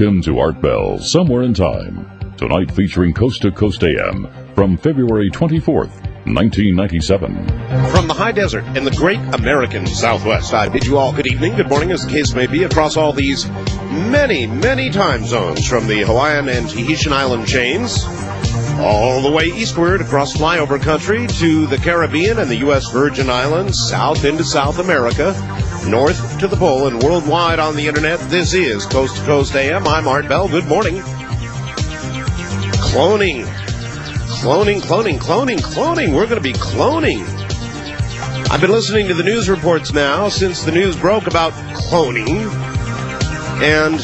Welcome to Art Bell, Somewhere in Time. Tonight featuring Coast to Coast AM from February 24th, 1997. From the high desert in the great American Southwest, I bid you all good evening, good morning, as the case may be, across all these many, many time zones from the Hawaiian and Tahitian island chains, all the way eastward across flyover country to the Caribbean and the U.S. Virgin Islands, south into South America, north to the pole, and worldwide on the internet. This is Coast to Coast AM. I'm Art Bell. Good morning. Cloning. Cloning, cloning, cloning, cloning. We're going to be cloning. I've been listening to the news reports now since the news broke about cloning. And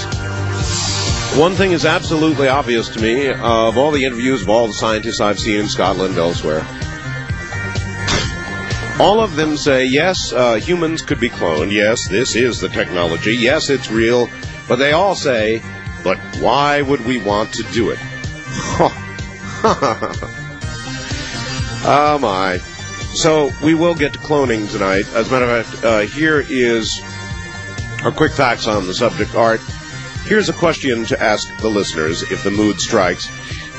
one thing is absolutely obvious to me of all the interviews of all the scientists I've seen in Scotland elsewhere. All of them say, yes, uh, humans could be cloned. Yes, this is the technology. Yes, it's real. But they all say, but why would we want to do it? oh my. So we will get to cloning tonight. As a matter of fact, uh, here is our quick facts on the subject art. Here's a question to ask the listeners if the mood strikes.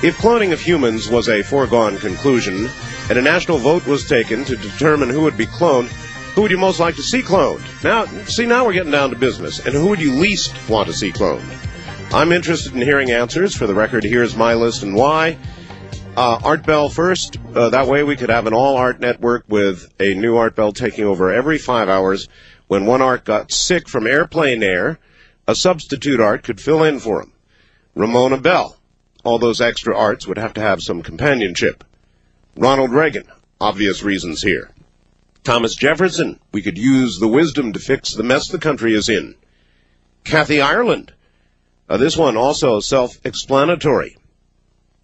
If cloning of humans was a foregone conclusion, and a national vote was taken to determine who would be cloned, who would you most like to see cloned? Now, see, now we're getting down to business. And who would you least want to see cloned? I'm interested in hearing answers. For the record, here's my list and why. Uh, Art Bell first. Uh, that way we could have an all art network with a new Art Bell taking over every five hours. When one art got sick from airplane air, a substitute art could fill in for him. Ramona Bell. All those extra arts would have to have some companionship. Ronald Reagan. Obvious reasons here. Thomas Jefferson. We could use the wisdom to fix the mess the country is in. Kathy Ireland. Uh, this one also self-explanatory.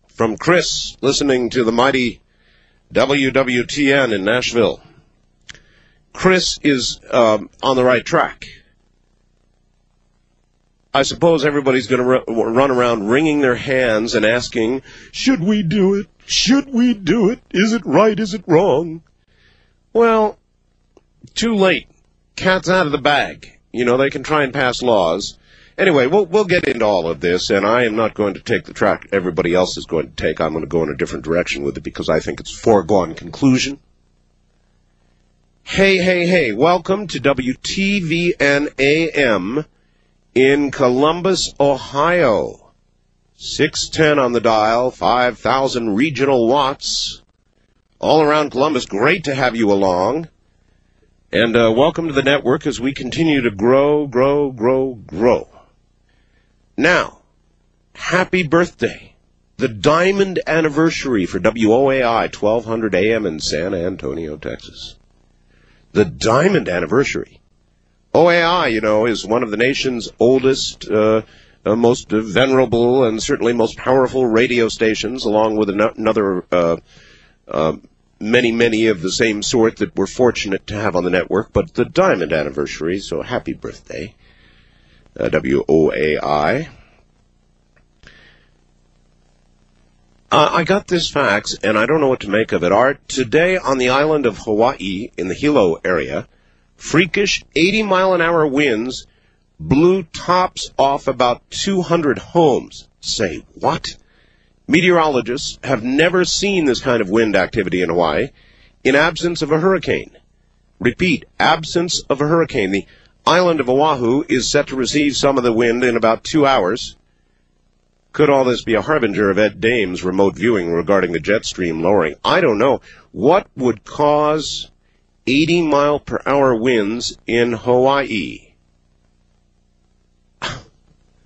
From Chris, listening to the mighty WWTN in Nashville. Chris is um, on the right track. I suppose everybody's going to r- run around wringing their hands and asking, should we do it? Should we do it? Is it right? Is it wrong? Well, too late. Cat's out of the bag. You know, they can try and pass laws. Anyway, we'll, we'll get into all of this, and I am not going to take the track everybody else is going to take. I'm going to go in a different direction with it because I think it's a foregone conclusion. Hey, hey, hey, welcome to WTVN AM in Columbus, Ohio. 610 on the dial, 5,000 regional watts. All around Columbus, great to have you along. And uh, welcome to the network as we continue to grow, grow, grow, grow. Now, happy birthday. The diamond anniversary for WOAI 1200 AM in San Antonio, Texas. The diamond anniversary. OAI, you know, is one of the nation's oldest, uh, uh, most venerable, and certainly most powerful radio stations, along with another uh, uh, many, many of the same sort that we're fortunate to have on the network. But the diamond anniversary, so happy birthday, uh, WOAI. Uh, I got this fax, and I don't know what to make of it. Art, today on the island of Hawaii, in the Hilo area, freakish 80 mile an hour winds blew tops off about 200 homes. Say what? Meteorologists have never seen this kind of wind activity in Hawaii in absence of a hurricane. Repeat, absence of a hurricane. The island of Oahu is set to receive some of the wind in about two hours. Could all this be a harbinger of Ed Dames' remote viewing regarding the jet stream lowering? I don't know. What would cause 80 mile per hour winds in Hawaii?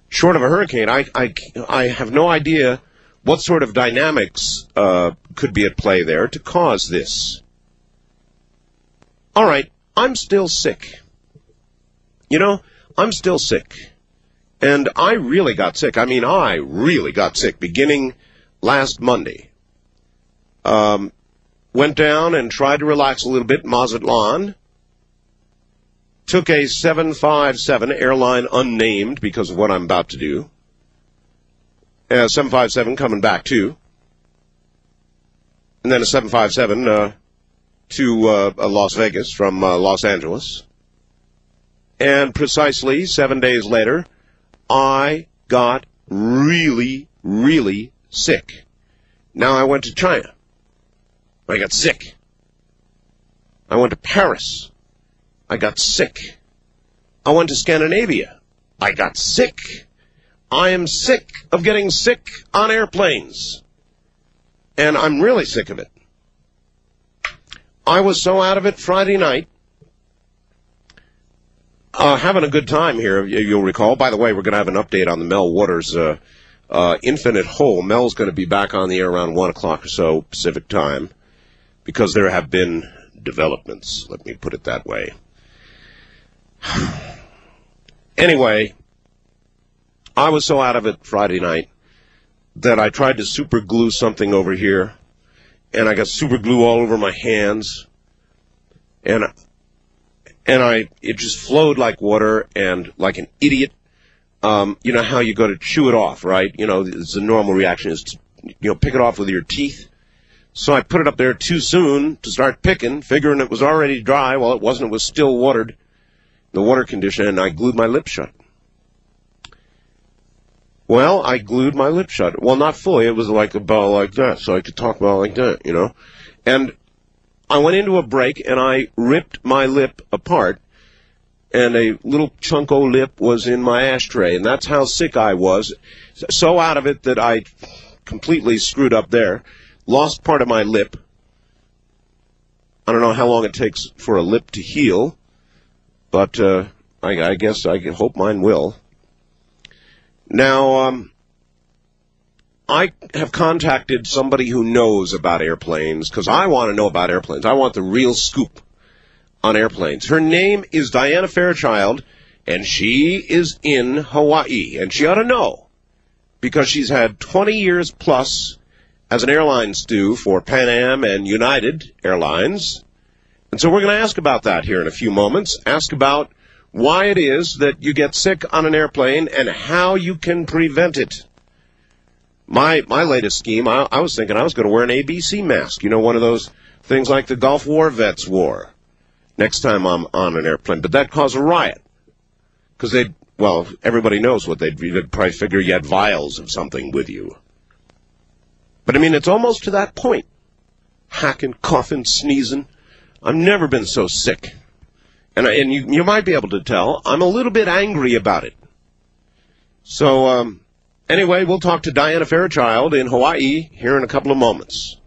Short of a hurricane, I, I, I have no idea what sort of dynamics uh, could be at play there to cause this. All right, I'm still sick. You know, I'm still sick. And I really got sick. I mean, I really got sick beginning last Monday. Um, went down and tried to relax a little bit in Mazatlan. Took a 757 airline unnamed because of what I'm about to do. Uh, 757 coming back too. And then a 757 uh, to uh, Las Vegas from uh, Los Angeles. And precisely seven days later, I got really, really sick. Now I went to China. I got sick. I went to Paris. I got sick. I went to Scandinavia. I got sick. I am sick of getting sick on airplanes. And I'm really sick of it. I was so out of it Friday night. Uh, having a good time here, you'll recall. By the way, we're going to have an update on the Mel Waters uh, uh, Infinite Hole. Mel's going to be back on the air around 1 o'clock or so Pacific time because there have been developments. Let me put it that way. anyway, I was so out of it Friday night that I tried to super glue something over here, and I got super glue all over my hands, and and I it just flowed like water, and like an idiot. Um, you know how you go to chew it off, right? You know, it's a normal reaction is to you know pick it off with your teeth. So I put it up there too soon to start picking, figuring it was already dry. Well, it wasn't. It was still watered, the water condition, and I glued my lips shut. Well, I glued my lips shut. Well, not fully. It was like a about like that, so I could talk about like that, you know. And I went into a break and I ripped my lip apart, and a little chunk of lip was in my ashtray, and that's how sick I was. So out of it that I completely screwed up there, lost part of my lip. I don't know how long it takes for a lip to heal, but uh, I, I guess I hope mine will. Now, um, I have contacted somebody who knows about airplanes because I want to know about airplanes. I want the real scoop on airplanes. Her name is Diana Fairchild, and she is in Hawaii, and she ought to know because she's had 20 years plus as an airline stew for Pan Am and United Airlines. And so we're going to ask about that here in a few moments. Ask about why it is that you get sick on an airplane and how you can prevent it. My my latest scheme, I, I was thinking I was going to wear an ABC mask. You know, one of those things like the Gulf War vets wore. Next time I'm on an airplane, but that caused a riot because they'd well, everybody knows what they'd, they'd probably figure you had vials of something with you. But I mean, it's almost to that point. Hacking, coughing, sneezing. I've never been so sick and, and you, you might be able to tell, I'm a little bit angry about it. So, um, anyway, we'll talk to Diana Fairchild in Hawaii here in a couple of moments.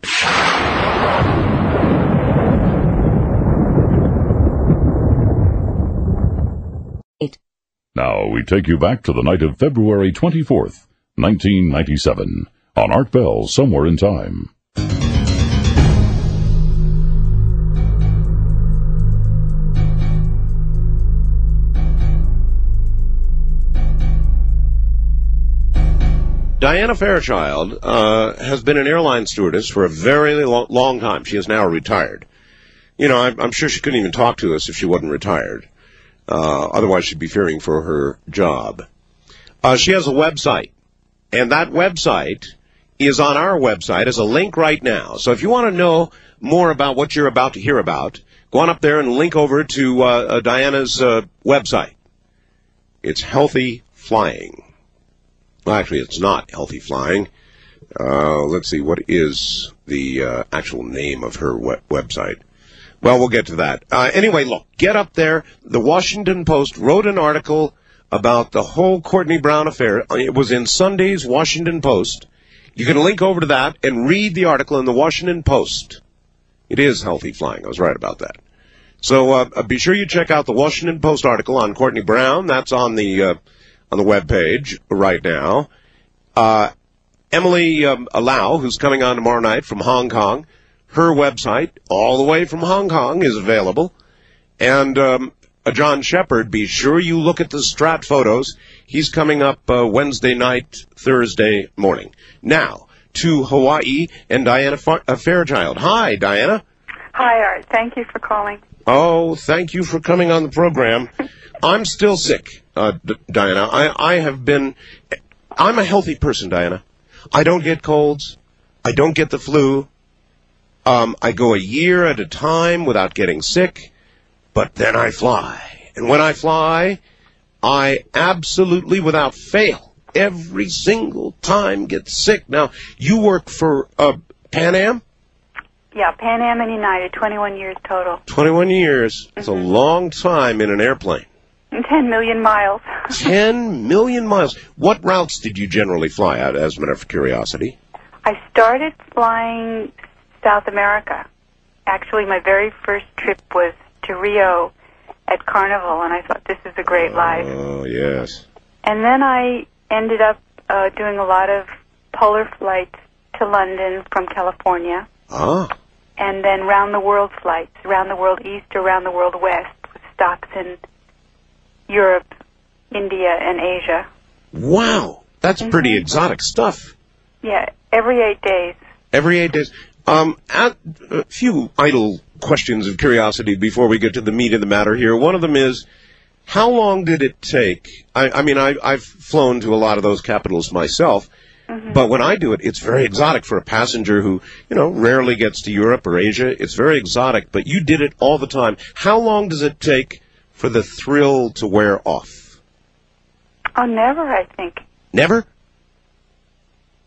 Now we take you back to the night of February 24th, 1997, on Art Bell Somewhere in Time. Diana Fairchild uh, has been an airline stewardess for a very lo- long time. She is now retired. You know, I'm, I'm, sure she couldn't even talk to us if she wasn't retired. Uh, otherwise, she'd be fearing for her job. Uh, she has a website, and that website is on our website as a link right now. So if you want to know more about what you're about to hear about, go on up there and link over to uh, uh, Diana's uh, website. It's Healthy Flying. Well, actually, it's not healthy flying. Uh, let's see, what is the uh, actual name of her web- website? Well, we'll get to that. Uh, anyway, look, get up there. The Washington Post wrote an article about the whole Courtney Brown affair. It was in Sunday's Washington Post. You can link over to that and read the article in the Washington Post. It is healthy flying. I was right about that. So uh, be sure you check out the Washington Post article on Courtney Brown. That's on the uh, on the web page right now. Uh, Emily um, Lau, who's coming on tomorrow night from Hong Kong, her website, all the way from Hong Kong, is available. And um, John Shepard, be sure you look at the Strat photos. He's coming up uh, Wednesday night, Thursday morning. Now, to Hawaii and Diana Fa- uh, Fairchild. Hi, Diana. Hi, Art. Thank you for calling. Oh, thank you for coming on the program. I'm still sick, uh, D- Diana. I, I have been. I'm a healthy person, Diana. I don't get colds. I don't get the flu. Um, I go a year at a time without getting sick, but then I fly. And when I fly, I absolutely, without fail, every single time get sick. Now, you work for uh, Pan Am? Yeah, Pan Am and United, 21 years total. 21 years. It's a long time in an airplane. 10 million miles. 10 million miles. What routes did you generally fly at, as a matter of curiosity? I started flying South America. Actually, my very first trip was to Rio at Carnival, and I thought this is a great life. Oh, yes. And then I ended up uh, doing a lot of polar flights to London from California, Ah, and then round the world flights, round the world east or round the world west, with stops in Europe, India, and Asia. wow. That's pretty exotic stuff. Yeah, every eight days. Every eight days. Um, a a few idle questions of curiosity before we get to the meat of the matter here. One of them is, how long did it take? I, I mean, I, I've flown to a lot of those capitals myself, but when I do it, it's very exotic for a passenger who, you know, rarely gets to Europe or Asia. It's very exotic, but you did it all the time. How long does it take for the thrill to wear off? Oh, never, I think. Never?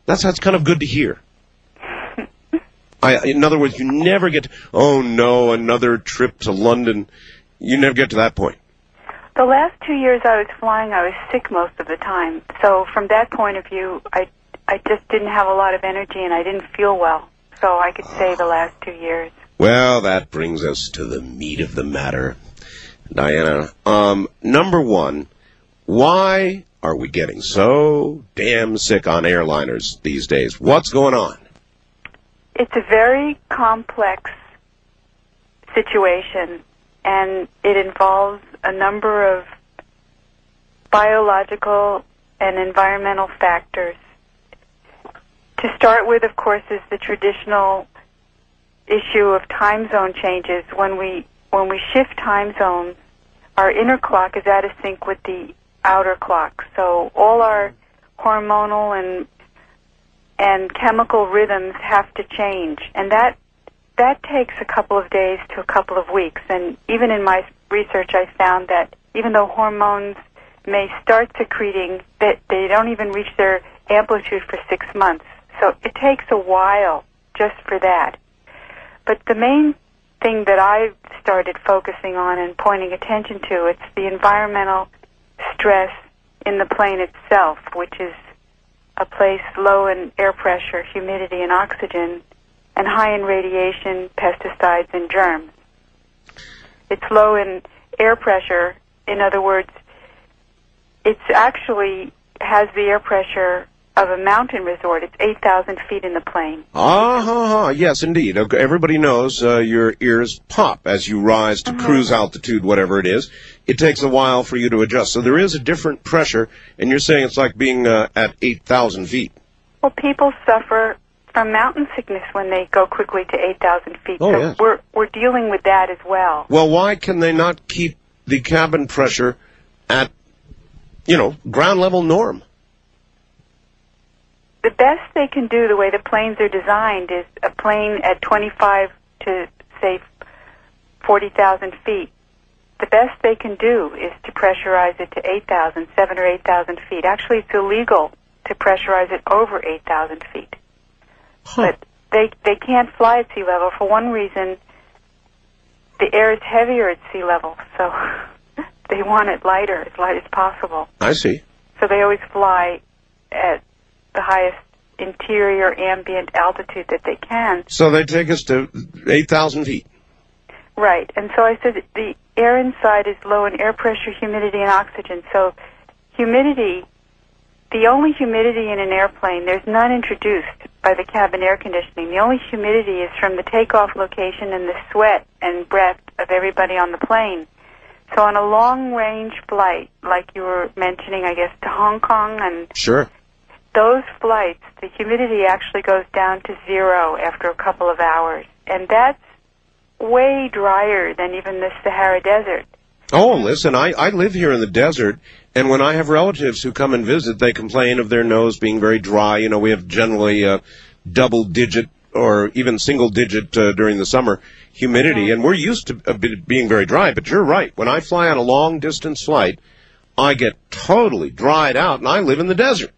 That's that's kind of good to hear. I, in other words, you never get. oh no, another trip to London. You never get to that point. The last two years I was flying, I was sick most of the time. So from that point of view, I I just didn't have a lot of energy and I didn't feel well. So I could say the last two years. Well, that brings us to the meat of the matter, Diana. Um, number one, why are we getting so damn sick on airliners these days? What's going on? It's a very complex situation, and it involves a number of biological and environmental factors. To start with, of course, is the traditional issue of time zone changes. When we when we shift time zones, our inner clock is out of sync with the outer clock. So all our hormonal and and chemical rhythms have to change, and that that takes a couple of days to a couple of weeks. And even in my research, I found that even though hormones may start secreting, that they don't even reach their amplitude for six months. So it takes a while just for that. But the main thing that I've started focusing on and pointing attention to, it's the environmental stress in the plane itself, which is a place low in air pressure, humidity, and oxygen, and high in radiation, pesticides, and germs. It's low in air pressure. In other words, it's actually has the air pressure of a mountain resort. It's 8,000 feet in the plane. Ah, ha, ha. yes, indeed. Okay, Everybody knows uh, your ears pop as you rise to cruise altitude, whatever it is. It takes a while for you to adjust. So there is a different pressure, and you're saying it's like being uh, at 8,000 feet. Well, people suffer from mountain sickness when they go quickly to 8,000 feet. Oh, so yes. we're we're dealing with that as well. Well, why can they not keep the cabin pressure at, you know, ground level norm? The best they can do, the way the planes are designed, is a plane at 25 to say 40,000 feet. The best they can do is to pressurize it to 8,000, 7 or 8,000 feet. Actually, it's illegal to pressurize it over 8,000 feet. But they they can't fly at sea level for one reason. The air is heavier at sea level, so they want it lighter, as light as possible. I see. So they always fly at the highest interior ambient altitude that they can. So they take us to 8,000 feet. Right. And so I said the air inside is low in air pressure, humidity, and oxygen. So humidity, the only humidity in an airplane, there's none introduced by the cabin air conditioning. The only humidity is from the takeoff location and the sweat and breath of everybody on the plane. So on a long range flight, like you were mentioning, I guess, to Hong Kong and Sure. Those flights, the humidity actually goes down to zero after a couple of hours. And that's way drier than even the Sahara Desert. Oh, listen, I, I live here in the desert, and when I have relatives who come and visit, they complain of their nose being very dry. You know, we have generally uh, double digit or even single digit uh, during the summer humidity, and we're used to a bit being very dry. But you're right. When I fly on a long distance flight, I get totally dried out, and I live in the desert.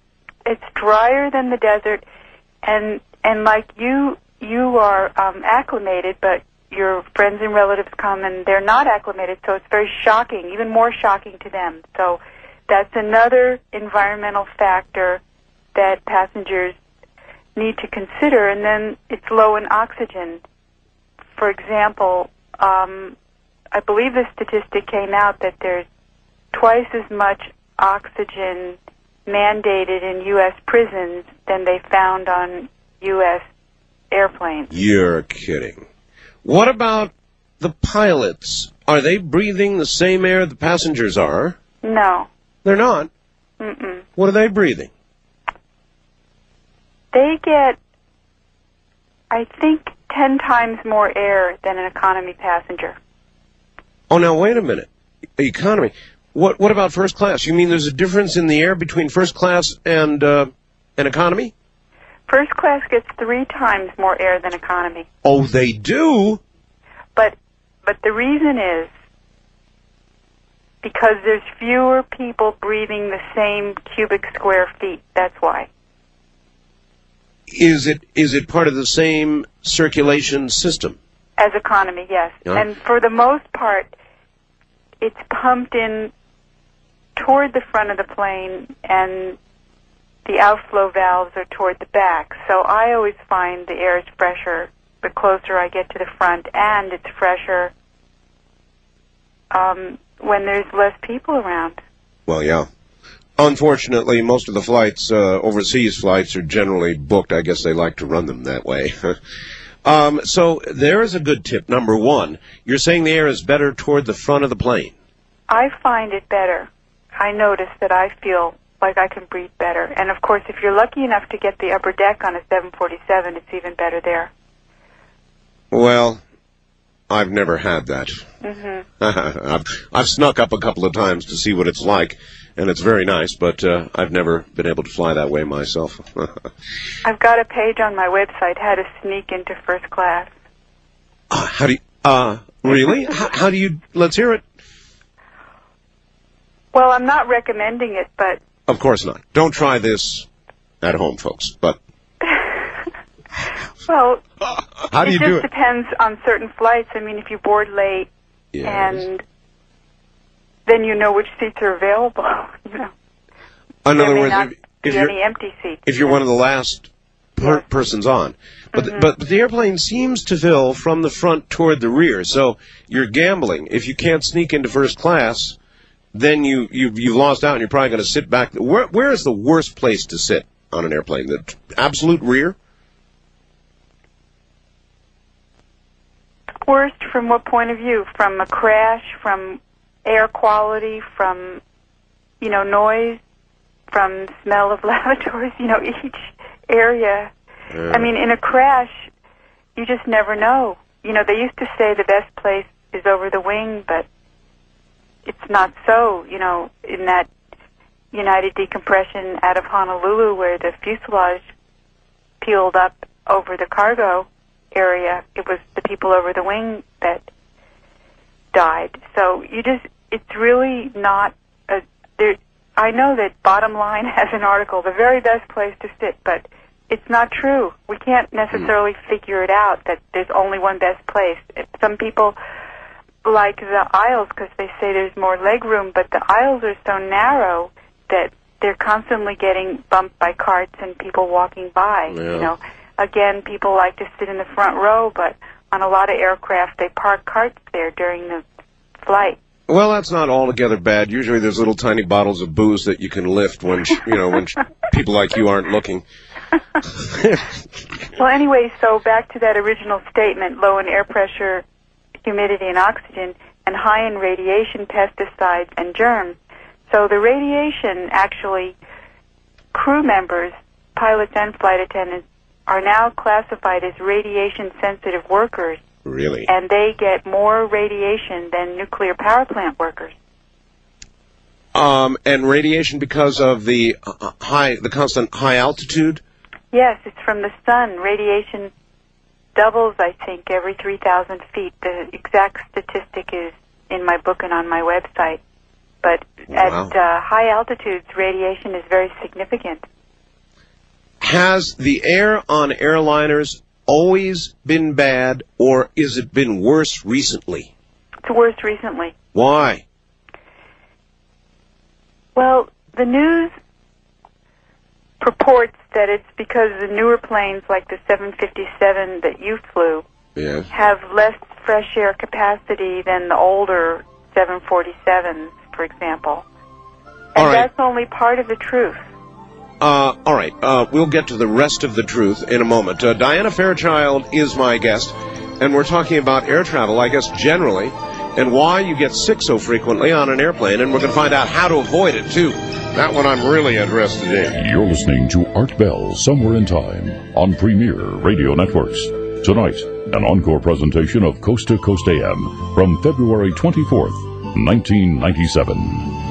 It's drier than the desert, and and like you, you are um, acclimated, but your friends and relatives come and they're not acclimated, so it's very shocking, even more shocking to them. So that's another environmental factor that passengers need to consider. And then it's low in oxygen. For example, um, I believe the statistic came out that there's twice as much oxygen mandated in U.S. prisons than they found on U.S. airplanes. You're kidding. What about the pilots? Are they breathing the same air the passengers are? No. They're not. Mm-mm. What are they breathing? They get, I think, ten times more air than an economy passenger. Oh, now wait a minute. Economy. What what about first class? You mean there's a difference in the air between first class and uh, and economy? First class gets three times more air than economy. Oh, they do. But but the reason is because there's fewer people breathing the same cubic square feet. That's why. Is it is it part of the same circulation system? As economy, yes. Yeah. And for the most part, it's pumped in toward the front of the plane, and the outflow valves are toward the back. So I always find the air is fresher the closer I get to the front, and it's fresher um, when there's less people around. Well, yeah. Unfortunately, most of the flights, uh, overseas flights, are generally booked. I guess they like to run them that way. um, so there is a good tip. Number one, you're saying the air is better toward the front of the plane. I find it better. I notice that I feel like I can breathe better. And of course, if you're lucky enough to get the upper deck on a 747, it's even better there. Well, I've never had that. Mm-hmm. I've, I've snuck up a couple of times to see what it's like, and it's very nice, but uh, I've never been able to fly that way myself. I've got a page on my website how to sneak into first class. Uh, how do you, uh, really? how, how do you, let's hear it. Well, I'm not recommending it, but Of course not. Don't try this at home, folks, but well, how do it you just do it? depends on certain flights. I mean, if you board late Yes. and then you know which seats are available. You know, In there other words, if, if you're, any empty seats. if you're one of the last per- persons on. But, Mhm. but the airplane seems to fill from the front toward the rear, so you're gambling. If you can't sneak into first class, then you, you, you've lost out and you're probably going to sit back. Where, where is the worst place to sit on an airplane? The absolute rear? Worst from what point of view? From a crash, from air quality, from you know noise, from smell of lavatories. You know each area. I mean, in a crash, you just never know. You know, they used to say the best place is over the wing, but it's not so. You know, in that United decompression out of Honolulu, where the fuselage peeled up over the cargo area, it was the people over the wing that died. So you just, it's really not a, there, I know that Bottom Line has an article, the very best place to sit, but it's not true. We can't hmm. necessarily figure it out that there's only one best place. Some people like the aisles because they say there's more leg room, but the aisles are so narrow that they're constantly getting bumped by carts and people walking by. Yeah. You know, again, people like to sit in the front row, but on a lot of aircraft they park carts there during the flight. Well, that's not altogether bad. Usually there's little tiny bottles of booze that you can lift when, sh- you know, when sh- people like you aren't looking. Well, anyway, so back to that original statement: low in air pressure, humidity, and oxygen, and high in radiation, pesticides, and germs. So the radiation, actually, crew members, pilots, and flight attendants are now classified as radiation-sensitive workers, Really? and they get more radiation than nuclear power plant workers. Um, and radiation because of the uh, high, the constant high altitude. Yes, it's from the sun. Radiation doubles, I think, every 3,000 feet. The exact statistic is in my book and on my website. but Wow. at uh, high altitudes, radiation is very significant. Has the air on airliners always been bad, or is it been worse recently? It's worse recently. Why? Well, the news purports that it's because the newer planes, like the 757 that you flew, Yes. have less fresh air capacity than the older 747s, for example. And All right. that's only part of the truth. Uh, all right. Uh, we'll get to the rest of the truth in a moment. Uh, Diana Fairchild is my guest, and we're talking about air travel, I guess, generally, and why you get sick so frequently on an airplane, and we're going to find out how to avoid it, too. That one I'm really interested in. You're listening to Art Bell Somewhere in Time on Premier Radio Networks. Tonight, an encore presentation of Coast to Coast AM from February 24th, 1997.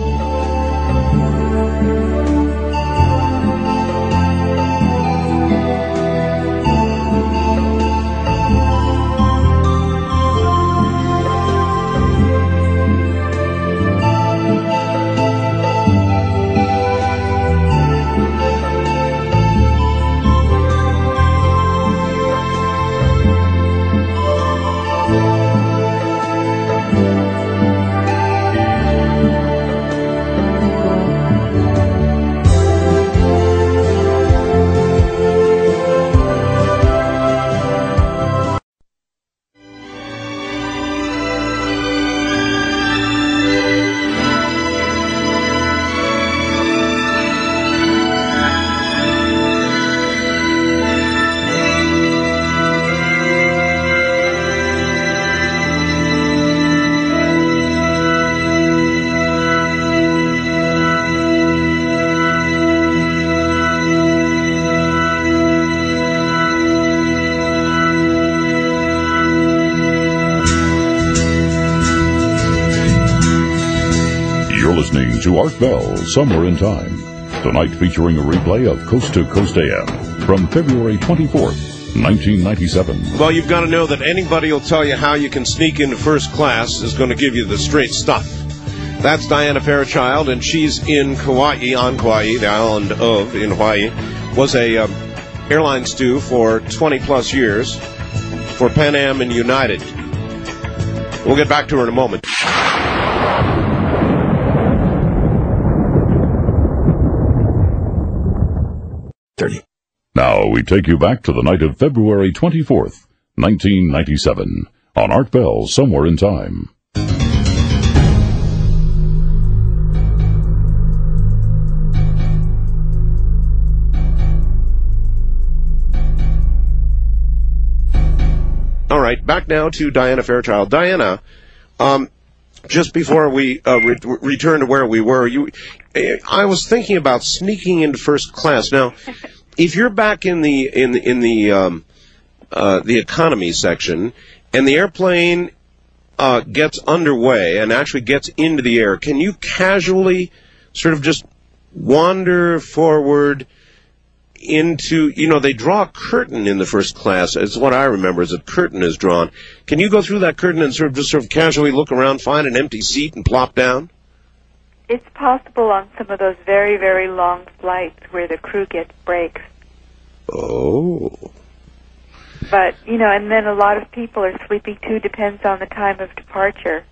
Somewhere in Time. Tonight featuring a replay of Coast to Coast AM from February 24th, 1997. Well, you've got to know that anybody will tell you how you can sneak into first class is going to give you the straight stuff. That's Diana Fairchild, and she's in Kauai, on Kauai, the island of in Hawaii. Was a um, airline stew for 20 plus years for Pan Am and United. We'll get back to her in a moment. Now we take you back to the night of February 24th, 1997 on Art Bell Somewhere in Time. All right, back now to Diana Fairchild. Diana, um, just before we uh, re- return to where we were, you, I was thinking about sneaking into first class. Now, if you're back in the in in the um, uh, the economy section, and the airplane uh, gets underway and actually gets into the air, can you casually sort of just wander forward? into you know they draw a curtain in the first class it's what i remember is a curtain is drawn can you go through that curtain and sort of just sort of casually look around find an empty seat and plop down It's possible on some of those very, very long flights where the crew gets breaks. oh But, you know, and then a lot of people are sleeping too, depends on the time of departure.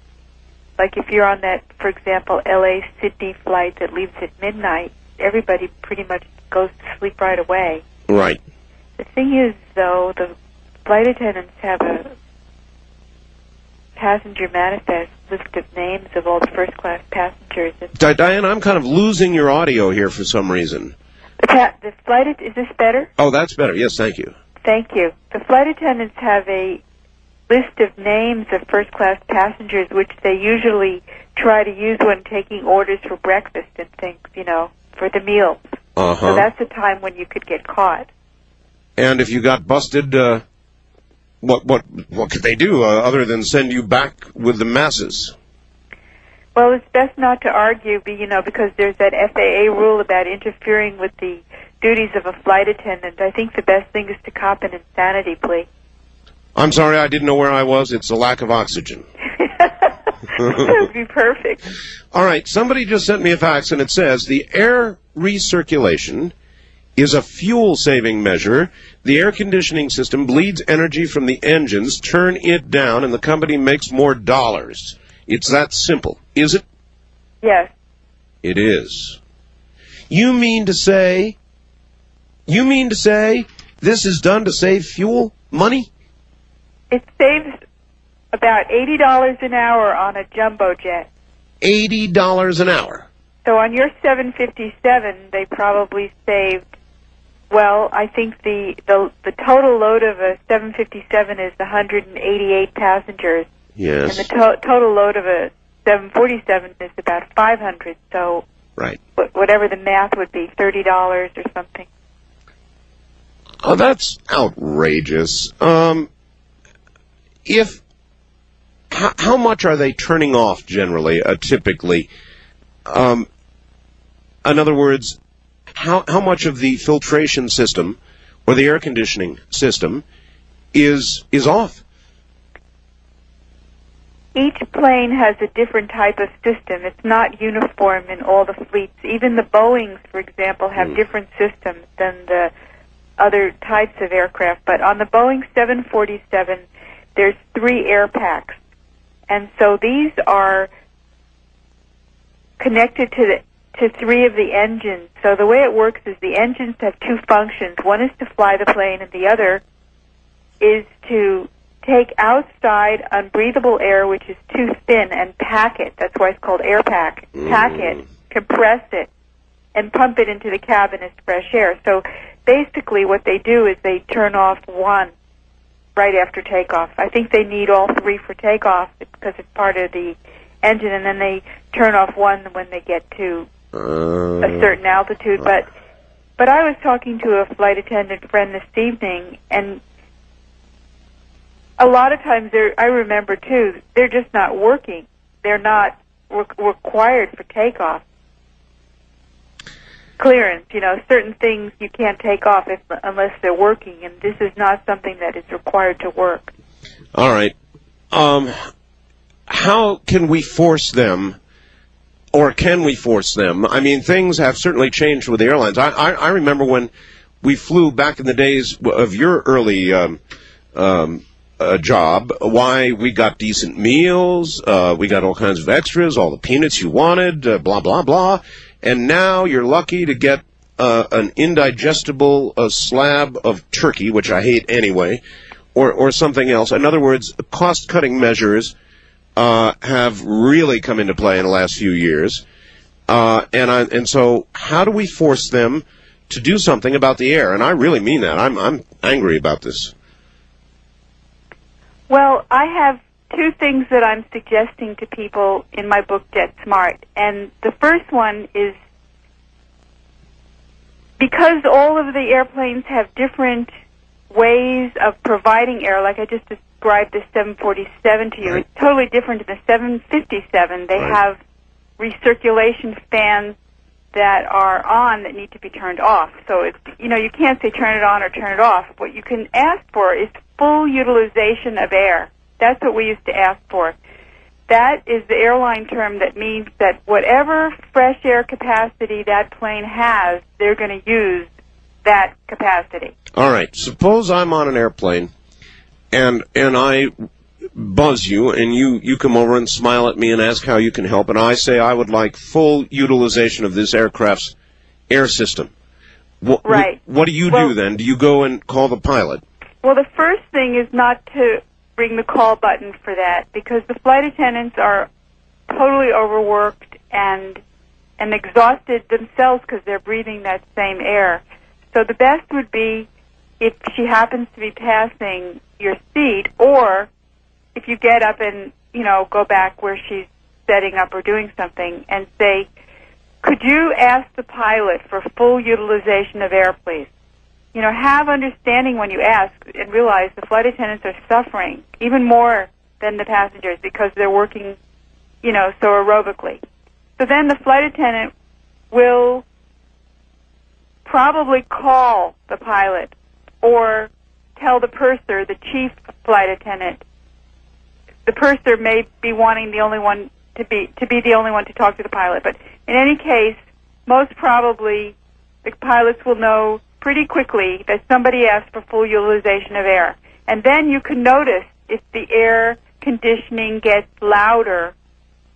Like if you're on that, for example, LA Sydney flight that leaves at midnight, everybody pretty much goes to sleep right away. right The thing is, though, the flight attendants have a passenger manifest list of names of all the first class passengers. Di- diane i'm kind of losing your audio here for some reason the, pa- the flight at- is this better? oh that's better yes thank you Thank you. The flight attendants have a list of names of first class passengers, which they usually try to use when taking orders for breakfast and things, you know, for the meals. So uh-huh So that's a time when you could get caught. and if you got busted uh what what what could they do uh, other than send you back with the masses Well, it's best not to argue, be- you know, because there's that FAA rule about interfering with the duties of a flight attendant. I think the best thing is to cop an insanity plea. i'm sorry i didn't know where i was it's a lack of oxygen that would be perfect. All right, somebody just sent me a fax and it says the air recirculation is a fuel saving measure. The air conditioning system bleeds energy from the engines, turn it down, and the company makes more dollars. It's that simple. Is it? Yes. It is. You mean to say, you mean to say this is done to save fuel money? It saves about eighty dollars an hour on a jumbo jet. Eighty dollars an hour. So on your 757, they probably saved. Well, I think the the the total load of a 757 is 188 passengers, Yes. and the to- total load of a 747 is about 500. So Right. wh- whatever the math would be, thirty dollars or something. Oh, that's outrageous. Um, if how, how much are they turning off generally, uh, typically? Um, in other words, how how much of the filtration system or the air conditioning system is is off? Each plane has a different type of system. It's not uniform in all the fleets. Even the Boeings, for example, have Hmm. different systems than the other types of aircraft. But on the Boeing 747, there's three air packs. And so these are connected to the to three of the engines. So the way it works is the engines have two functions. One is to fly the plane and the other is to take outside unbreathable air, which is too thin, and pack it. That's why it's called air pack. Mm. Pack it, compress it, and pump it into the cabin as fresh air. So basically, what they do is they turn off one right after takeoff. I think they need all three for takeoff because it's part of the engine, and then they turn off one when they get to Uh, a certain altitude. But but I was talking to a flight attendant friend this evening, and a lot of times they're. I remember too. They're just not working. They're not re- required for takeoff. Clearance, you know, certain things you can't take off if, unless they're working, and this is not something that is required to work. All right. Um, how can we force them, or can we force them? I mean, things have certainly changed with the airlines. I, I, I remember when we flew back in the days of your early um, um, uh, job, why we got decent meals, uh, we got all kinds of extras, all the peanuts you wanted, uh, blah, blah, blah. And now you're lucky to get uh, an indigestible uh, slab of turkey, which I hate anyway, or, or something else. In other words, cost cutting measures uh, have really come into play in the last few years. Uh, and I, and so how do we force them to do something about the air? And I really mean that. I'm I'm angry about this. Well, I have two things that I'm suggesting to people in my book Jet Smart. And the first one is because all of the airplanes have different ways of providing air, like I just described the 747 to you, Right. it's totally different than the 757. They Right. have recirculation fans that are on that need to be turned off. So it's you know you can't say turn it on or turn it off. What you can ask for is full utilization of air. That's what we used to ask for. That is the airline term that means that whatever fresh air capacity that plane has, they're going to use that capacity. All right. Suppose I'm on an airplane, and and I buzz you, and you you come over and smile at me and ask how you can help, and I say I would like full utilization of this aircraft's air system. What, Right. What do you Well- do then? Do you go and call the pilot? Well, the first thing is not to ring the call button for that because the flight attendants are totally overworked and and exhausted themselves because they're breathing that same air. So the best would be if she happens to be passing your seat or if you get up and, you know, go back where she's setting up or doing something and say, could you ask the pilot for full utilization of air, please? You know, have understanding when you ask and realize the flight attendants are suffering even more than the passengers because they're working, you know, so aerobically. So then the flight attendant will probably call the pilot or tell the purser, the chief flight attendant, the purser may be wanting the only one to be to be the only one to talk to the pilot. But in any case, most probably the pilots will know pretty quickly that somebody asked for full utilization of air. And then you can notice if the air conditioning gets louder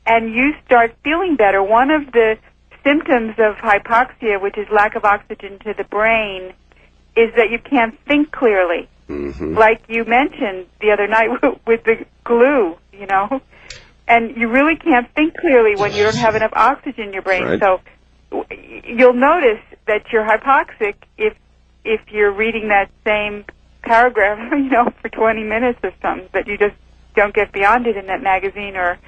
and you start feeling better. One of the symptoms of hypoxia, which is lack of oxygen to the brain, is that you can't think clearly. Mm-hmm. Like you mentioned the other night with the glue, you know? And you really can't think clearly when you don't have enough oxygen in your brain. Right. So you'll notice that you're hypoxic if if you're reading that same paragraph, you know, for 20 minutes or something, but you just don't get beyond it in that magazine or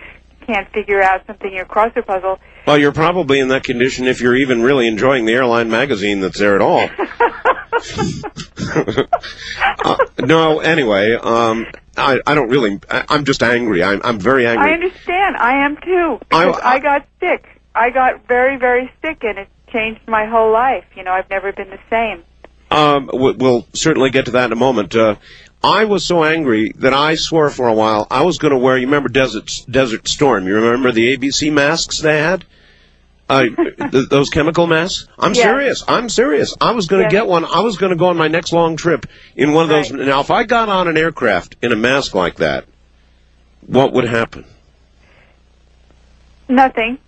can't figure out something in your crossword puzzle. Well, you're probably in that condition if you're even really enjoying the airline magazine that's there at all. uh, no, anyway, um, I, I don't really. I, I'm just angry. I'm, I'm very angry. I understand. I am too. I- Because I, got sick. I got very, very sick, and it changed my whole life. You know, I've never been the same. Um, we'll certainly get to that in a moment. Uh, I was so angry that I swore for a while I was going to wear. You remember Desert Desert Storm? You remember the ABC masks they had? Uh, th- those chemical masks. I'm Yes. serious. I'm serious. I was going to Yes. get one. I was going to go on my next long trip in one of those. Right. Now, if I got on an aircraft in a mask like that, what would happen? Nothing.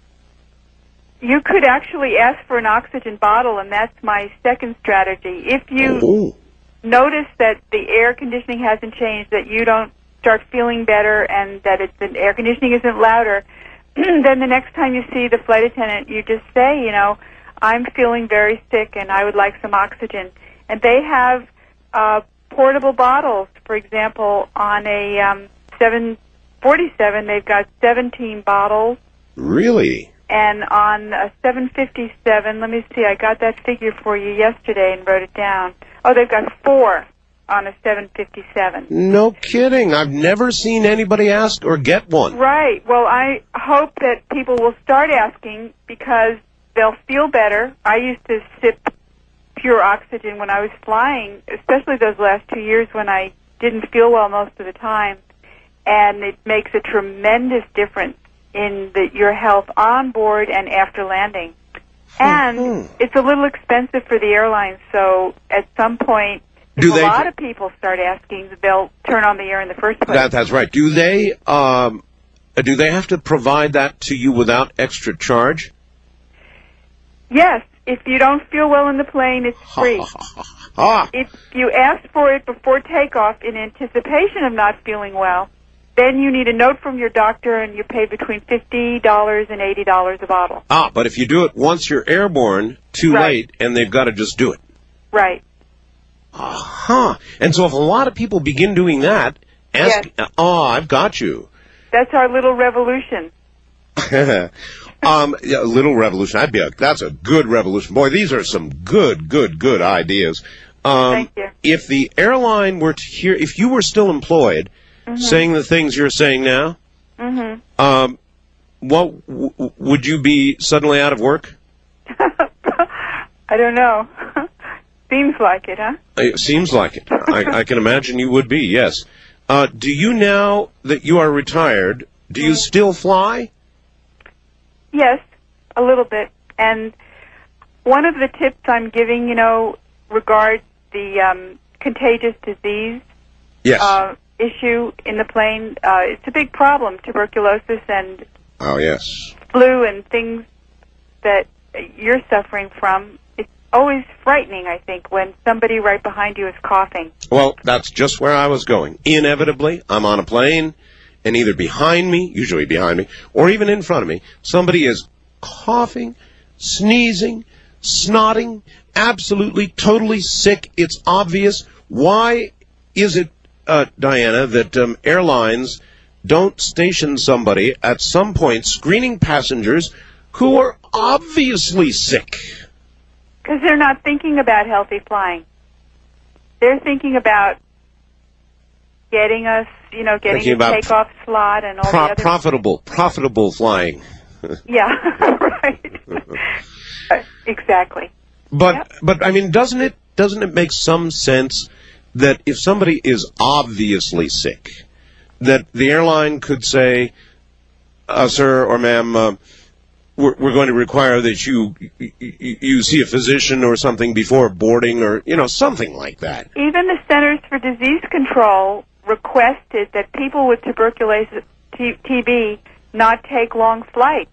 You could actually ask for an oxygen bottle, and that's my second strategy. If you Oh, notice that the air conditioning hasn't changed, that you don't start feeling better, and that it's, the air conditioning isn't louder, then the next time you see the flight attendant, you just say, you know, I'm feeling very sick, and I would like some oxygen. And they have uh, portable bottles. For example, on a um, 747, they've got 17 bottles. really? And on uh, a 757, let me see, I got that figure for you yesterday and wrote it down. Oh, they've got four on a 757. No kidding. I've never seen anybody ask or get one. Right. Well, I hope that people will start asking because they'll feel better. I used to sip pure oxygen when I was flying, especially those last two years when I didn't feel well most of the time. And it makes a tremendous difference in the, your health on board and after landing. And it's a little expensive for the airlines, so at some point, Do a they- lot of people start asking, they'll turn on the air in the first place. That, that's right. Do they um, uh, do they have to provide that to you without extra charge? Yes, if you don't feel well in the plane, it's free. If you ask for it before takeoff in anticipation of not feeling well, then you need a note from your doctor and you pay between $50 and $80 a bottle. ah, but if you do it once you're airborne, too Right. late, and they've got to just do it. Right. Uh huh. And so if a lot of people begin doing that, ask, oh, I've got you. That's our little revolution. um, yeah, a little revolution. I'd be a, that's a good revolution. Boy, these are some good, good, good ideas. Um, Thank you. If the airline were to hear, if you were still employed, saying the things you're saying now, Mhm. um, what w- w- would you be suddenly out of work? I don't know. Seems like it, huh? It seems like it. I, I can imagine you would be. Yes. Uh, do you now that you are retired? Do you still fly? Yes, a little bit. And one of the tips I'm giving, you know, regards the um, contagious disease Yes. uh, issue in the plane. Uh, it's a big problem, tuberculosis and oh yes. flu and things that you're suffering from. It's always frightening, I think, when somebody right behind you is coughing. Well, that's just where I was going. Inevitably, I'm on a plane, and either behind me, usually behind me, or even in front of me, somebody is coughing, sneezing, snotting, absolutely, totally sick. It's obvious. Why is it, uh, Diana, that um, airlines don't station somebody at some point screening passengers who are obviously sick? Because they're not thinking about healthy flying. They're thinking about getting us, you know, getting Thinking about takeoff slot and all Pro- the other. profitable, profitable flying. yeah, right. Exactly. But Yep. but I mean, doesn't it doesn't it make some sense that if somebody is obviously sick, that the airline could say, uh, "Sir or ma'am, uh, we're, we're, going to require that you, you you see a physician or something before boarding, or you know something like that." Even the Centers for Disease Control requested that people with tuberculosis, T- TB, not take long flights,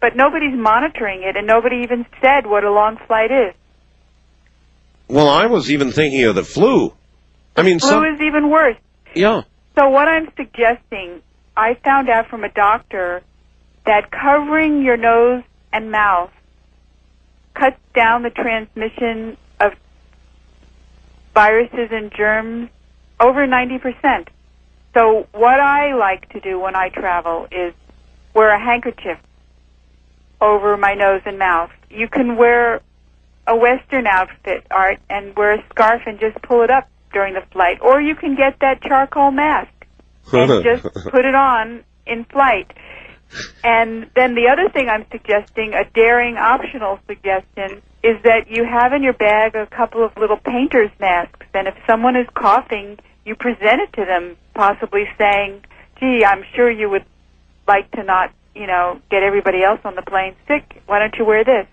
but nobody's monitoring it, and nobody even said what a long flight is. Well, I was even thinking of the flu. I mean, flu some, is even worse. Yeah. So what I'm suggesting, I found out from a doctor that covering your nose and mouth cuts down the transmission of viruses and germs over 90%. So what I like to do when I travel is wear a handkerchief over my nose and mouth. You can wear a Western outfit, Art, and wear a scarf and just pull it up during the flight. Or you can get that charcoal mask and just put it on in flight. And then the other thing I'm suggesting, a daring optional suggestion, is that you have in your bag a couple of little painter's masks. And if someone is coughing, you present it to them, possibly saying, gee, I'm sure you would like to not, you know, get everybody else on the plane sick. Why don't you wear this?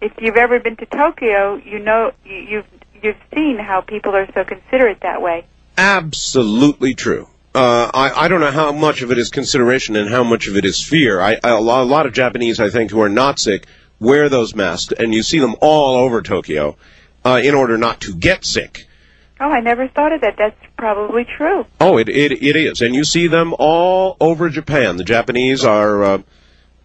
If you've ever been to Tokyo, you know, you've, you've seen how people are so considerate that way. Absolutely true. Uh, I, I don't know how much of it is consideration and how much of it is fear. I, I, a lot of Japanese, I think, who are not sick wear those masks, and you see them all over Tokyo uh, in order not to get sick. Oh, I never thought of that. That's probably true. Oh, it it, it is, and you see them all over Japan. The Japanese are uh,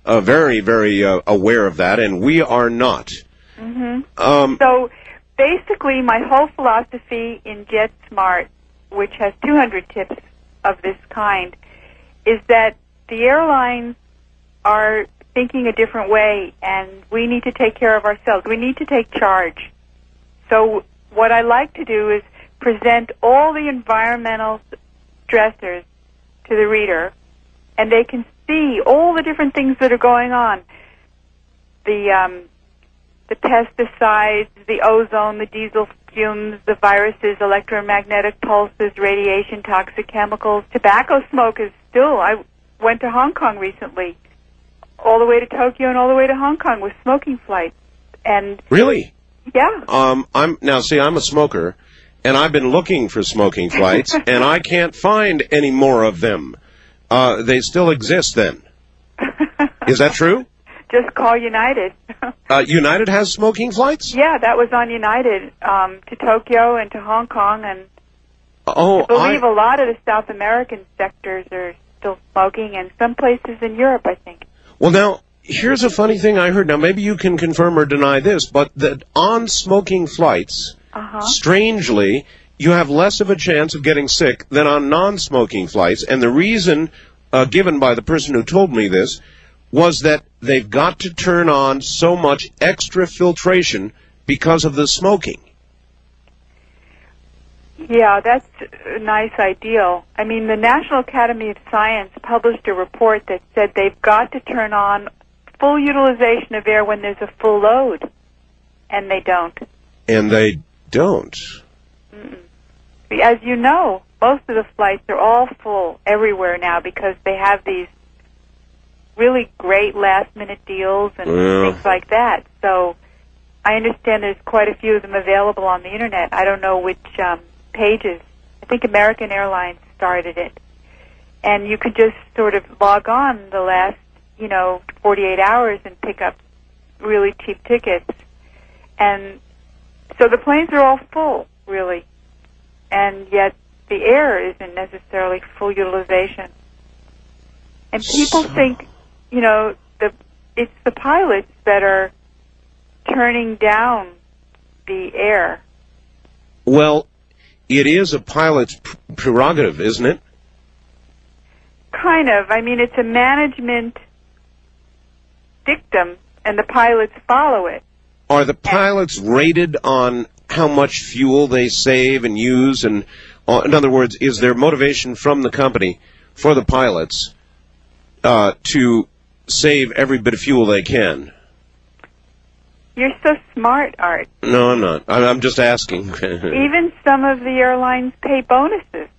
uh, very very uh, aware of that, and we are not. Mm-hmm. Um, so basically, my whole philosophy in Jet Smart, which has 200 tips of this kind, is that the airlines are thinking a different way, and we need to take care of ourselves. We need to take charge. So what I like to do is present all the environmental stressors to the reader, and they can see all the different things that are going on. The um, the pesticides, the ozone, the diesel fumes, the viruses, electromagnetic pulses, radiation, toxic chemicals, tobacco smoke is still. I went to Hong Kong recently, all the way to Tokyo and all the way to Hong Kong with smoking flights, and really, yeah. Um, I'm now see, I'm a smoker, and I've been looking for smoking flights, and I can't find any more of them. Uh, they still exist then. Is that true? Just call United. uh, United has smoking flights? Yeah, that was on United um, to Tokyo and to Hong Kong, and oh, I believe I... a lot of the South American sectors are still smoking, and some places in Europe, I think. Well, now here's a funny thing I heard. Now maybe you can confirm or deny this, but that on smoking flights uh-huh. strangely, you have less of a chance of getting sick than on non-smoking flights. And the reason uh, given by the person who told me this was that they've got to turn on so much extra filtration because of the smoking. Yeah, that's a nice ideal. I mean, the National Academy of Science published a report that said they've got to turn on full utilization of air when there's a full load, and they don't. And they don't. Mm-mm. As you know, most of the flights are all full everywhere now because they have these really great last minute deals and yeah. things like that. So I understand there's quite a few of them available on the internet. I don't know which um, pages. I think American Airlines started it. And you could just sort of log on the last, you know, 48 hours and pick up really cheap tickets. And so the planes are all full, really, and yet the air isn't necessarily full utilization. And people So- think, you know, the it's the pilots that are turning down the air. Well, it is a pilot's prerogative, isn't it? Kind of. I mean, it's a management dictum, and the pilots follow it. Are the pilots rated on how much fuel they save and use? And uh, in other words, is there motivation from the company for the pilots uh, to save every bit of fuel they can? You're so smart, Art. No, I'm not. I'm just asking. Even some of the airlines pay bonuses.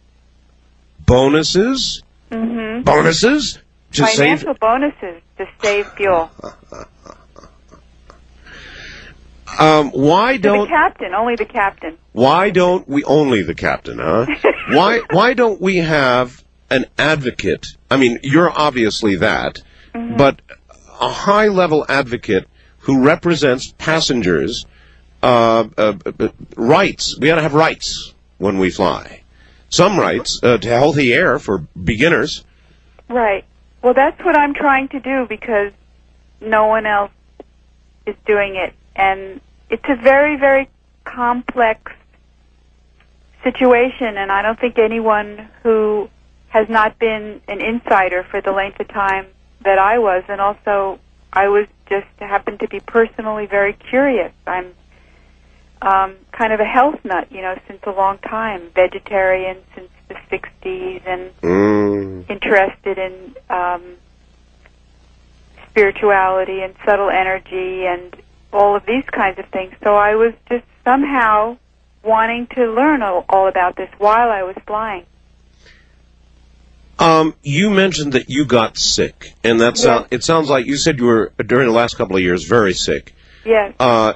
bonuses, Mm-hmm. bonuses to save. Financial bonuses to save fuel. Um, why don't the captain, only the captain. why don't we only the captain, huh? why why don't we have an advocate? I mean, you're obviously that, but a high level advocate who represents passengers' uh, uh, uh, rights. We ought to have rights when we fly. Some rights uh, to healthy air for beginners. Right. Well, that's what I'm trying to do because no one else is doing it. And it's a very, very complex situation, and I don't think anyone who has not been an insider for the length of time that I was, and also I was just happened to be personally very curious. I'm um, kind of a health nut, you know, since a long time, vegetarian since the 60s, and Mm. interested in um, spirituality and subtle energy and all of these kinds of things. So I was just somehow wanting to learn all, all about this while I was flying. Um, you mentioned that you got sick, and that sound, it sounds like you said you were during the last couple of years very sick. Yes. Uh,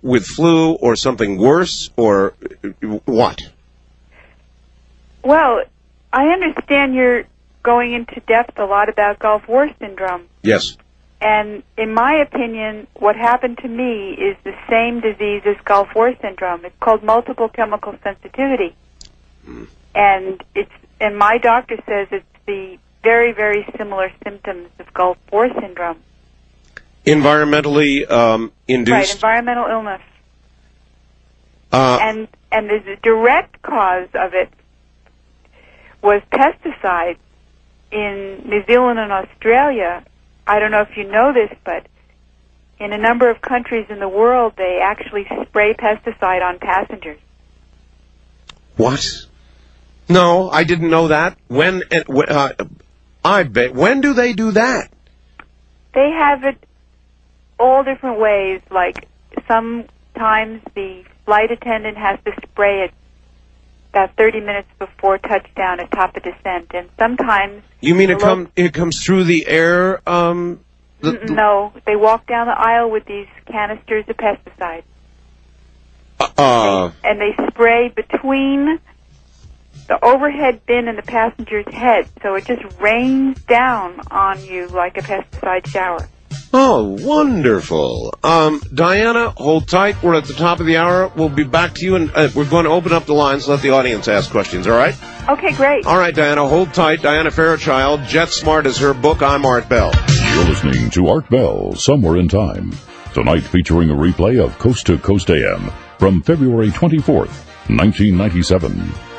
with flu or something worse, or what? Well, I understand you're going into depth a lot about Gulf War syndrome. Yes. And in my opinion, what happened to me is the same disease as Gulf War syndrome. It's called multiple chemical sensitivity. And it's and my doctor says it's the very, very similar symptoms of Gulf War syndrome. Environmentally um, Right, induced. environmental illness. uh, and and the direct cause of it was pesticides in New Zealand and Australia. I don't know if you know this, but in a number of countries in the world, they actually spray pesticide on passengers. what? No, I didn't know that. When? Uh, I bet. When do they do that? They have it all different ways. Like sometimes the flight attendant has to spray it about 30 minutes before touchdown at top of descent, and sometimes You mean it come? It comes through the air? Um, the, Mm, No, they walk down the aisle with these canisters of pesticide, uh, and they spray between the overhead bin and the passenger's head, so it just rains down on you like a pesticide shower. Oh, wonderful. Um, Diana, hold tight. We're at the top of the hour. We'll be back to you, and uh, we're going to open up the lines, let the audience ask questions, all right? Okay, great. All right, Diana, hold tight. Diana Fairchild, Jet Smart is her book. I'm Art Bell. You're listening to Art Bell, Somewhere in Time. Tonight featuring a replay of Coast to Coast AM from February 24th, 1997.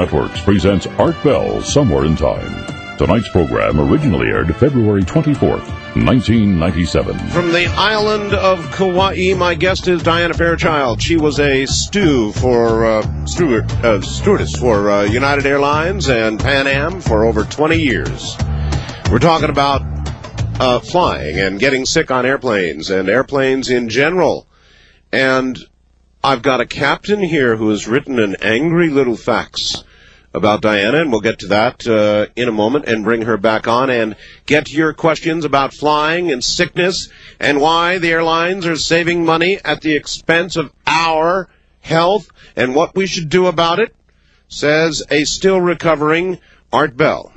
Networks presents Art Bell, Somewhere in Time. Tonight's program originally aired February 24th, 1997. From the island of Kauai, my guest is Diana Fairchild. She was a stew for uh, steward, uh, stewardess for uh, United Airlines and Pan Am for over 20 years. We're talking about uh, flying and getting sick on airplanes and airplanes in general. And I've got a captain here who has written an angry little fax about Diana, and we'll get to that uh, in a moment and bring her back on and get your questions about flying and sickness and why the airlines are saving money at the expense of our health and what we should do about it. says a still recovering Art Bell.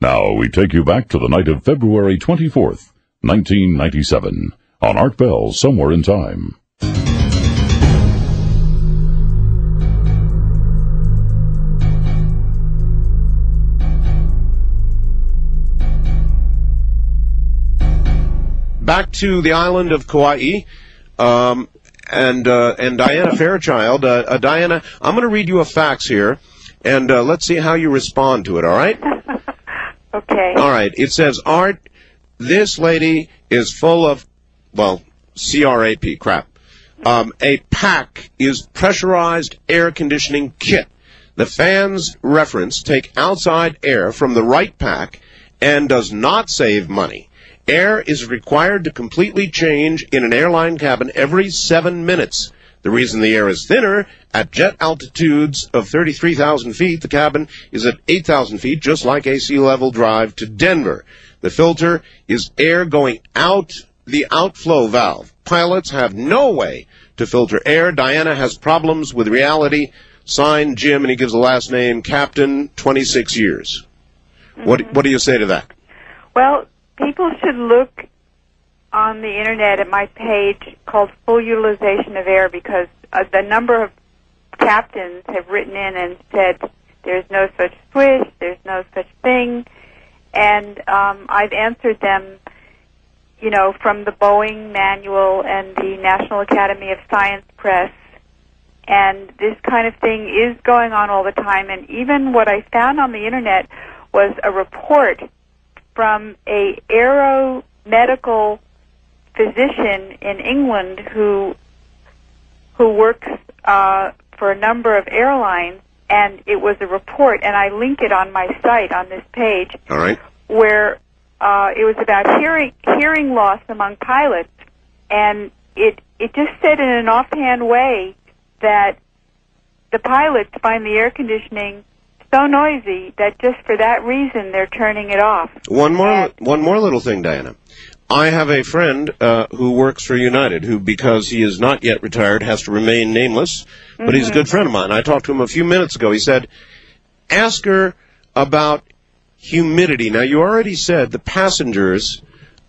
Now we take you back to the night of February 24th, 1997, on Art Bell Somewhere in Time. back to the island of Kauai. Um, and uh, and Diana Fairchild, uh, uh, Diana, I'm going to read you a fax here, and uh, let's see how you respond to it. All right? Okay. All right. It says, Art, this lady is full of, well, CRAP crap. Um, a pack is pressurized air conditioning kit. The fans reference take outside air from the right pack and does not save money. Air is required to completely change in an airline cabin every seven minutes. The reason the air is thinner, at jet altitudes of 33,000 feet, the cabin is at 8,000 feet, just like a sea level drive to Denver. The filter is air going out the outflow valve. Pilots have no way to filter air. Diana has problems with reality. Signed Jim, and he gives the last name, Captain, 26 years. What, what do you say to that? Well, people should look on the internet at my page called Full Utilization of Air because uh, the number of captains have written in and said there's no such swish, there's no such thing, and um, I've answered them, you know, from the Boeing manual and the National Academy of Science Press. And this kind of thing is going on all the time. And even what I found on the internet was a report from a aeromedical physician in England who who works uh, for a number of airlines, and it was a report, and I link it on my site on this page All right. where uh, it was about hearing hearing loss among pilots, and it it just said in an offhand way that the pilots find the air conditioning so noisy that just for that reason they're turning it off. One more, And- one more little thing, Diana. I have a friend uh, who works for United, who, because he is not yet retired, has to remain nameless, but he's a good friend of mine. I talked to him a few minutes ago. He said, "Ask her about humidity." Now, you already said the passengers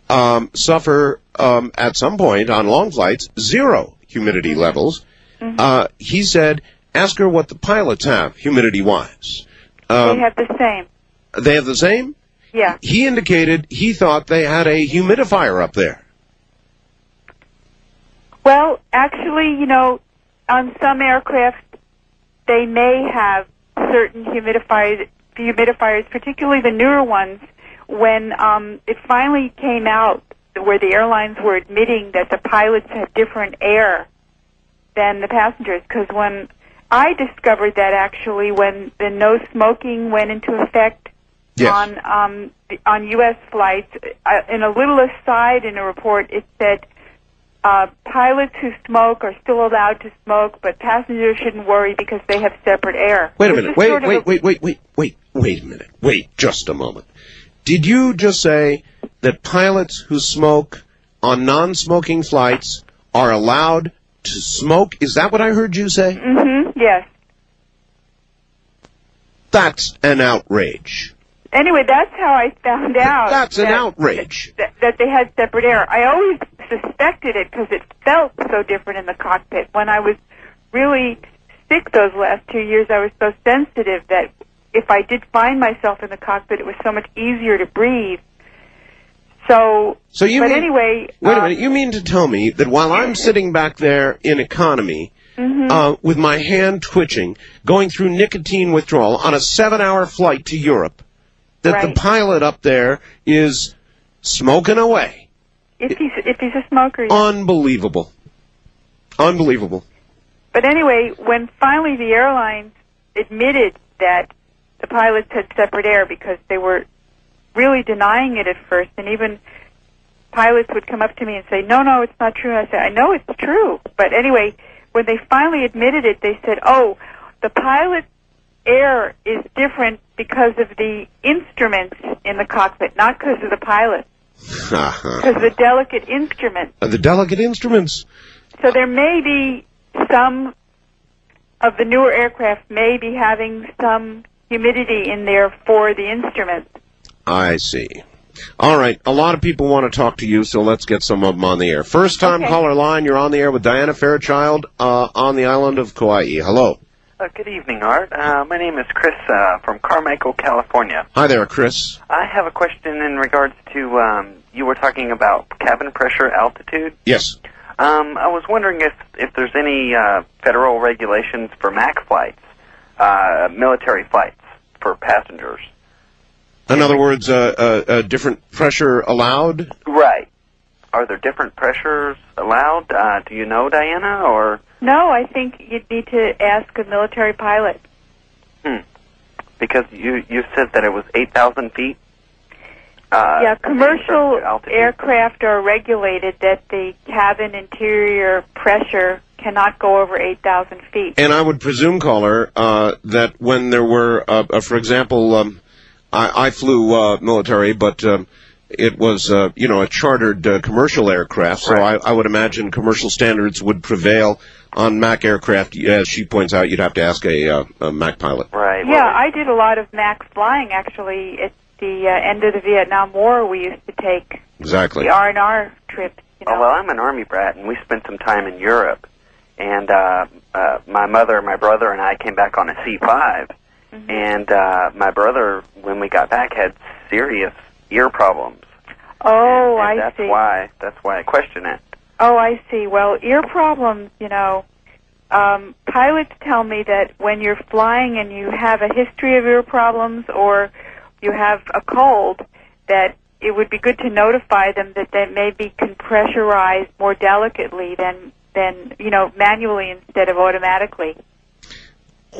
um, suffer um, at some point on long flights zero humidity levels. Uh, he said, "Ask her what the pilots have humidity-wise." Um, they have the same. they have the same Yeah. he indicated he thought they had a humidifier up there. Well, actually, you know, on some aircraft, they may have certain humidifiers, humidifiers, particularly the newer ones. When um, it finally came out where the airlines were admitting that the pilots had different air than the passengers, because when I discovered that actually when the no smoking went into effect Yes. on um, on U.S. flights. Uh, in a little aside in a report, it said uh, pilots who smoke are still allowed to smoke, but passengers shouldn't worry because they have separate air. Wait a minute. Wait, wait, a- wait, wait, wait, wait, wait a minute. Wait just a moment. Did you just say that pilots who smoke on non-smoking flights are allowed to smoke? Is that what I heard you say? Mm Mhm, Yes. That's an outrage. Anyway, that's how I found out. That's an that- outrage. That, that they had separate air. I always suspected it because it felt so different in the cockpit. When I was really sick those last two years, I was so sensitive that if I did find myself in the cockpit, it was so much easier to breathe. So, So you but mean, anyway, wait a uh, minute. You mean to tell me that while I'm sitting back there in economy, Mm-hmm. uh, with my hand twitching, going through nicotine withdrawal on a seven-hour flight to Europe, that the pilot up there is smoking away. if he's if he's a smoker. Unbelievable. Unbelievable. But anyway, when finally the airlines admitted that the pilots had separate air because they were really denying it at first, and even pilots would come up to me and say, "No, no, it's not true." I said, "I know it's true." But anyway, when they finally admitted it, they said, "Oh, the pilot air is different because of the instruments in the cockpit, not because of the pilot." Because the delicate instrument. Uh, the delicate instruments. So there may be some of the newer aircraft may be having some humidity in there for the instruments. I see. All right. A lot of people want to talk to you, so let's get some of them on the air. First time Okay. caller line, you're on the air with Diana Fairchild uh, on the island of Kauai. Hello. Uh, good evening, Art. Uh, my name is Chris uh, from Carmichael, California. Hi there, Chris. I have a question in regards to um, you were talking about cabin pressure altitude. Yes. Um, I was wondering if if there's any uh, federal regulations for MAC flights, uh, military flights for passengers. In other words, uh, uh, uh, different pressure allowed? Right. Are there different pressures allowed? Uh, do you know, Diana? Or No, I think you'd need to ask a military pilot. Hmm. because you you said that it was eight thousand feet. Uh, yeah, commercial aircraft are regulated that the cabin interior pressure cannot go over 8,000 feet. And I would presume, caller, uh, that when there were, uh, uh, for example, um, I, I flew uh, military, but um, it was, uh, you know, a chartered uh, commercial aircraft, so Right. I, I would imagine commercial standards would prevail on MAC aircraft. As she points out, you'd have to ask a, uh, a MAC pilot. Right. Yeah, I did a lot of MAC flying actually at the uh, end of the Vietnam War. We used to take Exactly. the R&R trips, you know. Oh well, I'm an army brat, and we spent some time in Europe. And uh, uh, my mother, my brother, and I came back on a C5. And uh, my brother, when we got back, had serious ear problems. oh, and, and I that's see. why that's why I question it. Oh, I see. Well, ear problems, you know, um, pilots tell me that when you're flying and you have a history of ear problems or you have a cold, that it would be good to notify them that they maybe can pressurize more delicately than than you know manually instead of automatically.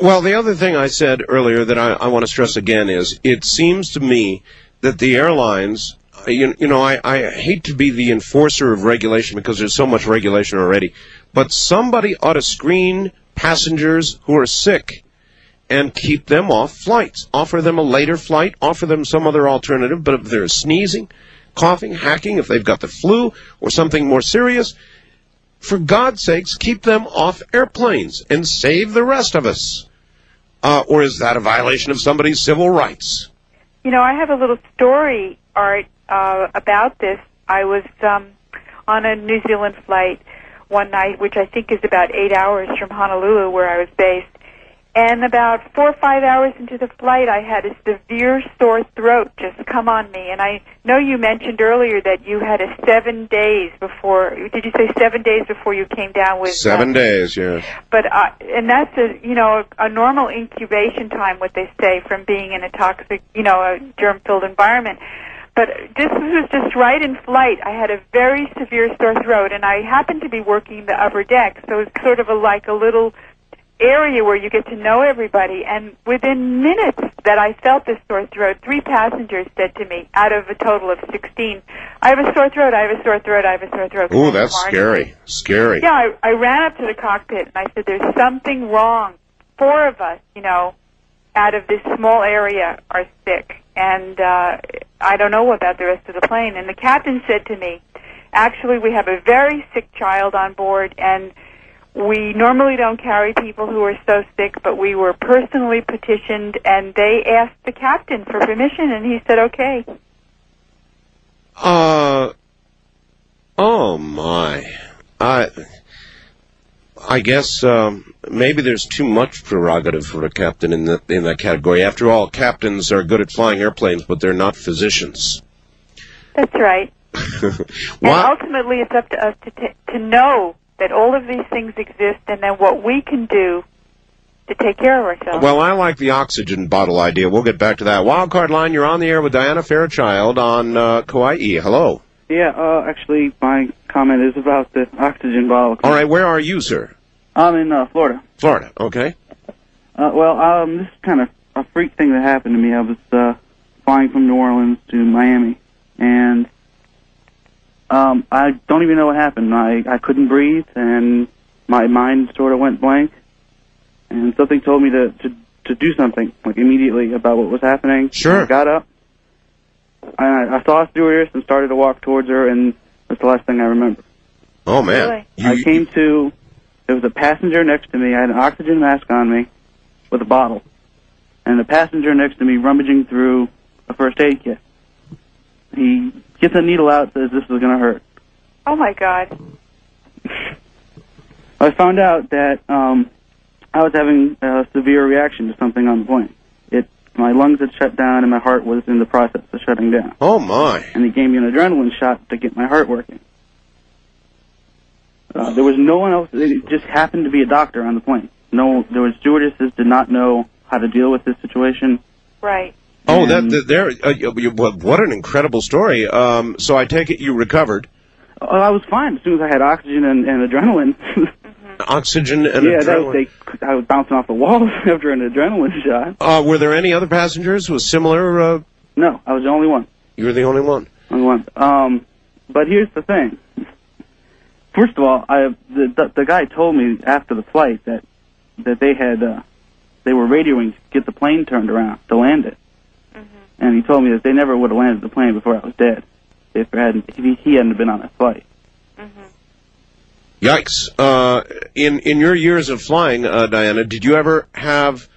Well, the other thing I said earlier that I, I want to stress again is it seems to me that the airlines, you, you know, I, I hate to be the enforcer of regulation because there's so much regulation already, but somebody ought to screen passengers who are sick and keep them off flights. Offer them a later flight, offer them some other alternative, but if they're sneezing, coughing, hacking, if they've got the flu or something more serious, for God's sakes, keep them off airplanes and save the rest of us. Uh, or is that a violation of somebody's civil rights? You know, I have a little story, Art, uh, about this. I was um, on a New Zealand flight one night, which I think is about eight hours from Honolulu, where I was based. And about four or five hours into the flight, I had a severe sore throat just come on me. And I know you mentioned earlier that you had a seven days before. Did you say seven days before you came down with Seven uh, days, yes. but uh, and that's a you know a, a normal incubation time what they say from being in a toxic you know a germ filled environment but this was just right in flight i had a very severe sore throat and i happened to be working the upper deck so it's sort of a like a little area where you get to know everybody and within minutes that I felt this sore throat, three passengers said to me out of a total of 16, I have a sore throat, I have a sore throat, I have a sore throat. Ooh, that's scary. Scary. Yeah, I, I ran up to the cockpit and I said, "There's something wrong. Four of us, you know, out of this small area are sick, and uh, I don't know about the rest of the plane." And the captain said to me, "Actually, we have a very sick child on board, and we normally don't carry people who are so sick, but we were personally petitioned, and they asked the captain for permission, and he said, okay." Uh, oh my. I, I guess um, maybe there's too much prerogative for a captain in that in that category. After all, captains are good at flying airplanes, but they're not physicians. That's right. And ultimately, it's up to us to t- to know that all of these things exist, and then what we can do to take care of ourselves. Well, I like the oxygen bottle idea. We'll get back to that. Wildcard line, you're on the air with Diana Fairchild on uh, Kauai. Hello. Yeah, uh, actually, my comment is about the oxygen bottle. All right, where are you, sir? I'm in uh, Florida. Florida. Okay. Uh, well, um, this is kind of a freak thing that happened to me. I was uh, flying from New Orleans to Miami, and um, I don't even know what happened. I I couldn't breathe, and my mind sort of went blank, and something told me to to to do something like immediately about what was happening. Sure. I got up, I, I saw a stewardess and started to walk towards her, and that's the last thing I remember. Oh man, Really? I came to. There was a passenger next to me. I had an oxygen mask on me with a bottle, and the passenger next to me rummaging through a first aid kit. He gets a needle out, says this is going to hurt. Oh my God. I found out that um, I was having a severe reaction to something on the plane. It my lungs had shut down and my heart was in the process of shutting down. Oh my. And they gave me an adrenaline shot to get my heart working. Uh, there was no one else. It just happened to be a doctor on the plane. No, there was stewardesses did not know how to deal with this situation. Right. Oh, that, that there. Uh, you, you- what what an incredible story. Um, so I take it you recovered Oh, I was fine as soon as I had oxygen and, and adrenaline. oxygen and adrenaline. yeah, that was, they, I was bouncing off the walls after an adrenaline shot. Uh, were there any other passengers with similar? Uh, No, I was the only one. you were the only one. Only one. Um, but here's the thing. First of all, I the, the the guy told me after the flight that that they had uh, they were radioing to get the plane turned around to land it, and he told me that they never would have landed the plane before I was dead if there hadn't if he, he hadn't been on that flight. Yikes! Uh, in in your years of flying, uh, Diana, did you ever have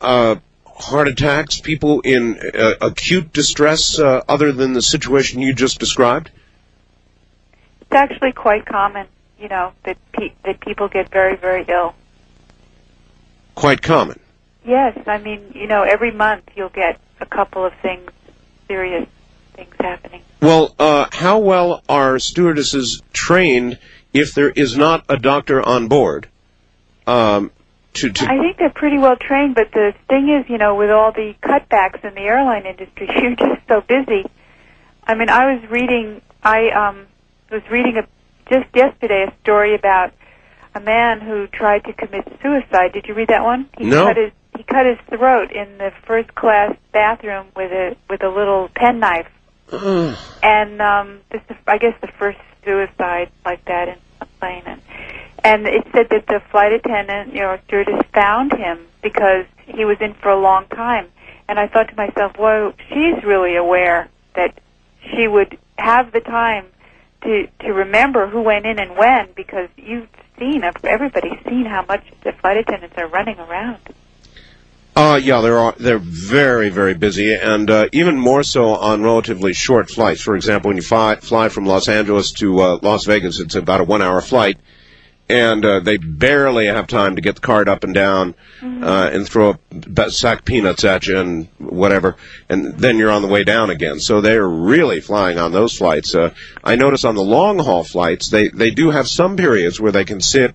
uh, heart attacks? People in uh, acute distress, uh, other than the situation you just described? It's actually quite common, you know, that pe- that people get very, very ill. Quite common. Yes, I mean, you know, every month you'll get a couple of things, serious things happening. Well, uh, how well are stewardesses trained if there is not a doctor on board? Um, to, to I think they're pretty well trained, but the thing is, you know, with all the cutbacks in the airline industry, you're just so busy. I mean, I was reading, I um, was reading a, just yesterday a story about a man who tried to commit suicide. Did you read that one? He No. Cut his, he cut his throat in the first class bathroom with a with a little penknife, and um, this is, I guess, the first suicide like that in a plane. And and it said that the flight attendant, you know, stewardess found him because he was in for a long time. And I thought to myself, well, she's really aware that she would have the time to to remember who went in and when because you've seen everybody's seen how much the flight attendants are running around. Uh, yeah, they're they're very very busy, and uh, even more so on relatively short flights. For example, when you fly fly from Los Angeles to uh, Las Vegas, it's about a one hour flight, and uh, they barely have time to get the cart up and down uh, and throw a sack of peanuts at you and whatever, and then you're on the way down again. So they're really flying on those flights. Uh, I notice on the long haul flights, they they do have some periods where they can sit,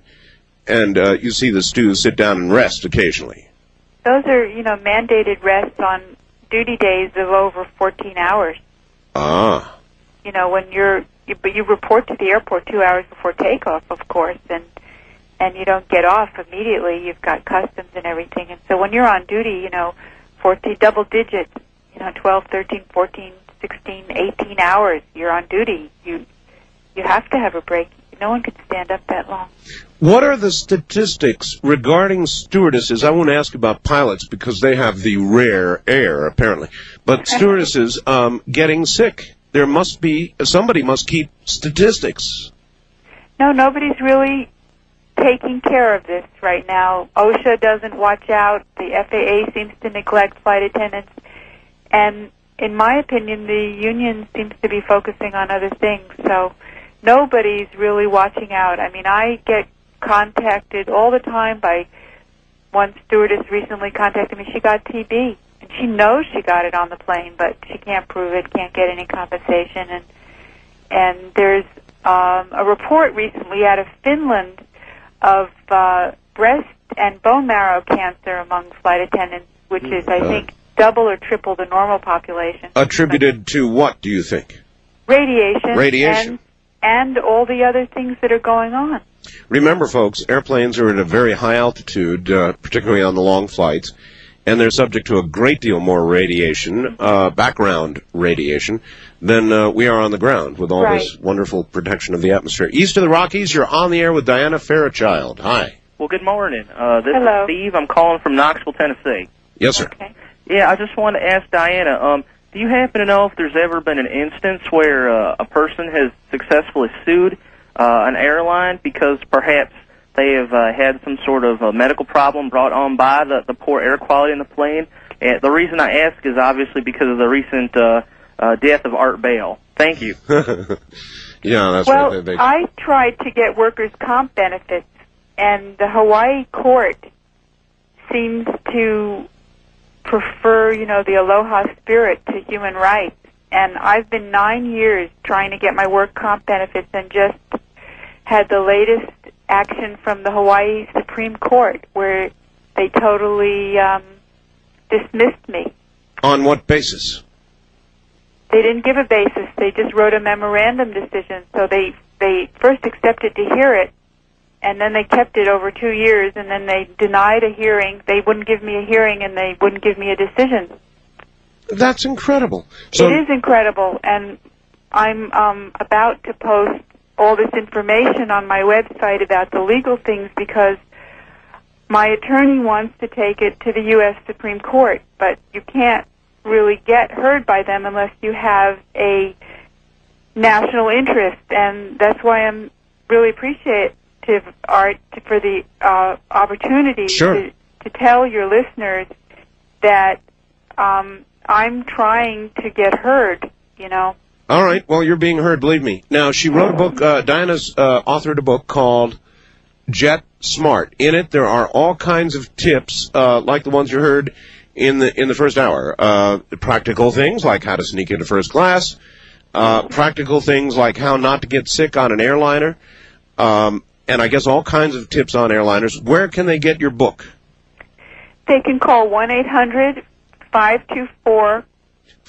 and uh, you see the stews sit down and rest occasionally. Those are, you know, mandated rests on duty days of over 14 hours. Ah. You know, when you're, you, but you report to the airport two hours before takeoff, of course, and and you don't get off immediately. You've got customs and everything, and so when you're on duty, you know, 14 double digits, you know, 12, 13, 14, 16, 18 hours. You're on duty. You you have to have a break. No one could stand up that long. What are the statistics regarding stewardesses? I won't ask about pilots because they have the rare air, apparently. But stewardesses um, getting sick. There must be somebody must keep statistics. No, nobody's really taking care of this right now. OSHA doesn't watch out. The FAA seems to neglect flight attendants. And in my opinion, the union seems to be focusing on other things. So nobody's really watching out. I mean, I get contacted all the time by one stewardess recently contacted me. She got TB. And she knows she got it on the plane, but she can't prove it, can't get any compensation. And and there's um, a report recently out of Finland of uh, breast and bone marrow cancer among flight attendants, which is, I think, double or triple the normal population. Attributed to what, do you think? Radiation. Radiation. And, and all the other things that are going on. Remember, folks, airplanes are at a very high altitude, uh, particularly on the long flights, and they're subject to a great deal more radiation, uh, background radiation, than uh, we are on the ground with all this wonderful protection of the atmosphere. East of the Rockies, you're on the air with Diana Fairchild. Hi. Well, good morning. Uh, this Hello. is Steve. I'm calling from Knoxville, Tennessee. Yes, sir. Okay. Yeah, I just wanted to ask Diana. Um, do you happen to know if there's ever been an instance where uh, a person has successfully sued uh, an airline because perhaps they have uh, had some sort of uh, medical problem brought on by the, the poor air quality in the plane? And the reason I ask is obviously because of the recent uh, uh, death of Art Bell. Thank you. yeah, that's well, what they, they I tried to get workers' comp benefits, and the Hawaii court seems to prefer, you know, the aloha spirit to human rights. And I've been nine years trying to get my work comp benefits, and just had the latest action from the Hawaii Supreme Court where they totally um, dismissed me. on what basis? They didn't give a basis. They just wrote a memorandum decision. So they they first accepted to hear it, and then they kept it over two years, and then they denied a hearing. They wouldn't give me a hearing, and they wouldn't give me a decision. That's incredible. So it is incredible, and I'm um, about to post all this information on my website about the legal things because my attorney wants to take it to the U.S. Supreme Court, but you can't really get heard by them unless you have a national interest, and that's why I'm really Art, for the uh, opportunity Sure. to, to tell your listeners that um, I'm trying to get heard. You know. All right. Well, you're being heard. Believe me. Now, she wrote a book. Uh, Diana's uh, authored a book called Jet Smart. In it, there are all kinds of tips, uh, like the ones you heard in the in the first hour. Uh, practical things like how to sneak into first class. Uh, practical things like how not to get sick on an airliner. Um, and I guess all kinds of tips on airliners. Where can they get your book? They can call one eight hundred five two four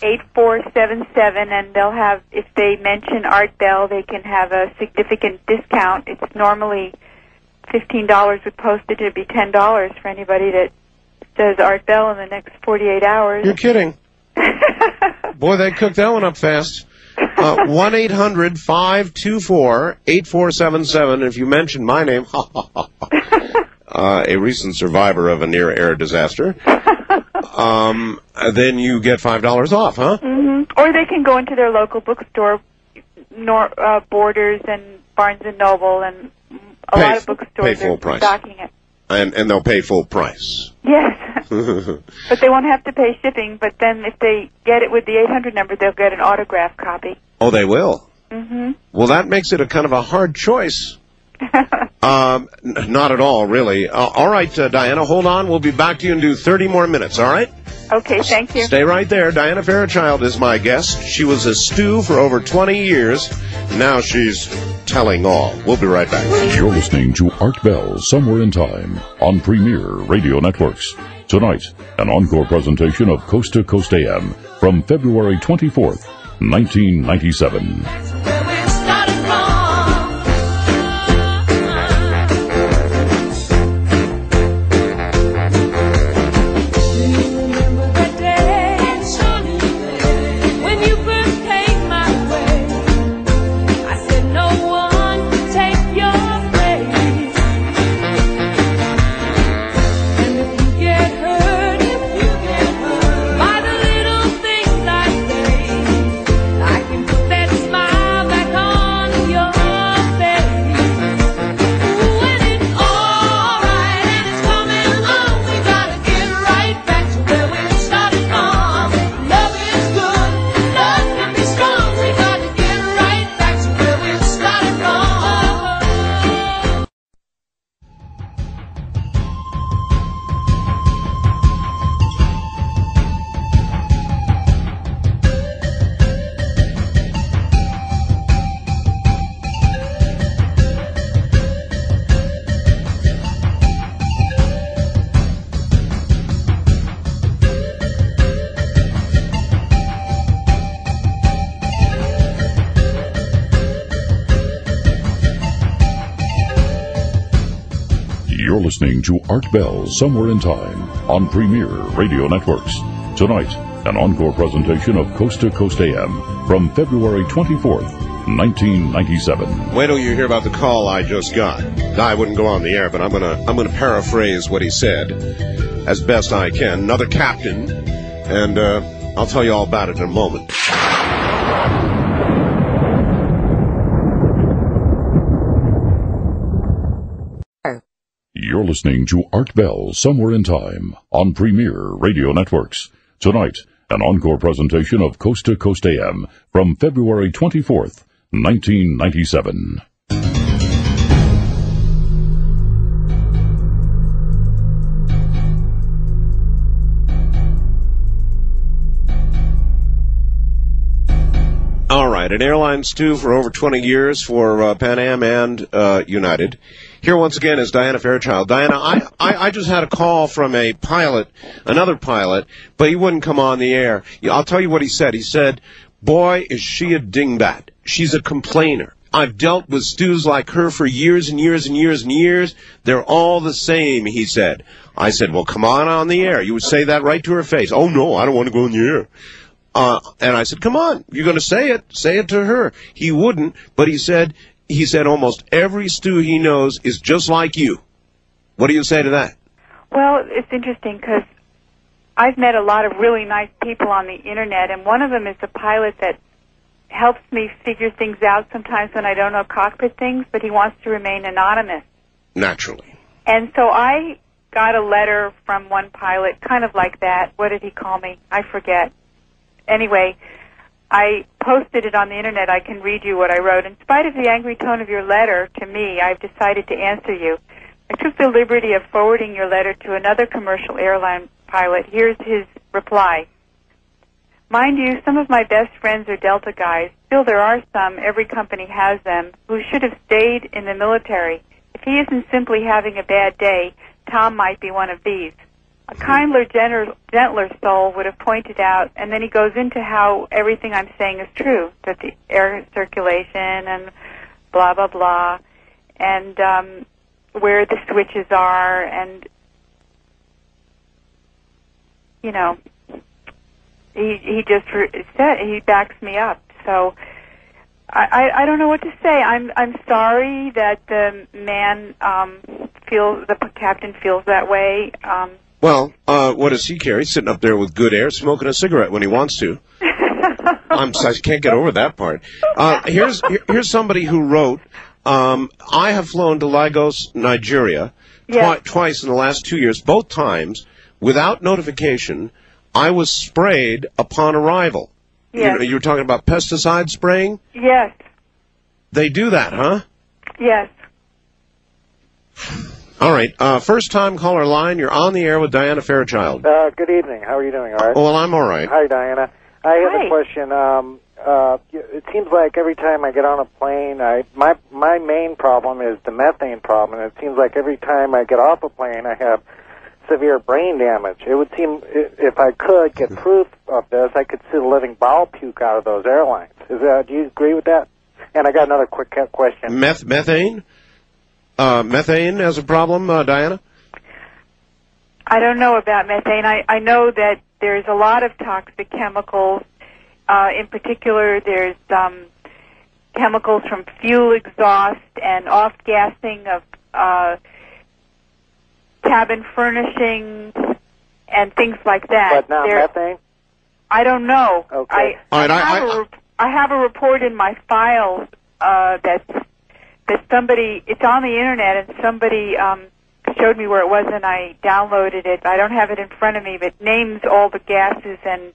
eight four seven seven, and they'll have if they mention Art Bell, they can have a significant discount. It's normally fifteen dollars with postage. It'd be ten dollars for anybody that says Art Bell in the next forty eight hours. You're kidding. Boy, they cooked that one up fast. Uh, One eight hundred five two four eight four seven seven. If you mention my name, uh, a recent survivor of a near air disaster, um, then you get five dollars off, huh? hmm Or they can go into their local bookstore, nor, uh, Borders and Barnes and Noble, and a Pay- lot of bookstores full are price. stocking it. And and they'll pay full price. Yes, but they won't have to pay shipping. But then if they get it with the 800 number, they'll get an autograph copy. oh, they will. hmm Well, that makes it a kind of a hard choice. Um, not at all, really. Uh, all right, uh, Diana, hold on. We'll be back to you in do 30 more minutes, all right? Okay, thank you. Stay right there. Diana Fairchild is my guest. She was a stew for over 20 years. Now she's telling all. We'll be right back. You're listening to Art Bell Somewhere in Time on Premier Radio Networks. Tonight, an encore presentation of Coast to Coast AM from February 24th, 1997. Listening to Art Bell Somewhere in Time on Premier Radio Networks. Tonight, an encore presentation of Coast to Coast AM from February 24th, 1997. Wait till you hear about the call I just got. I wouldn't go on the air, but I'm gonna I'm gonna paraphrase what he said as best I can. Another captain, and uh, I'll tell you all about it in a moment. You're listening to Art Bell Somewhere in Time on Premier Radio Networks. Tonight, an encore presentation of Coast to Coast AM from February 24th, 1997. All right, at Airlines too for over 20 years for uh, Pan Am and uh, United. Here once again is Diana Fairchild. Diana, I, I, I just had a call from a pilot, another pilot, but he wouldn't come on the air. I'll tell you what he said. He said, boy, is she a dingbat. She's a complainer. I've dealt with stews like her for years and years and years and years. They're all the same, he said. I said, well, come on on the air. You would say that right to her face. Oh, no, I don't want to go on the air. Uh, and I said, come on, you're going to say it. Say it to her. He wouldn't, but he said, he said almost every stew he knows is just like you. What do you say to that? Well, it's interesting because I've met a lot of really nice people on the internet, and one of them is a pilot that helps me figure things out sometimes when I don't know cockpit things, but he wants to remain anonymous. Naturally. And so I got a letter from one pilot, kind of like that. What did he call me? I forget. Anyway, I posted it on the internet. I can read you what I wrote. In spite of the angry tone of your letter to me, I've decided to answer you. I took the liberty of forwarding your letter to another commercial airline pilot. Here's his reply. Mind you, some of my best friends are Delta guys. Still, there are some, every company has them, who should have stayed in the military. If he isn't simply having a bad day, Tom might be one of these. A kindler, gentler, gentler soul would have pointed out, and then he goes into how everything I'm saying is true, that the air circulation and blah, blah, blah, and um, where the switches are, and, you know, he he just re- said he backs me up. So I, I I don't know what to say. I'm I'm sorry that the man um feels the captain feels that way. Um Well, uh, what does he care? He's sitting up there with good air, smoking a cigarette when he wants to. I'm, I can't get over that part. Uh, here's here's somebody who wrote. Um, I have flown to Lagos, Nigeria, Yes. twice in the last two years. Both times, without notification, I was sprayed upon arrival. Yes. You, you were talking about pesticide spraying. yes, They do that, huh? yes. All right. Uh, first time caller line. You're on the air with Diana Fairchild. Uh, good evening. How are you doing? All right. Well, I'm all right. Hi, Diana. I have Hi. a question. Um, uh, it seems like every time I get on a plane, I my my main problem is the methane problem, and it seems like every time I get off a plane, I have severe brain damage. It would seem i- if I could get proof of this, I could see the living bowel puke out of those airlines. Is that? Do you agree with that? And I got another quick ca- question. Meth methane. Uh, methane as a problem, uh, Diana. I don't know about methane. I, I know that there's a lot of toxic chemicals. Uh, in particular, there's um, chemicals from fuel exhaust and off gassing of uh, cabin furnishings and things like that. But not There- methane. I don't know. Okay. I, All right, I- have I- a rep- I have a report in my files uh, that that somebody it's on the internet and somebody um, showed me where it was and I downloaded it. I don't have it in front of me, but names all the gases and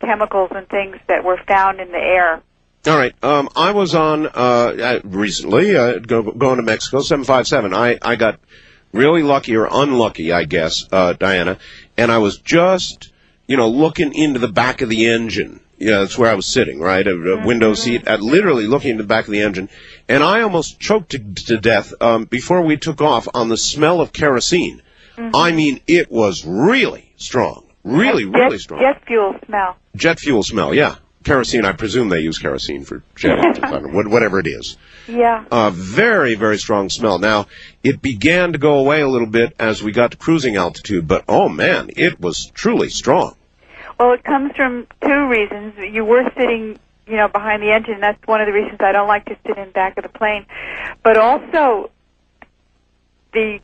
chemicals and things that were found in the air. All right. Um, I was on uh, recently uh, go, going to Mexico, seven five seven. I I got really lucky or unlucky, I guess, uh, Diana, and I was just you know looking into the back of the engine. Yeah, that's where I was sitting, right, a, a window seat, at literally looking into the back of the engine, and I almost choked to, to death um, before we took off on the smell of kerosene. I mean, it was really strong, really, jet, really strong Jet fuel smell. jet fuel smell. Yeah, kerosene. I presume they use kerosene for jet, I don't know, what- whatever it is. Yeah. Uh, very, very strong smell. Now, it began to go away a little bit as we got to cruising altitude, but oh man, it was truly strong. Well, it comes from two reasons. You were sitting, you know, behind the engine. That's one of the reasons I don't like to sit in back of the plane. But also, the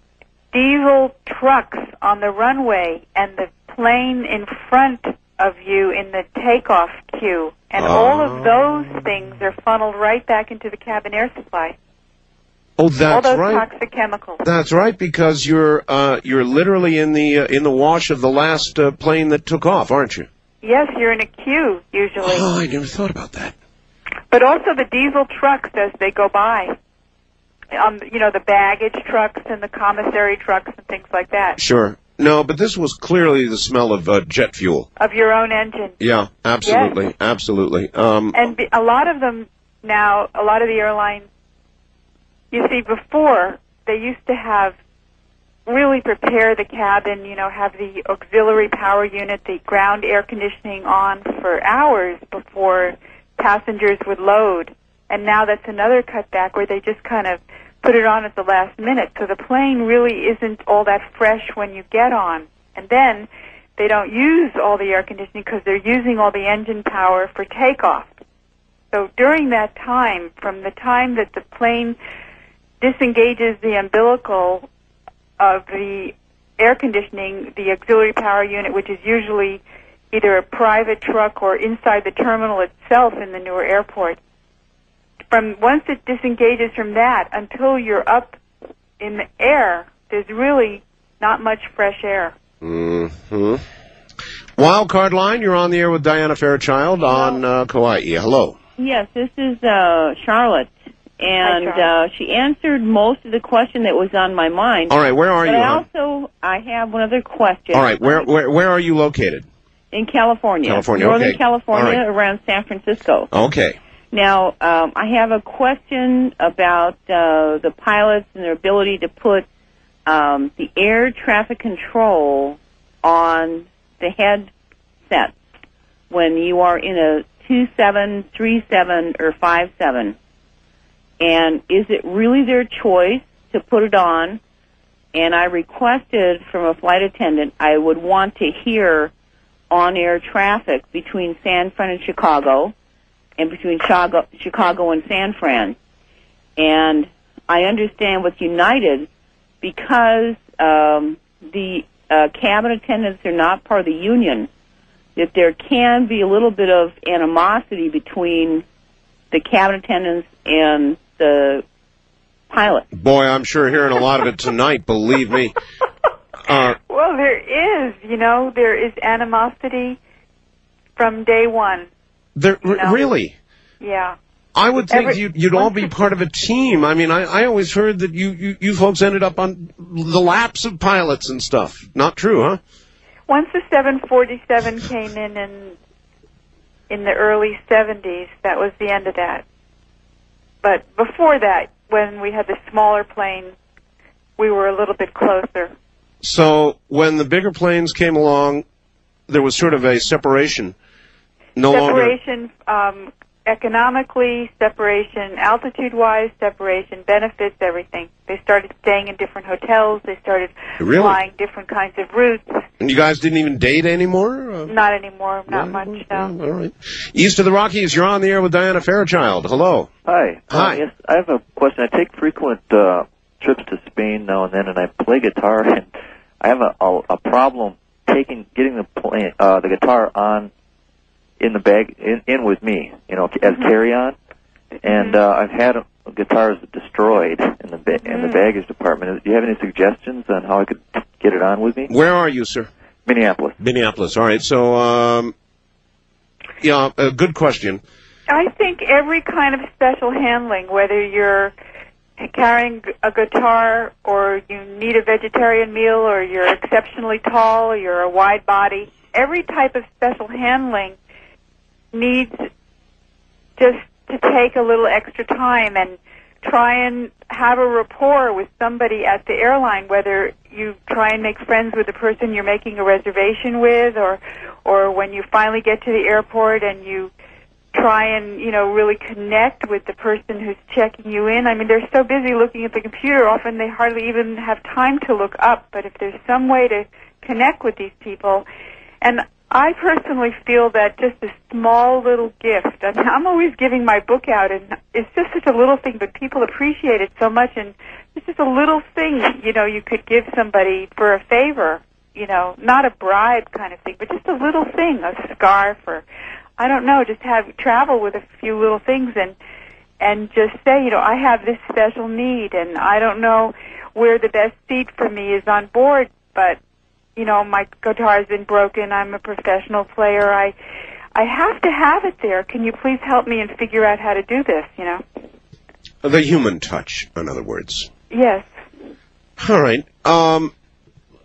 diesel trucks on the runway and the plane in front of you in the takeoff queue, and all of those things are funneled right back into the cabin air supply. Oh, that's right. all those right. toxic chemicals. That's right, because you're uh, you're literally in the uh, in the wash of the last uh, plane that took off, aren't you? Yes, you're in a queue usually, Oh, I never thought about that. but also the diesel trucks as they go by. Um, you know the baggage trucks and the commissary trucks and things like that Sure. No, but this was clearly the smell of uh, jet fuel. of your own engine. Yeah, absolutely, absolutely. Um, And be, a lot of them now, a lot of the airlines, you see, before they used to have really prepare the cabin, you know, have the auxiliary power unit, the ground air conditioning on for hours before passengers would load. And now that's another cutback where they just kind of put it on at the last minute. So the plane really isn't all that fresh when you get on. And then they don't use all the air conditioning because they're using all the engine power for takeoff. So during that time, from the time that the plane disengages the umbilical of the air conditioning, the auxiliary power unit, which is usually either a private truck or inside the terminal itself in the newer airport, from once it disengages from that until you're up in the air, there's really not much fresh air. hmm Wild card line, you're on the air with Diana Fairchild on uh, Kauai. Hello. Yes, this is uh, Charlotte, and Hi, uh, she answered most of the question that was on my mind. All right, where are but you? I hon? also I have one other question. All right, where where where are you located? in California, California, Northern okay. California, All right. around San Francisco. Okay. Now, um, I have a question about uh, the pilots and their ability to put um, the air traffic control on the headsets when you are in a two seven, three seven, or five seven. And is it really their choice to put it on? And I requested from a flight attendant I would want to hear on-air traffic between San Fran and Chicago and between Chicago, Chicago and San Fran. And I understand with United because um, the uh, cabin attendants are not part of the union, that there can be a little bit of animosity between the cabin attendants and the pilot. Boy, I'm sure hearing a lot of it tonight. believe me. Uh, Well, there is, you know, there is animosity from day one. there No. really. Yeah. I would think Every- you'd, you'd all be part of a team. I mean, I, I always heard that you, you, you folks ended up on the laps of pilots and stuff. Not true, huh? Once the 747 came in in in the early 70s, that was the end of that. But before that, when we had the smaller plane, we were a little bit closer. So when the bigger planes came along, there was sort of a separation. No longer. separation um, economically, separation altitude-wise, separation benefits, everything. They started staying in different hotels. They started Really? flying different kinds of routes. And you guys didn't even date anymore? Uh, Not anymore, not much. yeah, No. all right. East of the Rockies, you're on the air with Diana Fairchild. Hello. Hi. Hi. Uh, yes, I have a question. I take frequent uh, trips to Spain now and then, and I play guitar, and I have a, a, a problem taking getting the play, uh, the guitar on in the bag in, in with me, you know, as carry on. And uh, I've had guitars destroyed in the ba- in the baggage department. Do you have any suggestions on how I could get it on with me? Where are you, sir? Minneapolis. Minneapolis. All right. So, um, yeah, a good question. I think every kind of special handling, whether you're carrying a guitar or you need a vegetarian meal or you're exceptionally tall or you're a wide body, every type of special handling needs just to take a little extra time and try and have a rapport with somebody at the airline, whether you try and make friends with the person you're making a reservation with or or when you finally get to the airport and you try and you know really connect with the person who's checking you in. I mean, they're so busy looking at the computer, often they hardly even have time to look up. But if there's some way to connect with these people, and I personally feel that just a small little gift. I mean, I'm always giving my book out, and it's just such a little thing, but people appreciate it so much, and it's just a little thing you know you could give somebody for a favor. you know, not a bribe kind of thing, but just a little thing, a scarf or I don't know, just have travel with a few little things and and just say, you know, I have this special need and I don't know where the best seat for me is on board, but you know, my guitar's been broken. I'm a professional player. I I have to have it there. Can you please help me and figure out how to do this, you know? The human touch, in other words. Yes. All right. Um,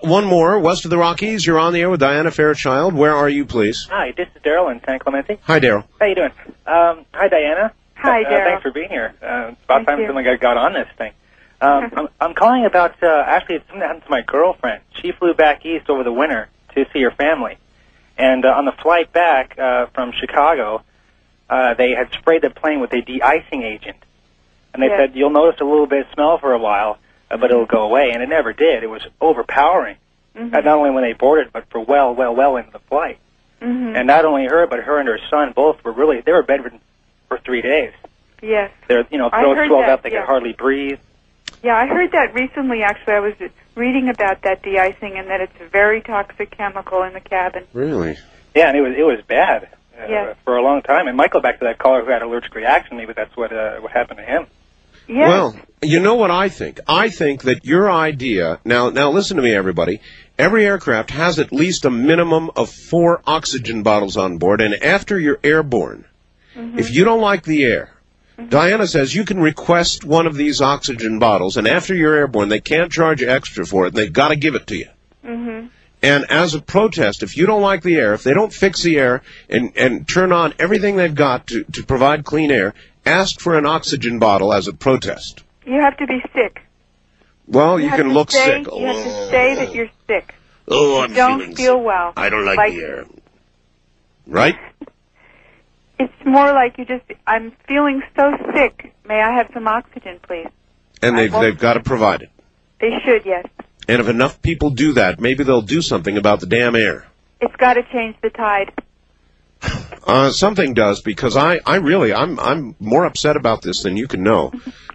one more. West of the Rockies, you're on the air with Diana Fairchild. Where are you, please? Hi, this is Daryl in San Clemente. Hi, Daryl. How you doing? Um, hi, Diana. Hi, Uh, Daryl. thanks for being here. Uh, it's about Thank time you. someone got, got on this thing. Um, I'm, I'm calling about uh, actually it's something that happened to my girlfriend. She flew back east over the winter to see her family, and uh, on the flight back uh, from Chicago, uh, they had sprayed the plane with a de-icing agent, and they Yes. said you'll notice a little bit of smell for a while, uh, but it'll go away, and it never did. It was overpowering, Mhm. uh, not only when they boarded, but for well, well, well into the flight. Mhm. And not only her, but her and her son both were really they were bedridden for three days. Yes. Their you know heard swelled that, up, they yeah. could hardly breathe. Yeah, I heard that recently. Actually, I was reading about that de-icing and that it's a very toxic chemical in the cabin. Really? Yeah, and it was it was bad uh, Yes. for a long time. And might go back to that caller who had allergic reaction. Maybe that's what uh, what happened to him. Yes. Well, you know what I think? I think that your idea now now listen to me everybody. Every aircraft has at least a minimum of 4 oxygen bottles on board and after you're airborne, if you don't like the air, Diana says you can request one of these oxygen bottles and after you're airborne they can't charge you extra for it and they've got to give it to you. hmm And as a protest, if you don't like the air, if they don't fix the air and, and turn on everything they've got to, to provide clean air, ask for an oxygen bottle as a protest. You have to be sick. Well, you, have can look say, sick. You have to say that you're sick. Oh, I'm don't feeling feel sick. well. I don't like, Like- the air. Right? It's more like you just. I'm feeling so sick. May I have some oxygen, please? And they've, they've got to provide it. They should. Yes. And if enough people do that, maybe they'll do something about the damn air. It's got to change the tide. Uh, something does because I, I really, I'm, I'm more upset about this than you can know.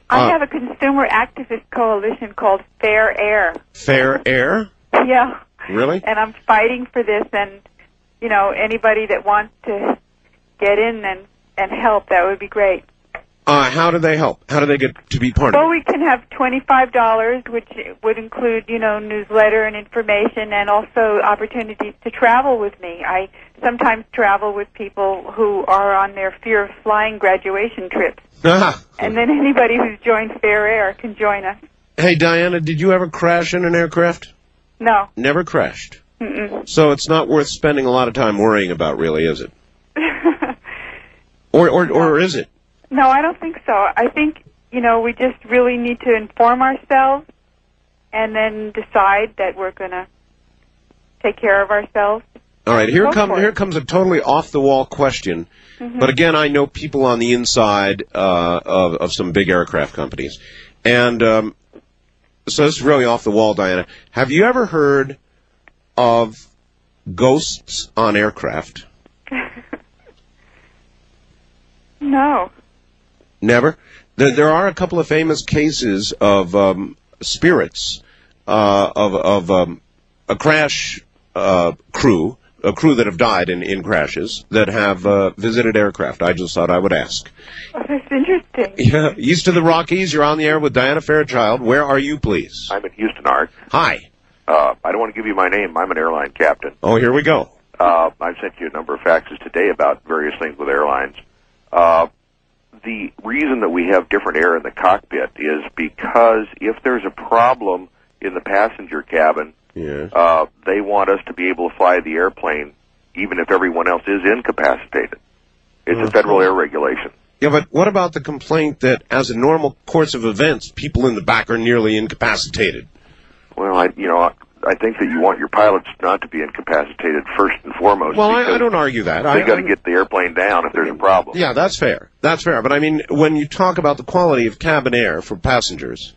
I Uh, have a consumer activist coalition called Fair Air. Fair air? Yeah. Really? And I'm fighting for this, and you know anybody that wants to get in and and help, that would be great. Uh, how do they help? How do they get to be part of it? Well, we can have twenty-five dollars, which would include, you know, newsletter and information, and also opportunities to travel with me. I sometimes travel with people who are on their fear of flying graduation trips, Ah. and then anybody who's joined Fair Air can join us. Hey, Diana, did you ever crash in an aircraft? No. Never crashed. Mm-mm. So it's not worth spending a lot of time worrying about, really, is it? Or, or, or is it? no, I don't think so. I think you know we just really need to inform ourselves, and then decide that we're going to take care of ourselves. All right, here Go come here comes a totally off the wall question. Mhm. But again, I know people on the inside uh, of of some big aircraft companies, and um, so this is really off the wall, Diana. Have you ever heard of ghosts on aircraft? No. Never. There, there are a couple of famous cases of um, spirits uh, of of um, a crash uh, crew, a crew that have died in, in crashes that have uh, visited aircraft. I just thought I would ask. Oh, that's interesting. Yeah, east of the Rockies, you're on the air with Diana Fairchild. Where are you, please? I'm in Houston, Art. Hi. Uh, I don't want to give you my name. I'm an airline captain. Oh, here we go. Uh, I've sent you a number of faxes today about various things with airlines. Uh, the reason that we have different air in the cockpit is because if there's a problem in the passenger cabin, Yeah. uh, they want us to be able to fly the airplane even if everyone else is incapacitated. It's a federal air regulation. Yeah, but what about the complaint that, as a normal course of events, people in the back are nearly incapacitated? Well, I, you know, I, think that you want your pilots not to be incapacitated first and foremost. Well, I, I don't argue that. They got to get the airplane down if there's a problem. Yeah, that's fair. That's fair. But I mean, when you talk about the quality of cabin air for passengers,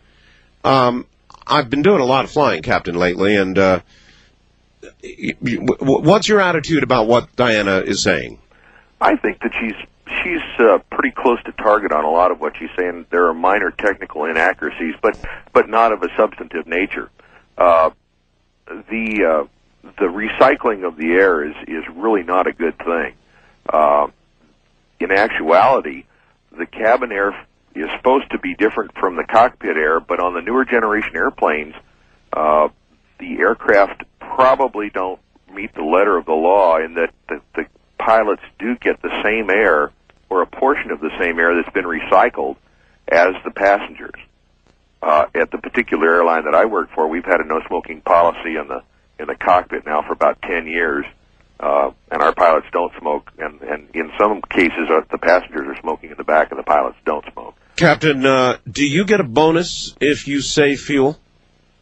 um, I've been doing a lot of flying, Captain, lately, and uh, y- y- w- what's your attitude about what Diana is saying? I think that she's she's uh, pretty close to target on a lot of what she's saying. There are minor technical inaccuracies, but but not of a substantive nature. Uh, the uh, the recycling of the air is is really not a good thing. Uh, in actuality, the cabin air is supposed to be different from the cockpit air, but on the newer generation airplanes, uh, the aircraft probably don't meet the letter of the law in that the, the pilots do get the same air or a portion of the same air that's been recycled as the passengers. Uh, at the particular airline that I work for, we've had a no smoking policy in the in the cockpit now for about ten years, uh, and our pilots don't smoke, and, and in some cases, uh, the passengers are smoking in the back, and the pilots don't smoke. Captain, uh, do you get a bonus if you save fuel?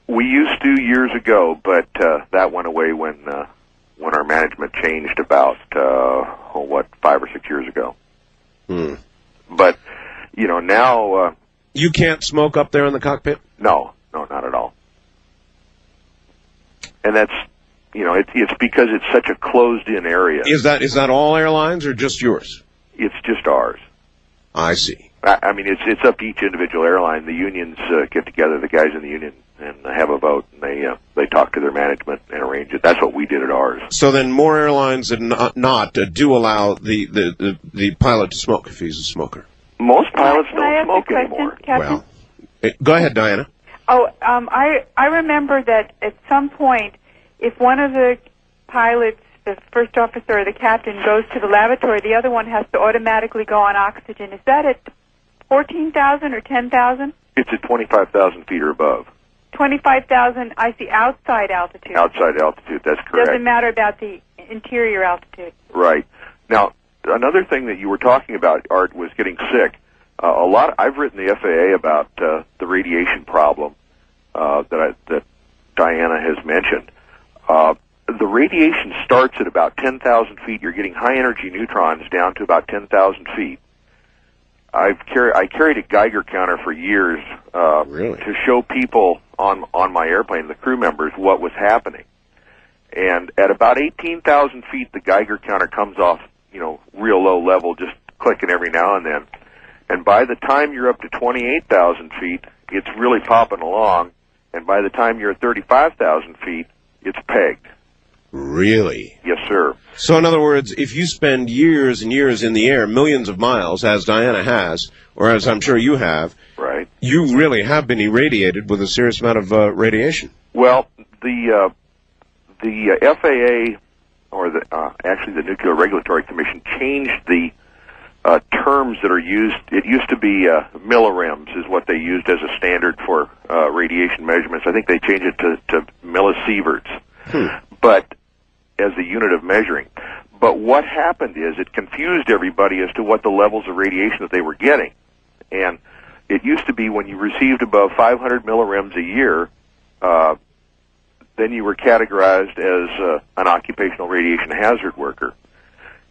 We used to years ago, but uh, that went away when uh, when our management changed about uh, oh, what five or six years ago. Hmm. But you know now, uh, You can't smoke up there in the cockpit? no, no, not at all. And that's you know it's it's because it's such a closed-in area. Is that is that all airlines or just yours? It's just ours. I see. I, I mean, it's it's up to each individual airline. The unions uh, get together, the guys in the union, and have a vote, and they uh, they talk to their management and arrange it. That's what we did at ours. So then, more airlines than not, not uh, do allow the, the, the, the pilot to smoke if he's a smoker. Most pilots Can I don't ask smoke a question, anymore. Captain? Well, eh, go ahead, Diana. Oh, um, I I remember that at some point, if one of the pilots, the first officer or the captain, goes to the lavatory, the other one has to automatically go on oxygen. Is that at fourteen thousand or ten thousand? It's at twenty five thousand feet or above, Twenty-five thousand. I see outside altitude. outside altitude. That's correct. Doesn't matter about the interior altitude. Right. Now, another thing that you were talking about, Art, was getting sick. Uh, a lot. I've written the FAA about uh, the radiation problem uh, that I, that Diana has mentioned. Uh, the radiation starts at about 10,000 feet. You're getting high energy neutrons down to about 10,000 feet. I've carried I carried a Geiger counter for years uh, to show people on on my airplane, the crew members, what was happening. And at about 18,000 feet, the Geiger counter comes off, you know, real low level, just clicking every now and then. And by the time you're up to 28,000 feet, it's really popping along. And by the time you're at 35,000 feet, it's pegged. Really? Yes, sir. So, in other words, if you spend years and years in the air, millions of miles, as Diana has, or as I'm sure you have, Right. you really have been irradiated with a serious amount of uh, radiation. Well, the uh, the uh, FAA or the uh, actually the Nuclear Regulatory Commission changed the uh, terms that are used. It used to be uh, millirems is what they used as a standard for uh, radiation measurements. I think they changed it to, to millisieverts, but as a unit of measuring. But what happened is it confused everybody as to what the levels of radiation that they were getting, and it used to be when you received above 500 millirems a year. Uh, then you were categorized as uh, an occupational radiation hazard worker.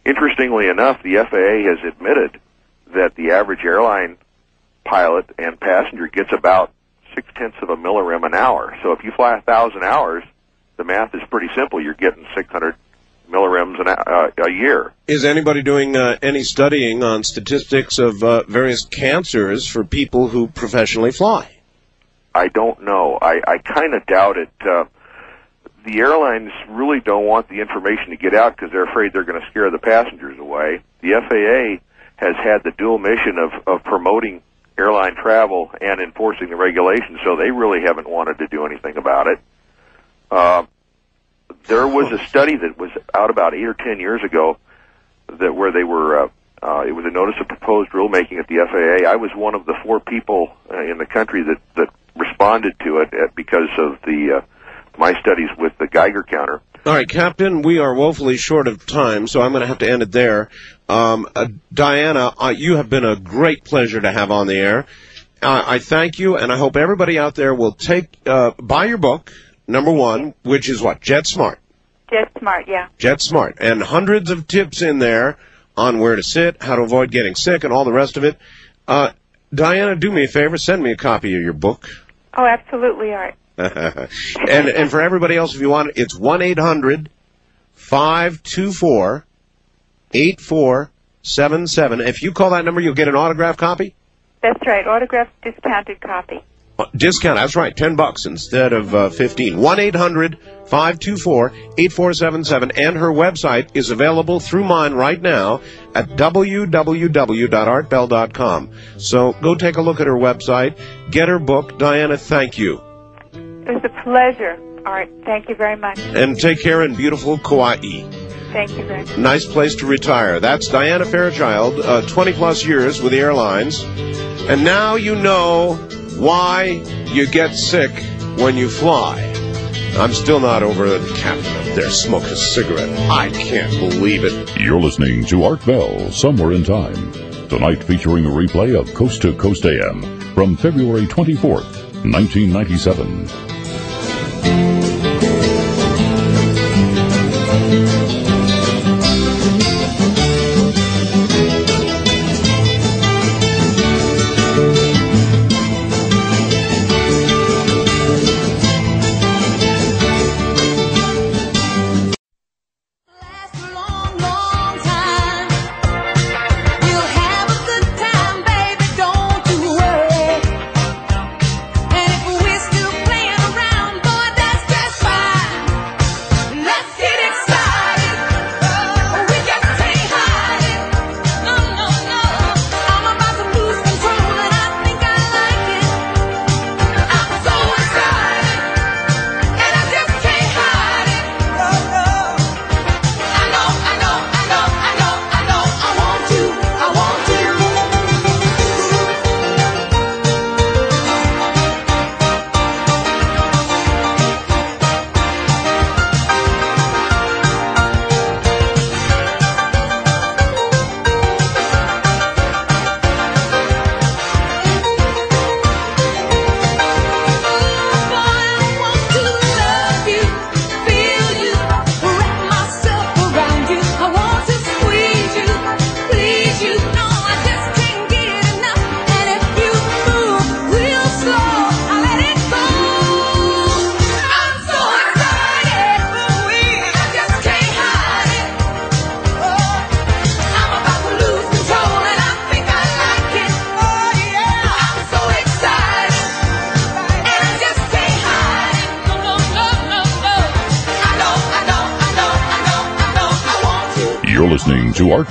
Interestingly enough, the FAA has admitted that the average airline pilot and passenger gets about six tenths of a millirem an hour. So if you fly a thousand hours, the math is pretty simple. You're getting 600 millirems an, uh, a year. Is anybody doing uh, any studying on statistics of uh, various cancers for people who professionally fly? I don't know. I, I kind of doubt it. Uh, the airlines really don't want the information to get out because they're afraid they're going to scare the passengers away. The FAA has had the dual mission of, of promoting airline travel and enforcing the regulations, so they really haven't wanted to do anything about it. Uh, there was a study that was out about eight or ten years ago that where they were. Uh, uh, it was a notice of proposed rulemaking at the FAA. I was one of the four people uh, in the country that that responded to it uh, because of the uh, my studies with the Geiger counter. All right, Captain, we are woefully short of time, so I'm going to have to end it there. Um, uh, Diana, uh, you have been a great pleasure to have on the air. Uh, I thank you, and I hope everybody out there will take uh, buy your book, number one, which is what Jet Smart. Jet smart, yeah. Jet Smart, and hundreds of tips in there on where to sit, how to avoid getting sick, and all the rest of it. Uh, Diana, do me a favor, send me a copy of your book. Oh, absolutely, Art. And and for everybody else, if you want, it's one eight hundred five two four eight four seven seven. If you call that number, you'll get an autograph copy. That's right, autographed discounted copy. Uh, Discount, that's right, 10 bucks instead of uh, 15. 1 800 524 8477. And her website is available through mine right now at www.artbell.com. So go take a look at her website, get her book. Diana, thank you. It was a pleasure, All right. Thank you very much. And take care in beautiful Kauai. Thank you very much. Nice place to retire. That's Diana Fairchild, uh, 20 plus years with the airlines. And now you know why you get sick when you fly. I'm still not over the captain up there smoking a cigarette. I can't believe it. You're listening to Art Bell, Somewhere in Time. Tonight featuring a replay of Coast to Coast AM from February 24th, 1997. Long,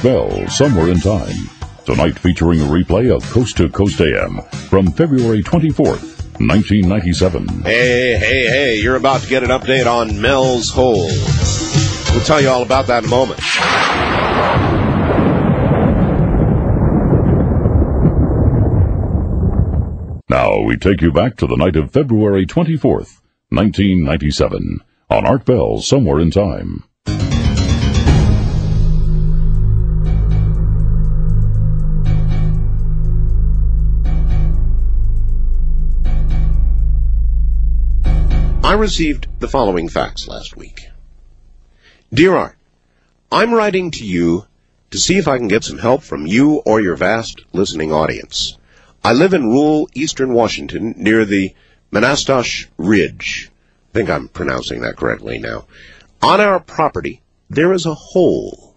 Bell, Somewhere in Time. Tonight featuring a replay of Coast to Coast AM from February 24th, 1997. Hey, hey, hey, you're about to get an update on Mel's Hole. We'll tell you all about that in a moment. Now we take you back to the night of February 24th, 1997, on Art Bell, Somewhere in Time. I received the following facts last week. Dear Art, I'm writing to you to see if I can get some help from you or your vast listening audience. I live in rural eastern Washington near the Manastash Ridge. I think I'm pronouncing that correctly now. On our property, there is a hole.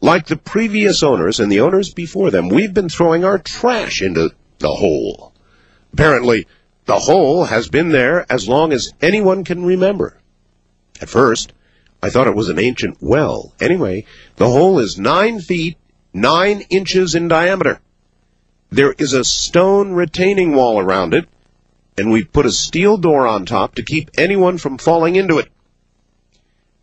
Like the previous owners and the owners before them, we've been throwing our trash into the hole. Apparently, the hole has been there as long as anyone can remember. At first, I thought it was an ancient well. Anyway, the hole is nine feet, nine inches in diameter. There is a stone retaining wall around it, and we put a steel door on top to keep anyone from falling into it.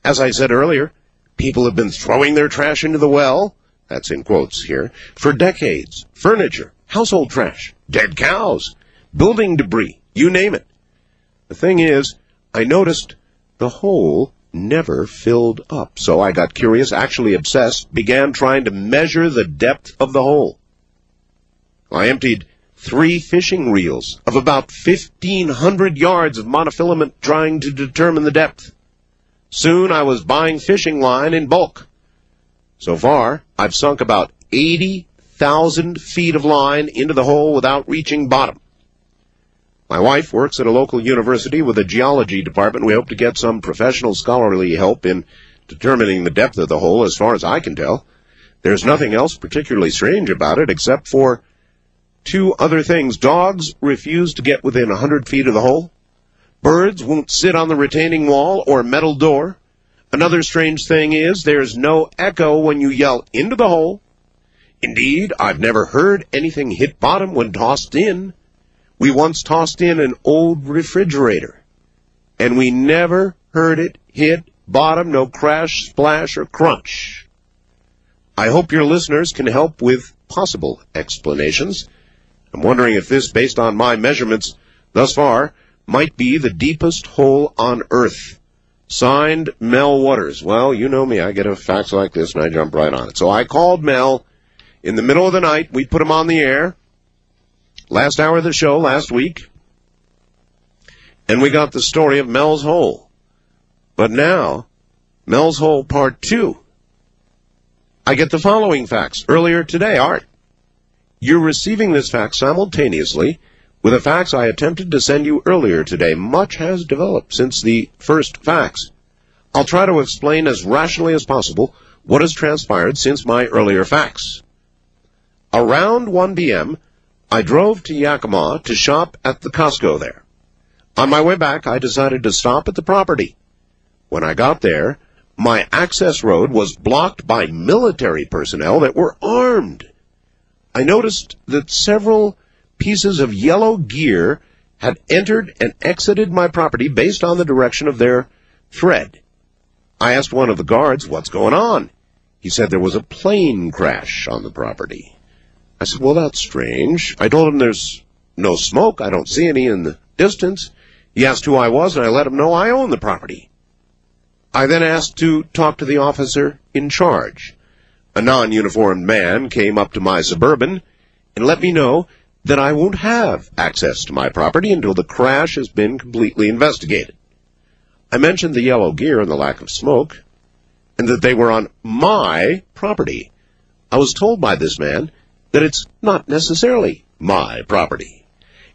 As I said earlier, people have been throwing their trash into the well, that's in quotes here, for decades. Furniture, household trash, dead cows, building debris, you name it. The thing is, I noticed the hole never filled up, so I got curious, actually obsessed, began trying to measure the depth of the hole. I emptied three fishing reels of about 1,500 yards of monofilament trying to determine the depth. Soon I was buying fishing line in bulk. So far, I've sunk about 80,000 feet of line into the hole without reaching bottom. My wife works at a local university with a geology department. We hope to get some professional scholarly help in determining the depth of the hole as far as I can tell. There's nothing else particularly strange about it except for two other things. Dogs refuse to get within a 100 feet of the hole. Birds won't sit on the retaining wall or metal door. Another strange thing is there's no echo when you yell into the hole. Indeed, I've never heard anything hit bottom when tossed in. We once tossed in an old refrigerator, and we never heard it hit bottom, no crash, splash, or crunch. I hope your listeners can help with possible explanations. I'm wondering if this, based on my measurements thus far, might be the deepest hole on Earth. Signed, Mel Waters. Well, you know me. I get a fax like this and I jump right on it. So I called Mel in the middle of the night. We put him on the air. Last hour of the show last week. And we got the story of Mel's Hole. But now, Mel's Hole Part 2. I get the following fax earlier today, Art. You're receiving this fax simultaneously with a fax I attempted to send you earlier today. Much has developed since the first fax. I'll try to explain as rationally as possible what has transpired since my earlier fax. Around 1 p.m., I drove to Yakima to shop at the Costco there. On my way back, I decided to stop at the property. When I got there, my access road was blocked by military personnel that were armed. I noticed that several pieces of yellow gear had entered and exited my property based on the direction of their thread. I asked one of the guards, what's going on? He said there was a plane crash on the property. I said, well, that's strange. I told him there's no smoke. I don't see any in the distance. He asked who I was, and I let him know I own the property. I then asked to talk to the officer in charge. A non-uniformed man came up to my Suburban and let me know that I won't have access to my property until the crash has been completely investigated. I mentioned the yellow gear and the lack of smoke, and that they were on my property. I was told by this man that it's not necessarily my property,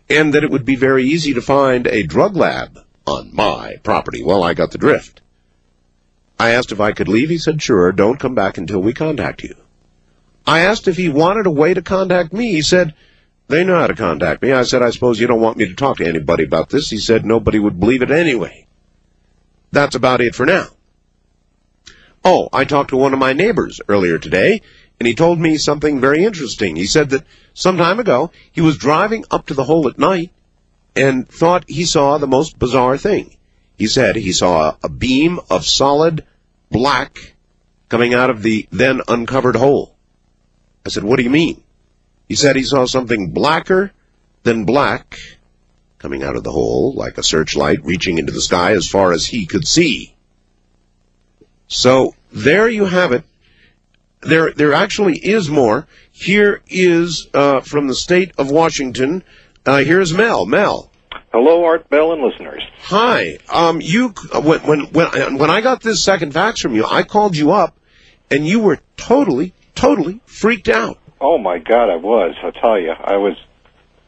and that it would be very easy to find a drug lab on my property. Well, I got the drift. I asked if I could leave. He said, sure, don't come back until we contact you. I asked if he wanted a way to contact me. He said, they know how to contact me. I said, I suppose you don't want me to talk to anybody about this. He said, nobody would believe it anyway. That's about it for now. Oh, I talked to one of my neighbors earlier today, and he told me something very interesting. He said that some time ago, he was driving up to the hole at night and thought he saw the most bizarre thing. He said he saw a beam of solid black coming out of the then uncovered hole. I said, what do you mean? He said he saw something blacker than black coming out of the hole, like a searchlight reaching into the sky as far as he could see. So there you have it. There, there actually is more. Here is uh, from the state of Washington. Uh, here's Mel. Mel. Hello, Art Bell and listeners. Hi. Um, you when when when when I got this second fax from you, I called you up, and you were totally, totally freaked out. Oh my God, I was. I'll tell you, I was.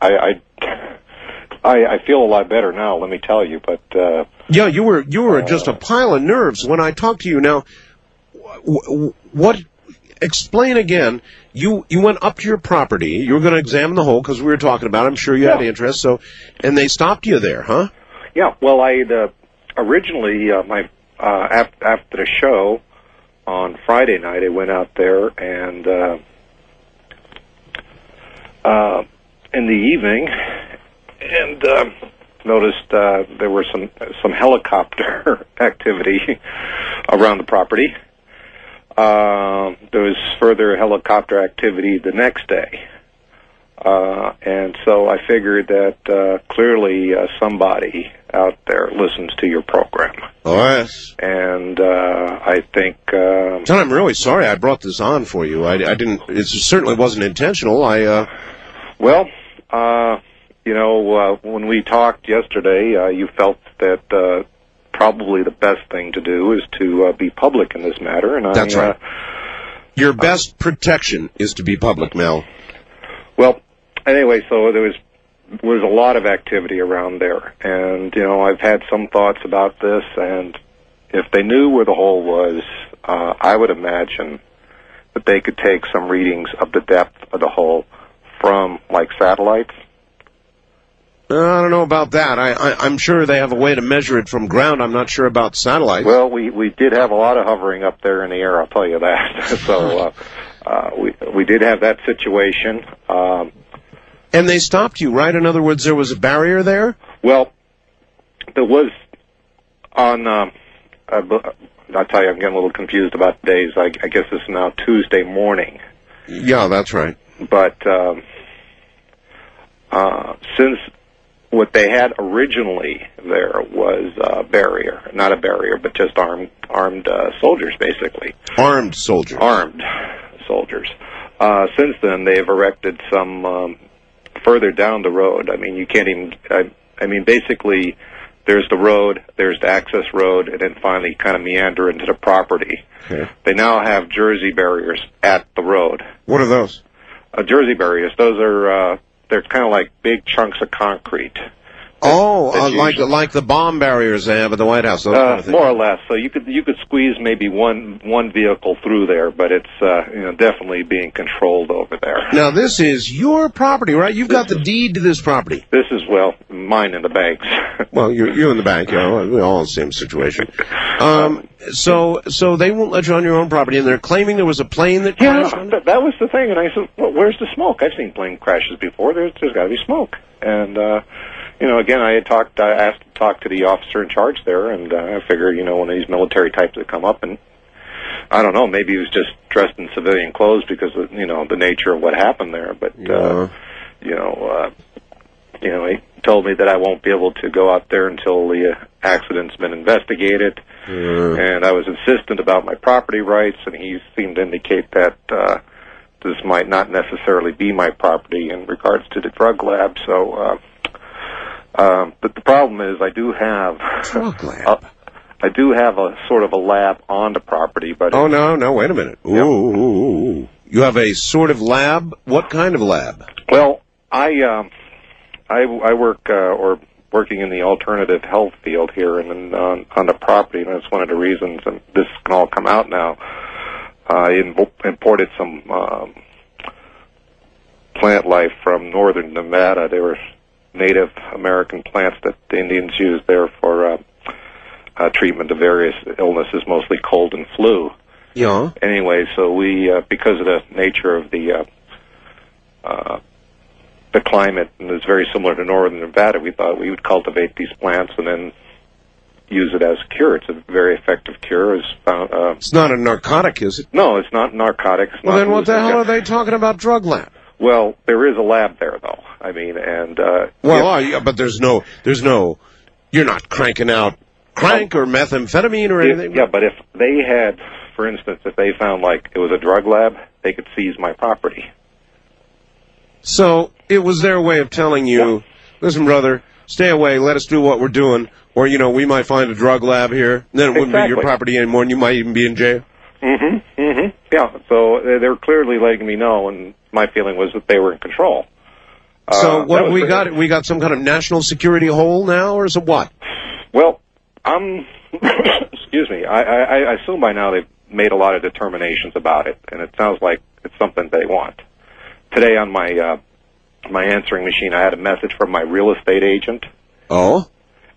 I I I, I feel a lot better now. Let me tell you, but uh, Yeah, you were you were just a pile of nerves when I talked to you. Now, wh- wh- what? Explain again. You you went up to your property. You were going to examine the hole because we were talking about. it. I'm sure you had interest. So, and they stopped you there, huh? yeah. Well, I uh, originally uh, my uh, after, after the show on Friday night, I went out there and uh, uh, in the evening and uh, noticed uh, there were some some helicopter activity around the property. Uh, there was further helicopter activity the next day. Uh, and so I figured that uh, clearly uh, somebody out there listens to your program. Oh yes. And uh, I think um, John, I'm really sorry I brought this on for you. I, I didn't. It certainly wasn't intentional. I. uh Well, uh, you know, uh, when we talked yesterday, uh, you felt that uh, probably the best thing to do is to uh, be public in this matter, and That's I, right. Your best protection is to be public, Mel. Uh, well, anyway, so there was was a lot of activity around there, and you know, I've had some thoughts about this, and if they knew where the hole was, uh, I would imagine that they could take some readings of the depth of the hole from like satellites. Uh, I don't know about that. I, I, I'm sure they have a way to measure it from ground. I'm not sure about satellites. Well, we we did have a lot of hovering up there in the air. I'll tell you that. so uh, uh, we we did have that situation. Um, and they stopped you, right? In other words, there was a barrier there. well, there was on. Um, I'll tell you, I'm getting a little confused about days. I, I guess it's now Tuesday morning. Yeah, that's right. but um, uh, since what they had originally there was a barrier, not a barrier, but just armed armed uh, soldiers, basically Armed soldiers. armed soldiers. Uh, since then, they've erected some um, further down the road. I mean, you can't even. I, I mean, basically, there's the road, there's the access road, and then finally kind of meander into the property. Okay. They now have Jersey barriers at the road What are those? uh, Jersey barriers. Those are uh, they're kind of like big chunks of concrete. Oh, that's uh, like usually- like the bomb barriers they have at the White House. Those kind Uh, of more or less. So you could you could squeeze maybe one one vehicle through there, but it's uh, you know definitely being controlled over there. Now this is your property, right? You've got the deed to this property. This is well mine and the bank's. Well, you're you in the bank, you know, we're all in the same situation. Um, so so they won't let you on your own property, and they're claiming there was a plane that crashed. Yeah, that, that was the thing, and I said, well, "Where's the smoke? I've seen plane crashes before. There's there's got to be smoke." And uh, you know, again, I had talked, I asked to talk to the officer in charge there, and uh, I figured, you know, one of these military types that come up, and I don't know, maybe he was just dressed in civilian clothes because of you know the nature of what happened there. But uh, you know, uh, you know, he told me that I won't be able to go out there until the uh, accident's been investigated and I was insistent about my property rights, and he seemed to indicate that uh, this might not necessarily be my property in regards to the drug lab. So, uh, um, but the problem is, I do have drug lab. Uh, I do have a sort of a lab on the property, but Oh no, no, wait a minute. Ooh, ooh, ooh, ooh. you have a sort of lab. What kind of lab? Well, I um, I I work uh, or working in the alternative health field here and on on the property, and that's one of the reasons. And this can all come out now. I im- imported some um, plant life from northern Nevada. They were Native American plants that the Indians used there for uh, uh, treatment of various illnesses, mostly cold and flu Yeah. anyway, so we, uh, because of the nature of the uh, uh, the climate, and it's very similar to northern Nevada, we thought we would cultivate these plants and then use it as a cure. It's a very effective cure. Is found, uh, It's not a narcotic, is it? no, it's not narcotics. Well, not then what the hell are they talking about drug lab? Well, there is a lab there, though. I mean, and uh, Well, oh, yeah, but there's no, there's no, you're not cranking out crank or methamphetamine or If- anything. yeah, but if they had, for instance, if they found like it was a drug lab, they could seize my property. So it was their way of telling you, listen, brother, stay away. Let us do what we're doing, or you know, we might find a drug lab here. and Then it wouldn't be your property anymore, and you might even be in jail. Mm-hmm. Mm-hmm. Yeah. So they were clearly letting me know, and my feeling was that they were in control. So Uh, what we got? We got some kind of national security hole now, or is it what? Well, I'm. excuse me. I, I, I assume by now they've made a lot of determinations about it, and it sounds like it's something they want. Today on my uh, my answering machine, I had a message from my real estate agent. Oh.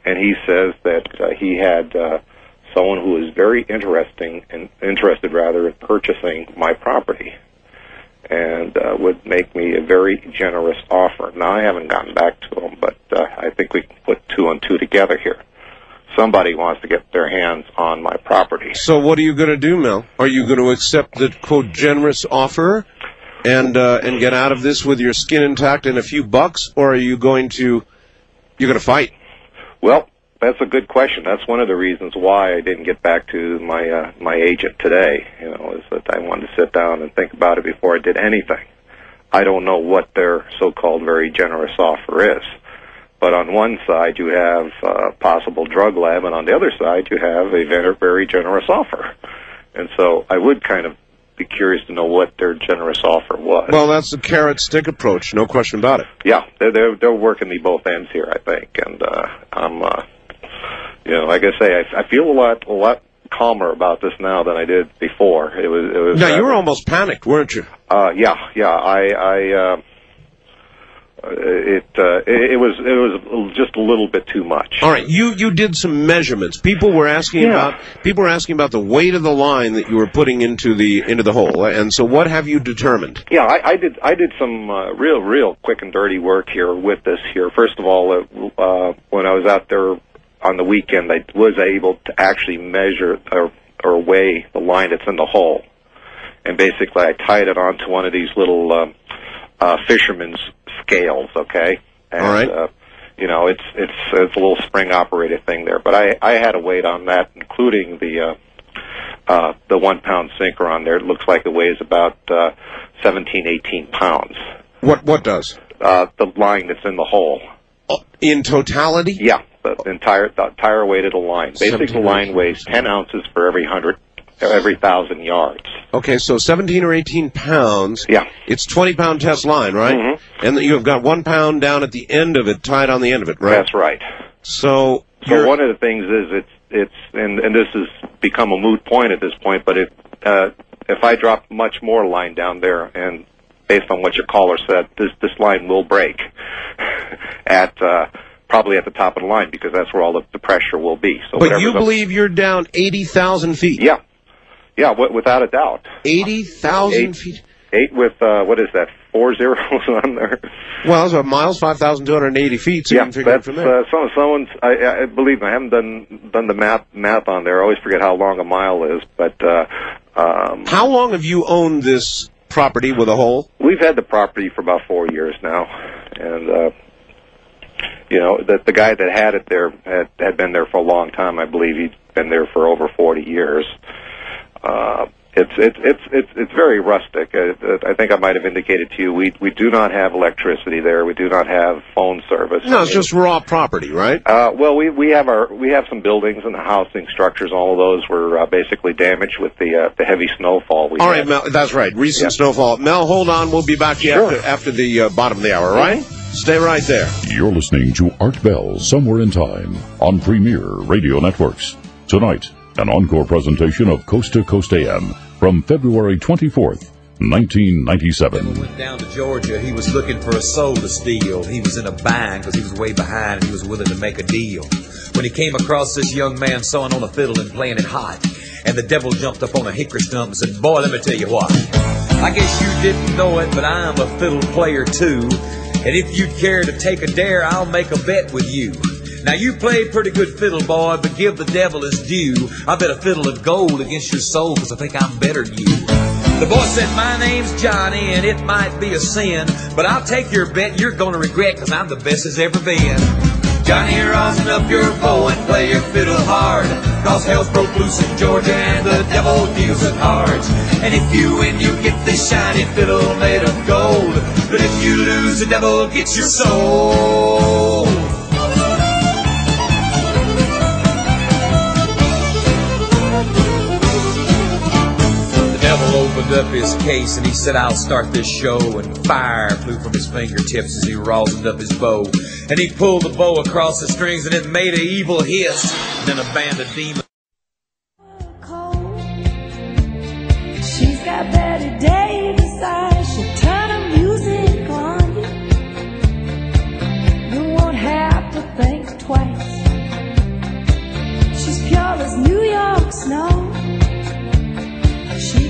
And he says that uh, he had uh, someone who is very interesting and interested rather in purchasing my property, and uh, would make me a very generous offer. Now I haven't gotten back to him, but uh, I think we can put two and two together here. Somebody wants to get their hands on my property. So what are you going to do, Mel? Are you going to accept the quote generous offer and uh, and get out of this with your skin intact and a few bucks, or are you going to you're going to fight? Well, that's a good question. That's one of the reasons why I didn't get back to my uh, my agent today. You know, is that I wanted to sit down and think about it before I did anything. I don't know what their so-called very generous offer is, but on one side you have uh, possible drug lab, and on the other side you have a very very generous offer. And so I would kind of be curious to know what their generous offer was. Well, that's the carrot stick approach, no question about it. Yeah, they're they're, they're working the both ends here, I think, and uh, I'm, uh, you know, like I say, I, I feel a lot a lot calmer about this now than I did before. It was it was. Now uh, you were almost panicked, weren't you? Uh, yeah, yeah. I I uh, it, uh, it it was it was just a little bit too much. All right, you you did some measurements. People were asking Yeah. about people were asking about the weight of the line that you were putting into the into the hole. And so, what have you determined? Yeah, I, I did. I did some uh, real, real quick and dirty work here with this. Here, first of all, uh, uh, when I was out there on the weekend, I was able to actually measure or, or weigh the line that's in the hole, and basically, I tied it onto one of these little um, uh, fisherman's scales. Okay, and, All right. Uh, you know, it's it's it's a little spring operated thing there, but I I had a weight on that, including the. Uh, uh, the one pound sinker on there. It looks like it weighs about uh, 17, 18 pounds. What what does? Uh, the line that's in the hole. In totality? Yeah, the entire the entire weight of the line. Basically, the line weighs 10 ounces for every hundred, every thousand yards. Okay, so 17 or 18 pounds. Yeah. It's 20 pound test line, right? Mhm. And you have got one pound down at the end of it, tied on the end of it, right? That's right. So, So one of the things is it's it's and and this has become a moot point at this point, but it uh, if I drop much more line down there and based on what your caller said, this this line will break at uh, probably at the top of the line because that's where all the, the pressure will be. So but you whatever's up- believe you're down 80,000 feet? Yeah, yeah, w- without a doubt. 80,000 Eight- feet? Eight with uh, what is that? Four zeros on there. Well, so miles, 5,280 feet, so you yeah, can figure that's from there. uh, some, someone's. I, I believe me, I haven't done done the math math on there. I always forget how long a mile is, but uh, um, How long have you owned this property with a hole? we've had the property for about four years now, and uh, you know the the guy that had it there had had been there for a long time. I believe he'd been there for over forty years. Uh, it's it's it's it's it's very rustic. Uh, I think I might have indicated to you we we do not have electricity there. We do not have phone service. No, it's just raw property, right? Uh, well, we we have our we have some buildings and the housing structures. All of those were uh, basically damaged with the uh, the heavy snowfall. We All had. right, Mel, that's right. Recent Yeah. snowfall. Mel, hold on. We'll be back Sure. after, after the uh, bottom of the hour, all right? Stay right there. You're listening to Art Bell Somewhere in Time on Premier Radio Networks. Tonight, an encore presentation of Coast to Coast AM from February 24th, 1997. went down to Georgia. He was looking for a soul to steal. He was in a bind because he was way behind and he was willing to make a deal. When he came across this young man sawing on a fiddle and playing it hot, and the devil jumped up on a hickory stump and said, Boy, let me tell you what. I guess you didn't know it, but I'm a fiddle player too. And if you'd care to take a dare, I'll make a bet with you. Now you play pretty good fiddle, boy, but give the devil his due. I bet a fiddle of gold against your soul, cause I think I'm better than you. The boy said, My name's Johnny, and it might be a sin, but I'll take your bet you're gonna regret, cause I'm the best as ever been. Johnny, rosin up your bow and play your fiddle hard, cause hell's broke loose in Georgia and the devil deals the cards. And if you win, you get this shiny fiddle made of gold, but if you lose, the devil gets your soul. Opened up his case and he said, I'll start this show. And fire flew from his fingertips as he rosined up his bow. And he pulled the bow across the strings and it made an evil hiss. And then a band of demons. She's got Bette Davis eyes. She'll turn the music on you. You won't have to think twice. She's pure as New York snow.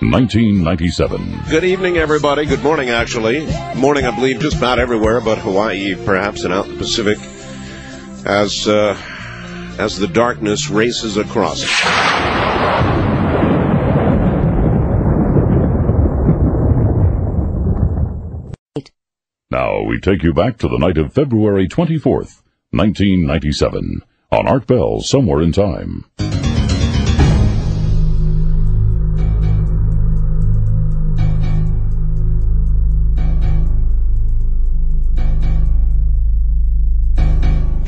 1997. Good evening, everybody. Good morning, actually. Morning, I believe, just about everywhere, but Hawaii, perhaps, and out in the Pacific, as uh, as the darkness races across. Now we take you back to the night of February 24th, 1997, on Art Bell Somewhere in Time.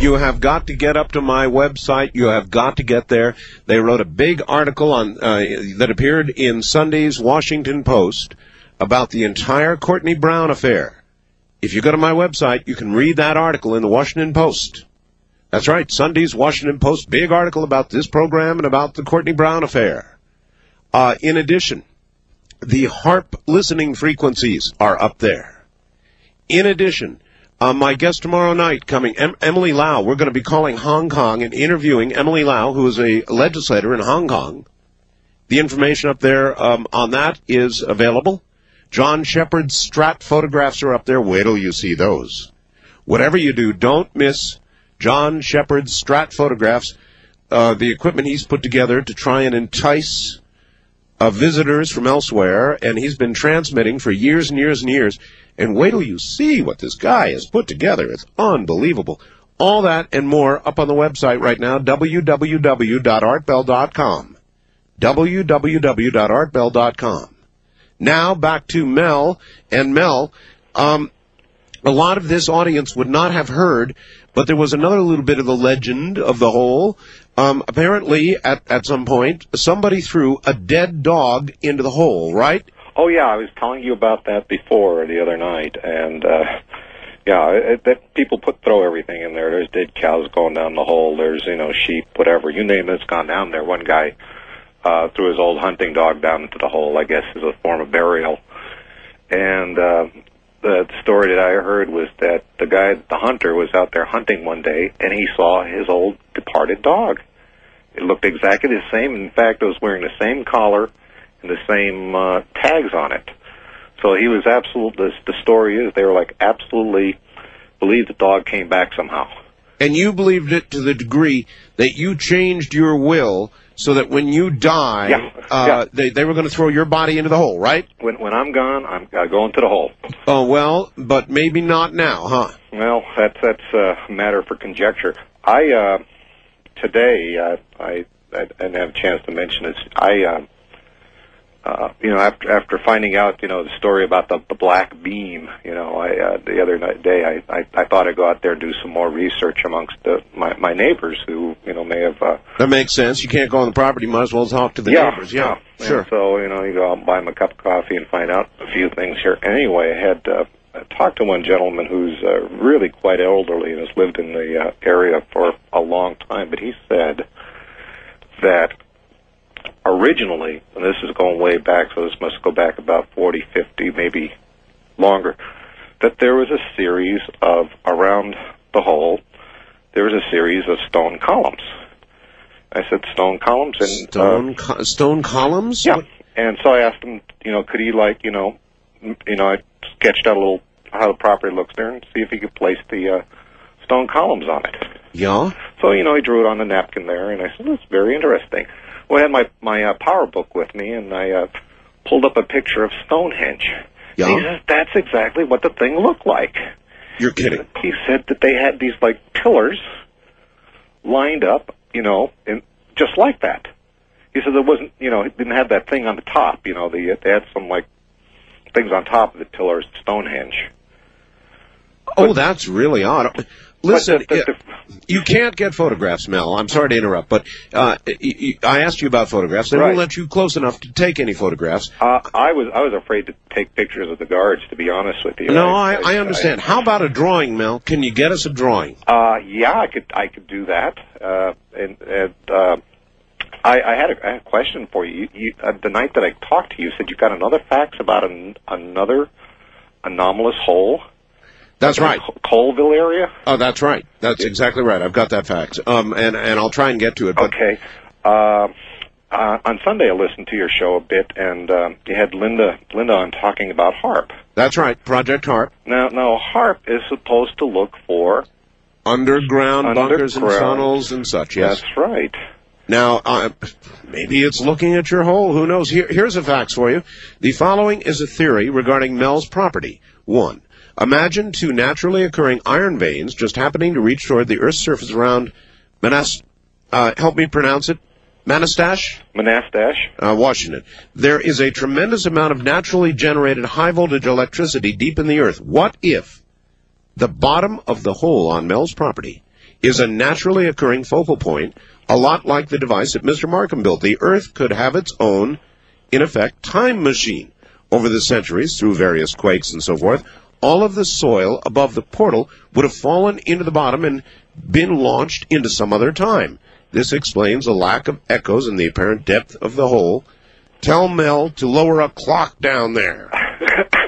You have got to get up to my website. You have got to get there. They wrote a big article on uh, that appeared in Sunday's Washington Post about the entire Courtney Brown affair. If you go to my website, you can read that article in the Washington Post. That's right, Sunday's Washington Post, big article about this program and about the Courtney Brown affair. Uh, in addition, the HAARP listening frequencies are up there. In addition, uh, my guest tomorrow night coming, em- Emily Lau, we're going to be calling Hong Kong and interviewing Emily Lau, who is a legislator in Hong Kong. The information up there um, on that is available. John Shepherd's Strat photographs are up there. Wait till you see those. Whatever you do, don't miss John Shepherd's Strat photographs, uh, the equipment he's put together to try and entice uh, visitors from elsewhere, and he's been transmitting for years and years and years. And wait till you see what this guy has put together. It's unbelievable. All that and more up on the website right now, www.artbell.com. www.artbell.com. Now back to Mel. And Mel, um, a lot of this audience would not have heard, but there was another little bit of the legend of the hole. Um, apparently, at, at some point, somebody threw a dead dog into the hole, right? Oh yeah, I was telling you about that before the other night, and uh, yeah, it, that people put throw everything in there. There's dead cows going down the hole. There's you know sheep, whatever you name it's gone down there. One guy uh, threw his old hunting dog down into the hole. I guess as a form of burial. And uh, the story that I heard was that the guy, the hunter, was out there hunting one day, and he saw his old departed dog. It looked exactly the same. In fact, it was wearing the same collar and the same uh, tags on it. So he was absolute. The, the story is they were like absolutely believed the dog came back somehow. And you believed it to the degree that you changed your will so that when you die, Yeah, uh, yeah. They, they were going to throw your body into the hole, right? When when I'm gone, I'm I go into the hole. Oh, well, but maybe not now, huh? Well, that's that's a matter for conjecture. I uh, today uh, I I didn't have a chance to mention this. I uh, uh, you know after after finding out you know the story about the, the black beam, you know I uh, the other night, day I, I I thought I'd go out there and do some more research amongst the, my my neighbors who you know may have uh, That makes sense. You can't go on the property. Might as well talk to the yeah, neighbors. Yeah, And sure. so you know, you go out and buy him a cup of coffee and find out a few things here. Anyway, I had uh, I talked to one gentleman who's uh, really quite elderly and has lived in the uh, area for a long time, but he said that originally, and this is going way back, so this must go back about 40, 50, maybe longer, that there was a series of around the hole. There was a series of stone columns. I said stone columns and uh, Stone co- stone columns. yeah. And so I asked him, you know, could he like, you know, m- you know, I sketched out a little how the property looks there and see if he could place the uh, stone columns on it. Yeah. So you know, he drew it on the napkin there, and I said, "That's very interesting." Well, I had my my uh, PowerBook with me, and I uh, pulled up a picture of Stonehenge. Yeah. And he says that's exactly what the thing looked like. You're kidding. He said that they had these like pillars lined up, you know, and just like that. He said there wasn't, you know, it didn't have that thing on the top. You know, they, they had some like things on top of the pillars, Stonehenge. Oh, that's really odd. Listen, the- the- you can't get photographs, Mel. I'm sorry to interrupt, but uh, I asked you about photographs. They Right. won't let you close enough to take any photographs. Uh, I was I was afraid to take pictures of the guards, to be honest with you. No, I, I understand. How about a drawing, Mel? Can you get us a drawing? Uh, yeah, I could I could do that. Uh, and and uh, I, I had a, I had a question for you. you, you uh, the night that I talked to you, you said you got another fax about an, another anomalous hole. That's right. Co- Colville area. Oh, that's right. That's exactly right. I've got that fact. Um, and and I'll try and get to it. But Okay. Uh, uh, on Sunday, I listened to your show a bit, and um, you had Linda Linda on talking about HAARP. that's right. Project HAARP, Now, now HAARP is supposed to look for underground, bunkers and tunnels and such. Yes. That's right. Now, uh, maybe it's looking at your hole. Who knows? Here, here's a fax for you. The following is a theory regarding Mel's property. One. Imagine two naturally occurring iron veins just happening to reach toward the Earth's surface around Manas. Uh, help me pronounce it. Manastash, Monastash. uh, Washington. There is a tremendous amount of naturally generated high voltage electricity deep in the Earth. What if the bottom of the hole on Mel's property is a naturally occurring focal point, a lot like the device that Mr. Markham built. The Earth could have its own, in effect, time machine. Over the centuries, through various quakes and so forth, all of the soil above the portal would have fallen into the bottom and been launched into some other time. This explains the lack of echoes and the apparent depth of the hole. Tell Mel to lower a clock down there.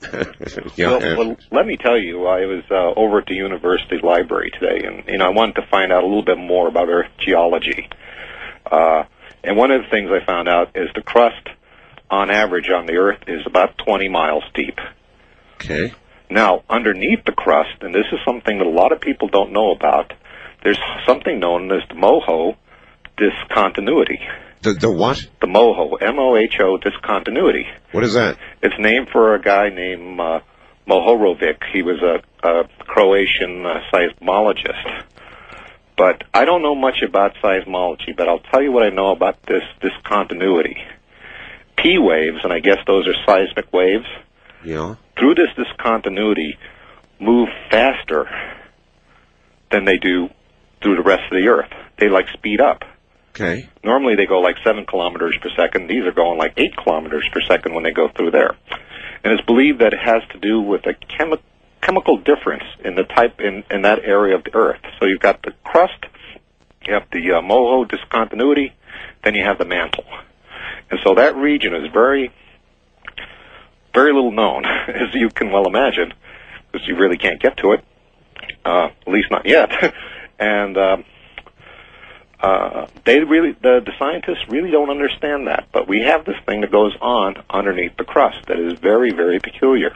Yeah, well, well, let me tell you, I was uh, over at the university library today, and you know, I wanted to find out a little bit more about Earth geology. Uh, and one of the things I found out is the crust, on average, on the Earth is about 20 miles deep. Okay. Now, underneath the crust, and this is something that a lot of people don't know about, there's something known as the MOHO discontinuity. The, the what? The MOHO, M-O-H-O discontinuity. What is that? It's named for a guy named uh, Mohorovic. He was a, a Croatian uh, seismologist. But I don't know much about seismology, but I'll tell you what I know about this discontinuity. P waves, and I guess those are seismic waves, Yeah. through this discontinuity move faster than they do through the rest of the Earth. They like speed up. Okay. Normally they go like seven kilometers per second. These are going like eight kilometers per second when they go through there. And it's believed that it has to do with a chemi- chemical difference in the type in, in that area of the Earth. So you've got the crust, you have the uh, moho discontinuity, then you have the mantle. And so that region is very, very little known, as you can well imagine, because you really can't get to it, uh, at least not yet. and um, uh, they really, the, the scientists really don't understand that. But we have this thing that goes on underneath the crust that is very, very peculiar.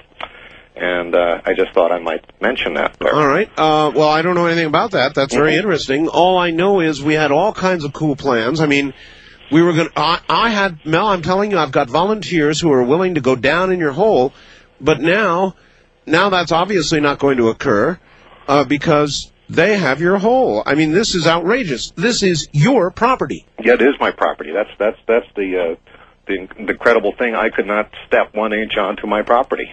And uh, I just thought I might mention that. There. All right. Uh, well, I don't know anything about that. That's very Mhm. interesting. All I know is we had all kinds of cool plans. I mean, we were going I I had, Mel, I'm telling you, I've got volunteers who are willing to go down in your hole, but now, now that's obviously not going to occur, uh, because they have your hole. I mean, this is outrageous. This is your property. Yeah, it is my property. That's that's that's the uh, the, the incredible thing. I could not step one inch onto my property.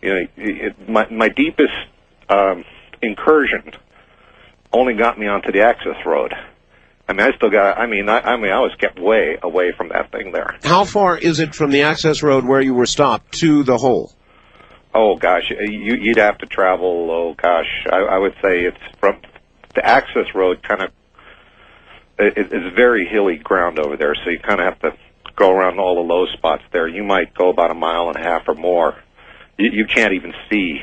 You know, it, my my deepest um, incursion only got me onto the access road. I mean, I still got. I mean, I, I mean, I was kept way away from that thing there. How far is it from the access road where you were stopped to the hole? Oh gosh, you, you'd have to travel. Oh gosh, I, I would say it's from the access road. Kind of, it, it's very hilly ground over there, so you kind of have to go around all the low spots there. You might go about a mile and a half or more. You, you can't even see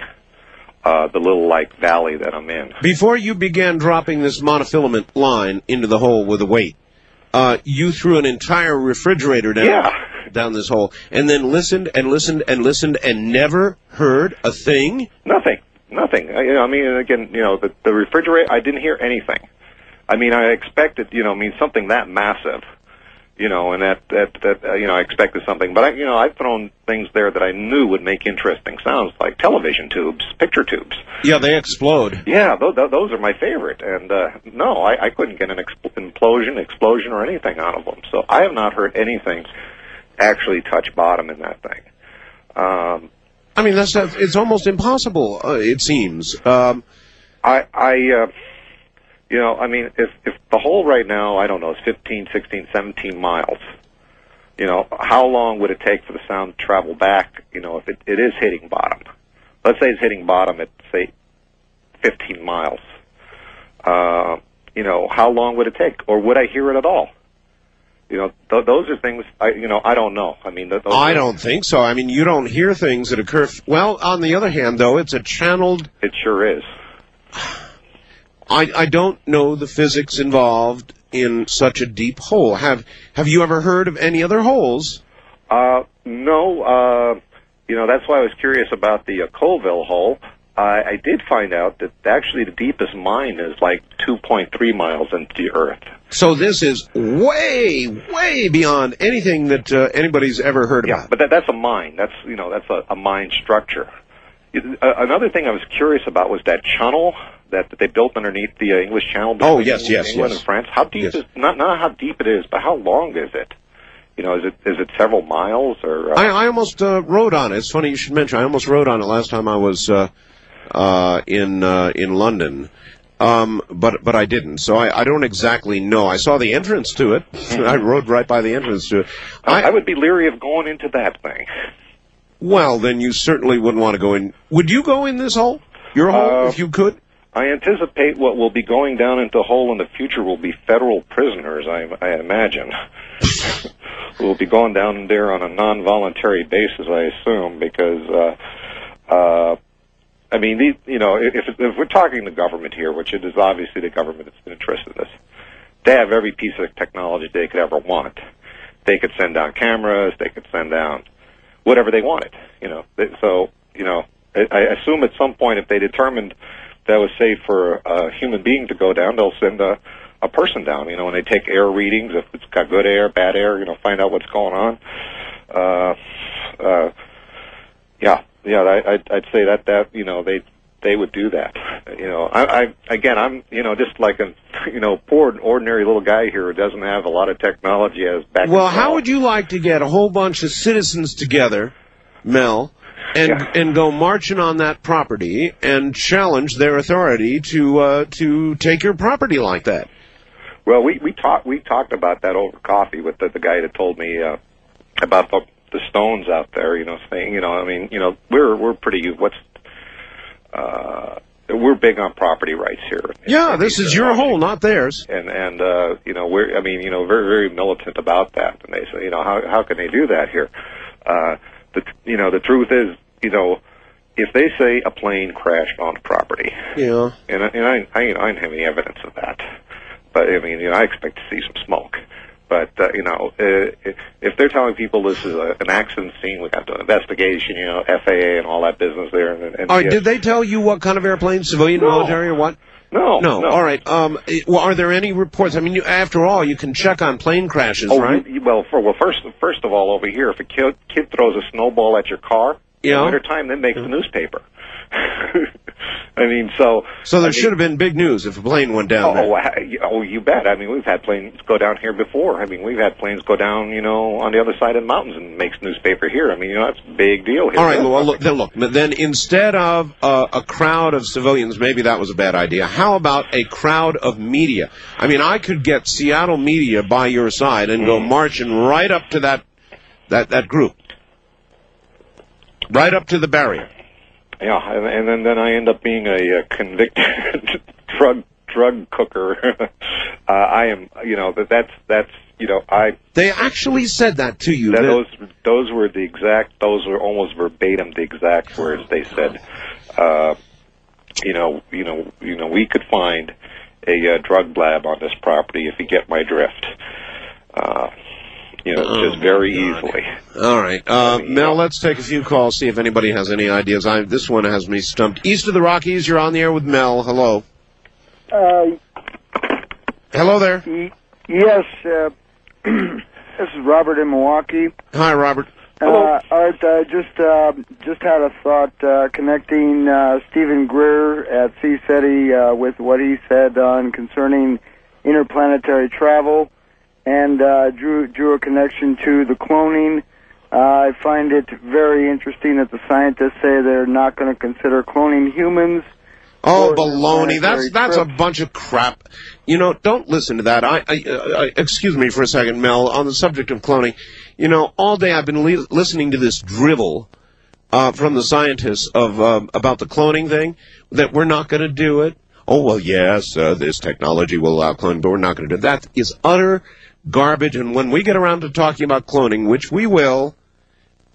uh, the little like valley that I'm in. Before you began dropping this monofilament line into the hole with a weight, uh, you threw an entire refrigerator down yeah. down this hole, and then listened and listened and listened and never heard a thing. Nothing, nothing. I, you know, I mean, again, you know, the, the refrigerator. I didn't hear anything. I mean, I expected, you know, I mean, something that massive, you know, and that that that uh, you know, I expected something. But I, you know, I've thrown things there that I knew would make interesting sounds, like television tubes, picture tubes. Yeah, they explode. Yeah, those, those are my favorite. And uh, no, I, I couldn't get an expl- implosion, explosion, or anything out of them. So I have not heard anything actually touch bottom in that thing. Um, I mean, that's that's- it's almost impossible. Uh, it seems. Um, I, I, uh, you know, I mean, if if the hole right now, I don't know, is 15, 16, 17 miles. You know, how long would it take for the sound to travel back? You know, if it, it is hitting bottom, let's say it's hitting bottom at say 15 miles. Uh, you know, how long would it take, or would I hear it at all? You know, th- those are things I, you know, I don't know. I mean, th- those I don't think so. I mean, you don't hear things that occur. F- well, on the other hand, though, it's a channeled. It sure is. I I don't know the physics involved in such a deep hole. Have Have you ever heard of any other holes? Uh, no, uh, you know, that's why I was curious about the uh, Colville hole. I, I did find out that actually the deepest mine is like 2.3 miles into the earth. So this is way, way beyond anything that uh, anybody's ever heard about. Yeah, about. but that, that's a mine. That's, you know, that's a, a mine structure. It- uh, another thing I was curious about was that channel that, that they built underneath the uh, English Channel between Oh, yes, yes, England yes. and France. How deep Yes. is, not, not how deep it is, but how long is it? You know, is it, is it several miles or, uh, I, I almost uh, rode on it. It's funny you should mention. I almost rode on it last time I was uh, uh, in uh, in London. Um, but but I didn't, so I, I don't exactly know. I saw the entrance to it. I rode right by the entrance to it. I, I would be leery of going into that thing. Well, then you certainly wouldn't want to go in. Would you go in this hole? Your hole, Uh, if you could. I anticipate what will be going down into hole in the future will be federal prisoners. I, I imagine will be going down there on a non-voluntary basis. I assume because, uh, uh, I mean, these, you know, if if we're talking the government here, which it is obviously the government that's been interested in this, they have every piece of technology they could ever want. They could send down cameras. They could send down whatever they wanted. You know, so you know, I assume at some point if they determined that was safe for a human being to go down, they'll send a a person down. You know, and they take air readings if it's got good air, bad air. You know, find out what's going on. Uh, uh, yeah, yeah. I, I'd, I'd say that that you know they they would do that. You know, I, I again, I'm you know just like a you know poor ordinary little guy here who doesn't have a lot of technology as back. Well, how would you like to get a whole bunch of citizens together, Mel, and and go marching on that property and challenge their authority to uh, to take your property like that? Well, we we talked we talked about that over coffee with the, the guy that told me uh, about the the stones out there. You know, saying you know, I mean, you know, we're we're pretty what's uh, we're big on property rights here, Yeah, this is your hole, not theirs. and and uh, you know, we're I mean, you know, very very militant about that. And they say, you know, how how can they do that here? Uh, the you know, the truth is, you know, if they say a plane crashed on property, Yeah. and, I- and I, I, you know, I don't have any evidence of that. But I mean, you know, I expect to see some smoke. But uh, you know, uh, if they're telling people this is a, an accident scene, we got to investigation, you know, FAA and all that business there. And, and All right, did they tell you what kind of airplane, civilian, military, or what? No, no. no. All right. Um, eh, well, are there any reports? I mean, you, after all, you can check on plane crashes, Oh, right? well, for, well, first, first of all, over here, if a kid, kid throws a snowball at your car Yeah. in wintertime, that makes the newspaper. I mean, so So there I mean- should have been big news if a plane went down Oh, there. oh, you bet. I mean, we've had planes go down here before. I mean, we've had planes go down, you know, on the other side of the mountains and makes newspaper here. I mean, you know, that's a big deal here. All right, well, look, then look. but Then instead of uh, a crowd of civilians, maybe that was a bad idea. How about a crowd of media? I mean, I could get Seattle media by your side and Mm. go marching right up to that that that group, right up to the barrier. Yeah, and, and then then I end up being a, uh convicted drug drug cooker. uh, I am, you know, that that's that's you know, I They actually said that to you. that- those those were the exact those were almost verbatim the exact words they said. Uh, you know, you know, you know, we could find a uh, drug lab on this property if you get my drift. Uh, you know, Oh, just very easily. All right, uh, Mel. Let's take a few calls. See if anybody has any ideas. I, this one has me stumped. East of the Rockies, you're on the air with Mel. Hello. Uh, Hello there. yes, uh, this is Robert in Milwaukee. Hi, Robert. Uh, Art, I just uh, just had a thought uh, connecting uh, Steven Greer at CSETI uh, with what he said on concerning interplanetary travel, and uh, drew drew a connection to the cloning. Uh, I find it very interesting that the scientists say they're not going to consider cloning humans. Oh, baloney! That's that's a bunch of crap. You know, don't listen to that. I, I, I excuse me for a second, Mel. On the subject of cloning, you know, all day I've been li- listening to this drivel uh, from the scientists of um, about the cloning thing that we're not going to do it. Oh well, yes, uh, this technology will allow cloning, but we're not going to do it. That is utter garbage. And when we get around to talking about cloning, which we will,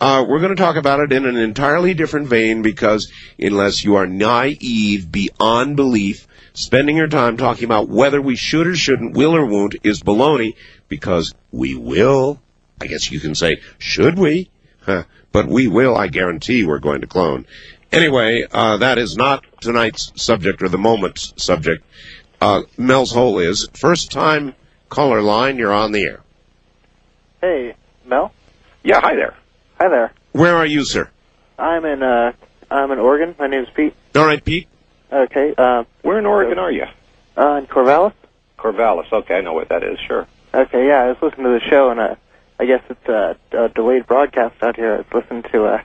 uh, we're going to talk about it in an entirely different vein because unless you are naive beyond belief, spending your time talking about whether we should or shouldn't, will or won't, is baloney because we will. I guess you can say, should we? Huh. But we will, I guarantee we're going to clone. Anyway, uh, that is not tonight's subject or the moment's subject. Uh, Mel's Hole is first time caller line, you're on the air. Hey, Mel. Yeah, hi there. Hi there. Where are you, sir? I'm in uh, I'm in Oregon. My name's Pete. All right, Pete. Okay. Uh, Where in Oregon are you? uh, in Corvallis. Corvallis. Okay, I know what that is. Sure. Okay. Yeah, I was listening to the show, and uh, I guess it's uh, a delayed broadcast out here. I was listening to uh,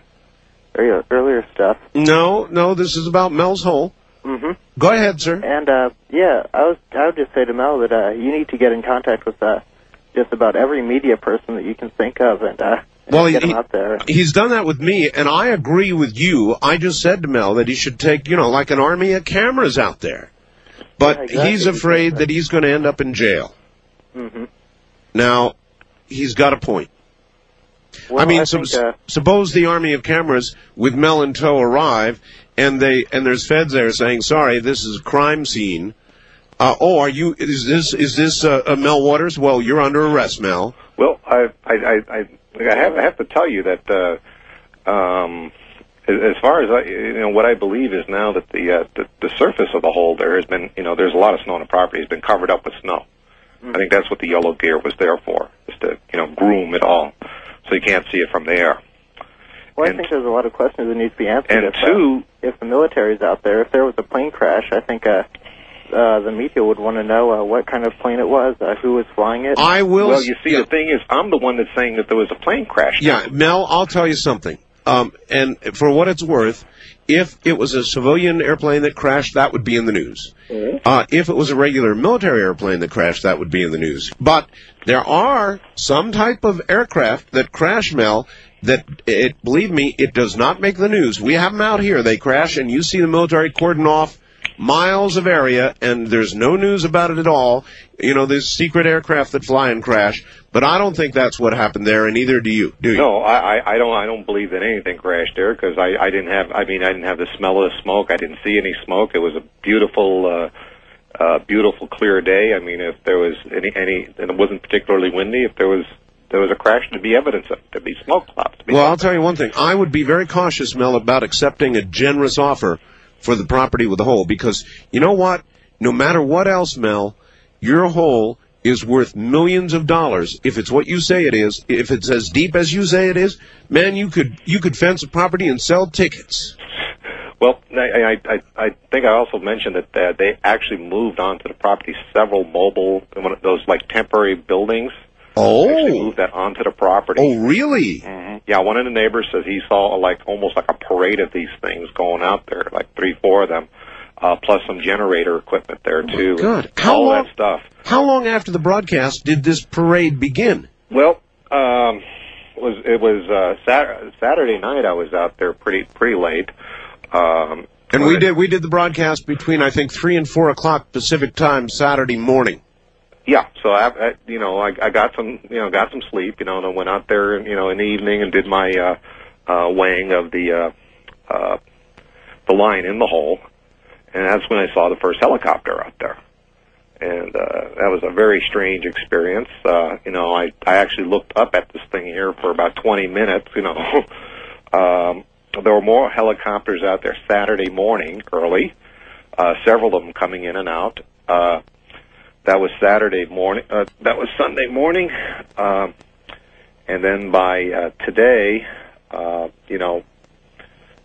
earlier, earlier stuff. No, no, this is about Mel's Hole. Mm-hmm. Go ahead, sir. And uh, yeah, I was I would just say to Mel that uh, you need to get in contact with uh, just about every media person that you can think of, and uh, and Well, get he- out there. He's done that with me, and I agree with you. I just said to Mel that he should take, you know, like an army of cameras out there. But Yeah, exactly. he's afraid that he's going to end up in jail. hmm Now, he's got a point. Well, I mean, I think, uh, suppose the army of cameras with Mel in tow arrive, and they and there's feds there saying, "Sorry, this is a crime scene." Uh, oh, are you? Is this is this uh, uh, Mel Waters? Well, you're under arrest, Mel. Well, I I I, I, I have I have to tell you that uh, um, as as far as I you know what I believe is now that the, uh, the the surface of the hole there has been you know there's a lot of snow on the property has been covered up with snow. I think that's what the yellow gear was there for, is to you know groom it all, so you can't see it from the air. Well, I think there's a lot of questions that need to be answered. And if, uh, two- if the military's out there, if there was a plane crash, I think uh, uh, the media would want to know uh, what kind of plane it was, uh, who was flying it. I will. Well, you see, the thing is, I'm the one that's saying that there was a plane crash. Yeah, Mel, I'll tell you something. Um, and for what it's worth, if it was a civilian airplane that crashed, that would be in the news. Uh, if it was a regular military airplane that crashed, that would be in the news. But there are some type of aircraft that crash, Mel, that it, believe me, it does not make the news. We have them out here. They crash, and you see the military cordon off miles of area, and there's no news about it at all. You know, there's secret aircraft that fly and crash, but I don't think that's what happened there, and neither do you. Do you? No, I, I, don't. I don't believe that anything crashed there because I, I didn't have. I mean, I didn't have the smell of the smoke. I didn't see any smoke. It was a beautiful, uh, uh, beautiful clear day. I mean, if there was any, any, and it wasn't particularly windy. If there was, there was a crash to be evidence of. There'd be smoke clouds. To be Well, I'll tell you one thing. I would be very cautious, Mel, about accepting a generous offer for the property with the hole because you know what? No matter what else, Mel, your hole is worth millions of dollars if it's what you say it is. If it's as deep as you say it is, man, you could you could fence a property and sell tickets. Well, I, I, I, think I also mentioned that uh, they actually moved onto the property several mobile, one of those like temporary buildings. Oh. Actually moved that onto the property. Oh, really? Yeah, one of the neighbors says he saw like almost like a parade of these things going out there, like three, four of them, uh, plus some generator equipment there too. Oh God. How all long- that stuff. How long after the broadcast did this parade begin? Well, um, it was it was uh, Sat- Saturday night. I was out there pretty pretty late. Um, And we did we did the broadcast between I think three and four o'clock Pacific time Saturday morning. Yeah, so I, I you know, I, I got some, you know, got some sleep, you know, and I went out there, you know, in the evening and did my uh, uh, weighing of the uh, uh, the line in the hole, and that's when I saw the first helicopter out there, and uh, that was a very strange experience. Uh, you know, I I actually looked up at this thing here for about 20 minutes, you know. um, there were more helicopters out there Saturday morning early, uh, several of them coming in and out. Uh, that was Saturday morning. Uh, that was Sunday morning, um, and then by uh, today, uh, you know,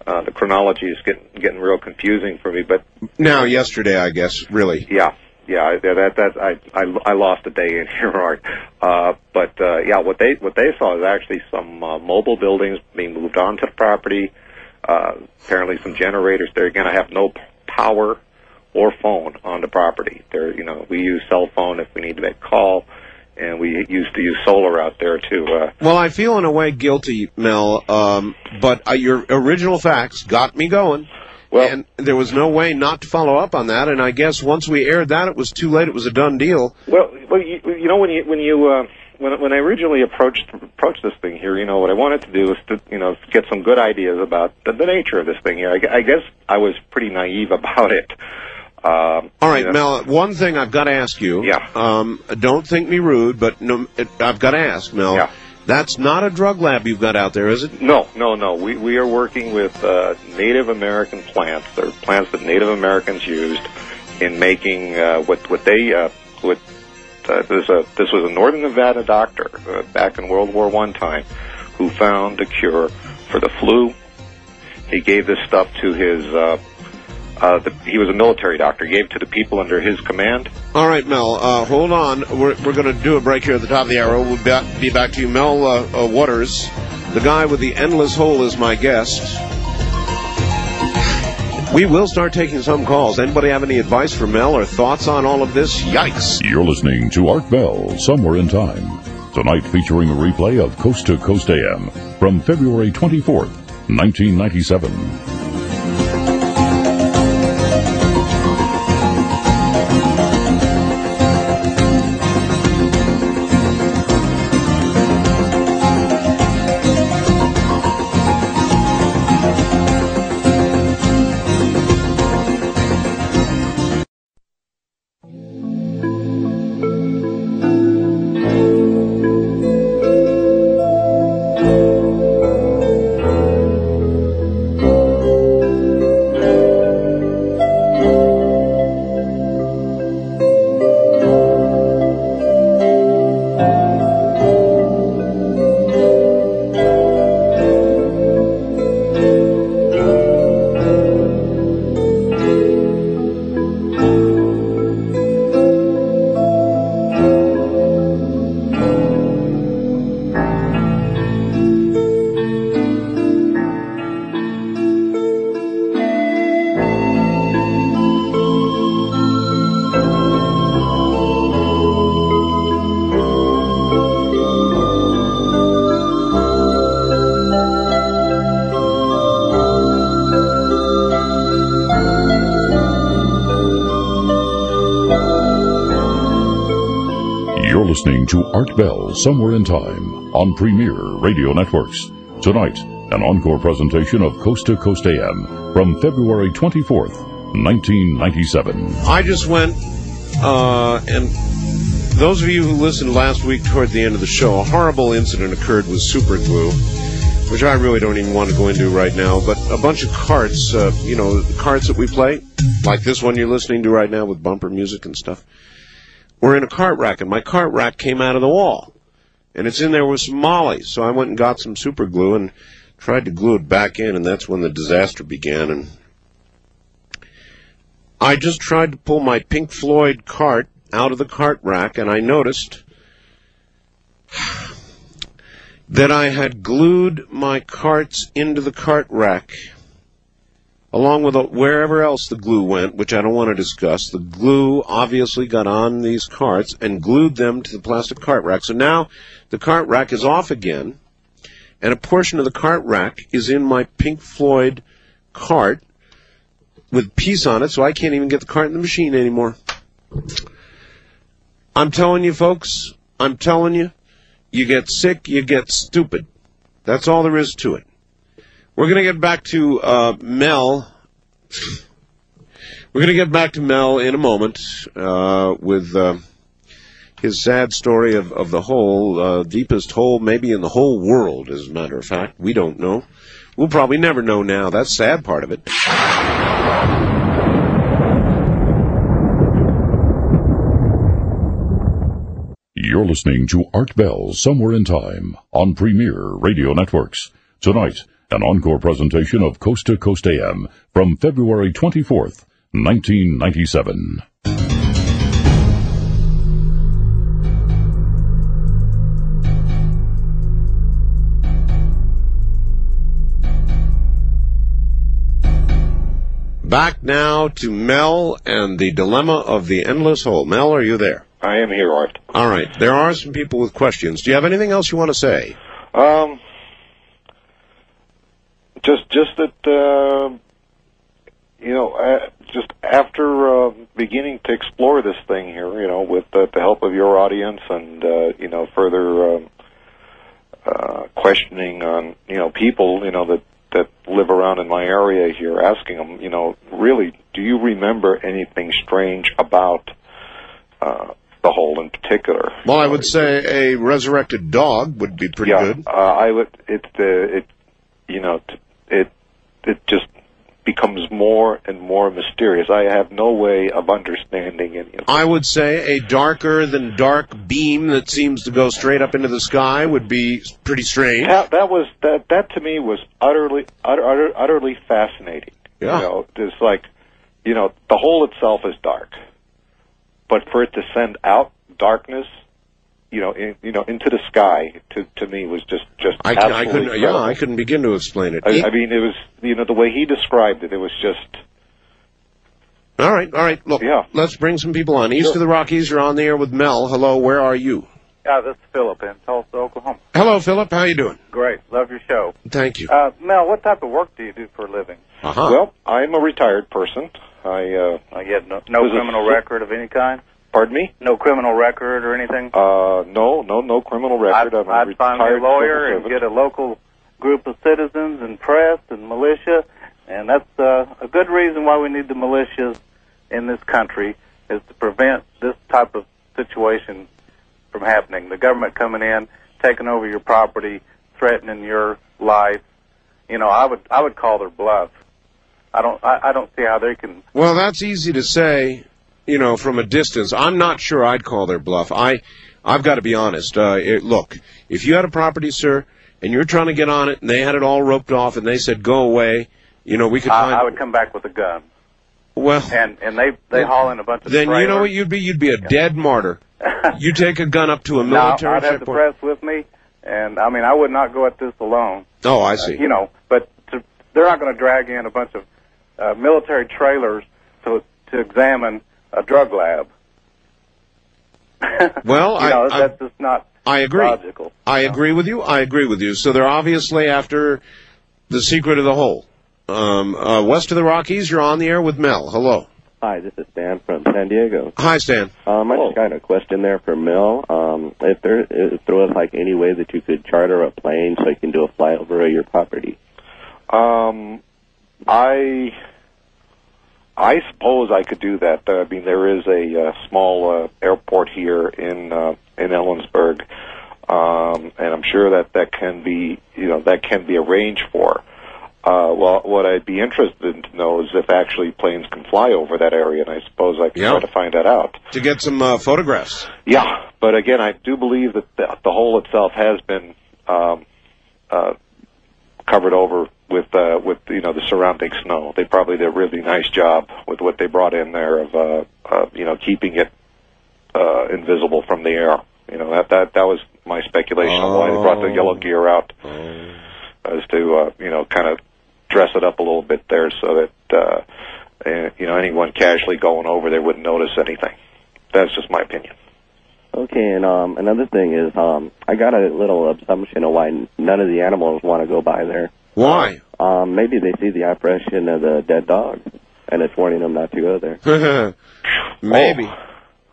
uh, the chronology is getting getting real confusing for me. But Now yesterday, I guess, really. yeah, yeah, I- that that I I, I lost a day in here, Art. Uh, but uh, yeah, what they what they saw is actually some uh, mobile buildings being moved onto the property. Uh, apparently, some generators. They're going to have no power or phone on the property. There, you know, we use cell phone if we need to make a call, and we used to use solar out there to. Uh, Well, I feel in a way guilty, Mel, um, but uh, your original fax got me going. and there was no way not to follow up on that. And I guess once we aired that, it was too late. It was a done deal. Well, well, you, you know, when you when you uh, when when I originally approached approached this thing here, you know, what I wanted to do was to you know get some good ideas about the, the nature of this thing here. I, I guess I was pretty naive about it. Um, All right, you know. Mel. One thing I've got to ask you. Yeah. Um, don't think me rude, but no, it, I've got to ask, Mel. Yeah. That's not a drug lab you've got out there, is it? No, no, no. We we are working with uh, Native American plants. They're plants that Native Americans used in making uh, what what they uh, what uh, this a this was a Northern Nevada doctor uh, back in World War One time who found a cure for the flu. He gave this stuff to his. Uh, uh, the, he was a military doctor. He gave to the people under his command. All right, Mel. Uh, hold on. We're, we're going to do a break here at the top of the hour. We'll be back, be back to you. Mel uh, uh, Waters, the guy with the endless hole, is my guest. We will start taking some calls. Anybody have any advice for Mel or thoughts on all of this? Yikes. You're listening to Art Bell, Somewhere in Time. Tonight featuring a replay of Coast to Coast AM from February 24th, 1997. Bell Somewhere in Time on Premier Radio Networks. Tonight, an encore presentation of Coast to Coast AM from February 24th, 1997. I just went, uh, and those of you who listened last week toward the end of the show, a horrible incident occurred with super glue, which I really don't even want to go into right now. But a bunch of carts, uh, you know, the carts that we play, like this one you're listening to right now with bumper music and stuff, were in a cart rack, and my cart rack came out of the wall. And it's in there with some molly. So I went and got some super glue and tried to glue it back in, and that's when the disaster began. And I just tried to pull my Pink Floyd cart out of the cart rack, and I noticed that I had glued my carts into the cart rack, along with wherever else the glue went, which I don't want to discuss. The glue obviously got on these carts and glued them to the plastic cart rack. So now the cart rack is off again, and a portion of the cart rack is in my Pink Floyd cart with piece on it, so I can't even get the cart in the machine anymore. I'm telling you, folks, I'm telling you, you get sick, you get stupid. That's all there is to it. We're going to get back to uh, Mel. We're going to get back to Mel in a moment uh, with uh, his sad story of, of the hole, uh, deepest hole maybe in the whole world, as a matter of fact. We don't know. We'll probably never know now. That's sad part of it. You're listening to Art Bell Somewhere in Time on Premier Radio Networks. Tonight, an encore presentation of Coast to Coast AM from February 24th, 1997. Back now to Mel and the dilemma of the endless hole. Mel, are you there? I am here, Art. All right. There are some people with questions. Do you have anything else you want to say? Um, just just that uh, you know, uh, just after uh, beginning to explore this thing here, you know, with uh, the help of your audience and uh, you know further um, uh, questioning on you know people you know that that live around in my area here, asking them, you know, really, do you remember anything strange about uh, the hole in particular? Well, I would say a resurrected dog would be pretty yeah, good. Uh, I would. It uh, it you know t- it it just becomes more and more mysterious. I have no way of understanding any of it. I would say a darker than dark beam that seems to go straight up into the sky would be pretty strange. That, that was that that to me was utterly utter, utter, utterly fascinating. Yeah. You know, it's like you know the hole itself is dark, but for it to send out darkness, you know, in, you know, into the sky to to me was just just I, can, absolutely I couldn't. Yeah. I couldn't begin to explain it. I, I mean, it was you know the way he described it. It was just All right, all right. Look, Yeah. let's bring some people on. East Sure. of the Rockies, you're on the air with Mel. Hello, where are you? Yeah, this is Philip in Tulsa, Oklahoma. Hello, Philip. How you doing? Great. Love your show. Thank you. Uh, Mel, what type of work do you do for a living? Uh-huh. Well, I'm a retired person. I uh, I get no, no Was it- criminal record of any kind? Pardon me. No criminal record or anything? Uh, no, no, no criminal record. I'm a I'd find a retired lawyer and get a local group of citizens and press and militia, and that's uh, a good reason why we need the militias in this country is to prevent this type of situation from happening. The government coming in, taking over your property, threatening your life. You know, I would I would call their bluff. I don't I, I don't see how they can. Well, that's easy to say, you know, from a distance. I'm not sure I'd call their bluff. I, I've got to be honest. Uh, it, look, if you had a property, sir, and you're trying to get on it, and they had it all roped off, and they said go away, you know, we could find. I, I would come back with a gun, well, and and they they haul in a bunch of. then you know what you'd be? You'd be a dead martyr. you take a gun up to a military. No, I'd have the press with me, and I mean, I would not go at this alone. Oh, I see. Uh, you know, but to, they're not going to drag in a bunch of uh, military trailers to to examine a drug lab. Well, you I- know, I- that's just not I agree. logical. I agree with you. I agree with you. So they're obviously after the secret of the hole. Um, uh, west of the Rockies, you're on the air with Mel. Hello. Hi, this is Stan from San Diego. Hi, Stan. Um, I just got a question there for Mel. Um, if there, if there was like any way that you could charter a plane so you can do a flyover of your property. Um, I I suppose I could do that. Uh, I mean, there is a uh, small uh, airport here in uh, in Ellensburg, um, and I'm sure that that can be you know that can be arranged for. Uh, well, what I'd be interested in to know is if actually planes can fly over that area, and I suppose I can Yeah. try to find that out. To get some uh, photographs. Yeah, but again, I do believe that the, the hole itself has been um, uh, covered over with uh, with you know the surrounding snow. They probably did a really nice job with what they brought in there of uh, uh, you know keeping it uh, invisible from the air. You know that that that was my speculation on why they brought the yellow gear out, as to uh, you know kind of dress it up a little bit there so that uh, eh, you know anyone casually going over there wouldn't notice anything. That's just my opinion. Okay, and um, another thing is, um, I got a little assumption of why none of the animals want to go by there. Why? Um, maybe they see the apparition of the dead dog, and it's warning them not to go there. Maybe.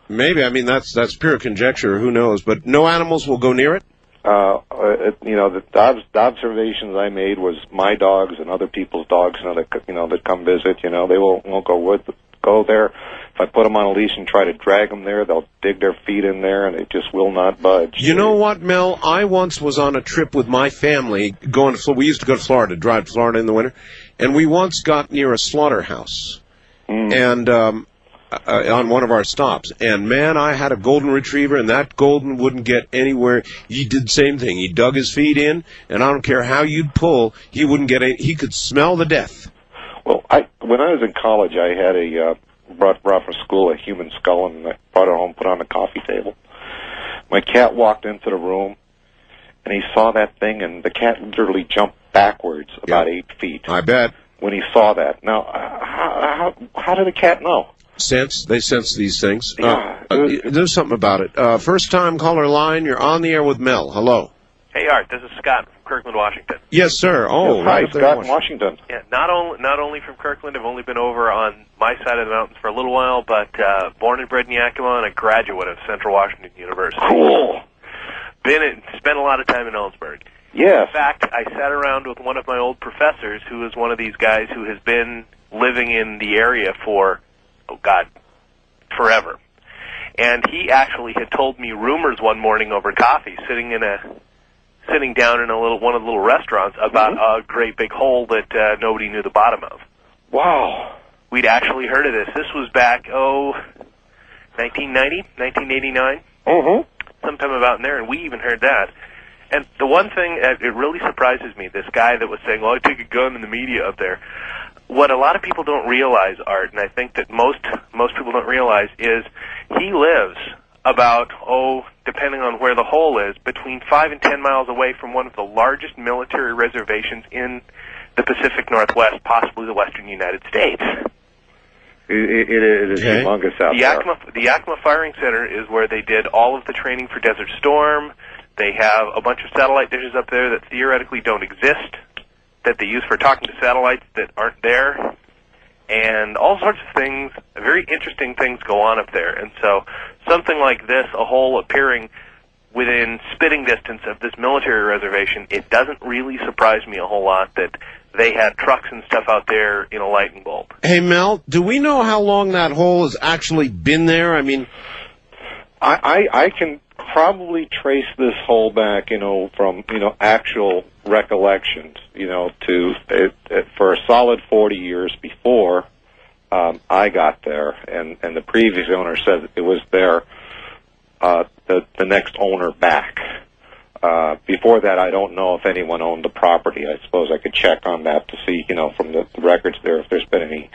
Maybe. I mean, that's that's pure conjecture. Who knows? But no animals will go near it. uh, it, you know, the, the, the observations I made was my dogs and other people's dogs, you know, that c- you know that come visit. You know, they won't won't go with go there. If I put them on a leash and try to drag them there, they'll dig their feet in there, and they just will not budge. You know what, Mel? I once was on a trip with my family going to. We used to go to Florida, drive to Florida in the winter, and we once got near a slaughterhouse, and um, uh, on one of our stops. And man, I had a golden retriever, and that golden wouldn't get anywhere. He did the same thing. He dug his feet in, and I don't care how you'd pull, he wouldn't get. A, he could smell the death. Well, I when I was in college, I had a uh, brought brought from school a human skull, and I brought it home, put it on the coffee table. My cat walked into the room, and he saw that thing, and the cat literally jumped backwards about eight feet. I bet. When he saw that, now uh, how how, how did the cat know? Sense they sense these things. Yeah, uh, uh, there's something about it. Uh, first time caller line. You're on the air with Mel. Hello. Hey Art, this is Scott from Kirkland, Washington. Yes, sir. Oh, Yes, right hi, Scott in in Washington. Yeah, not only not only from Kirkland, I've only been over on my side of the mountains for a little while, but uh, born and bred in Yakima and a graduate of Central Washington University. Cool. Been in, spent a lot of time in Ellensburg. Yes. In fact, I sat around with one of my old professors, who is one of these guys who has been living in the area for, oh God, forever. And he actually had told me rumors one morning over coffee, sitting in a sitting down in a little one of the little restaurants about a great big hole that uh, nobody knew the bottom of. Wow. We'd actually heard of this. This was back oh, 1990, 1989, Mm-hmm. sometime about in there, and we even heard that. And the one thing that it really surprises me, this guy that was saying, "Well, I take a gun in the media up there." What a lot of people don't realize, Art, and I think that most most people don't realize is he lives about oh, depending on where the hole is, between five and ten miles away from one of the largest military reservations in the Pacific Northwest, possibly the Western United States. It, it, it is Okay. humongous out the there. The Yakima Firing Center is where they did all of the training for Desert Storm. They have a bunch of satellite dishes up there that theoretically don't exist, that they use for talking to satellites that aren't there, and all sorts of things. Very interesting things go on up there. And so something like this, a hole appearing within spitting distance of this military reservation, it doesn't really surprise me a whole lot that they had trucks and stuff out there in a lightning bolt. Hey Mel, do we know how long that hole has actually been there? I mean, I, I I can probably trace this hole back, you know, from you know actual recollections, you know, to it, it, for a solid forty years before um, I got there, and and the previous owner said it was there. Uh, the the next owner back. Uh, before that, I don't know if anyone owned the property. I suppose I could check on that to see, you know, from the, the records there if there's been any,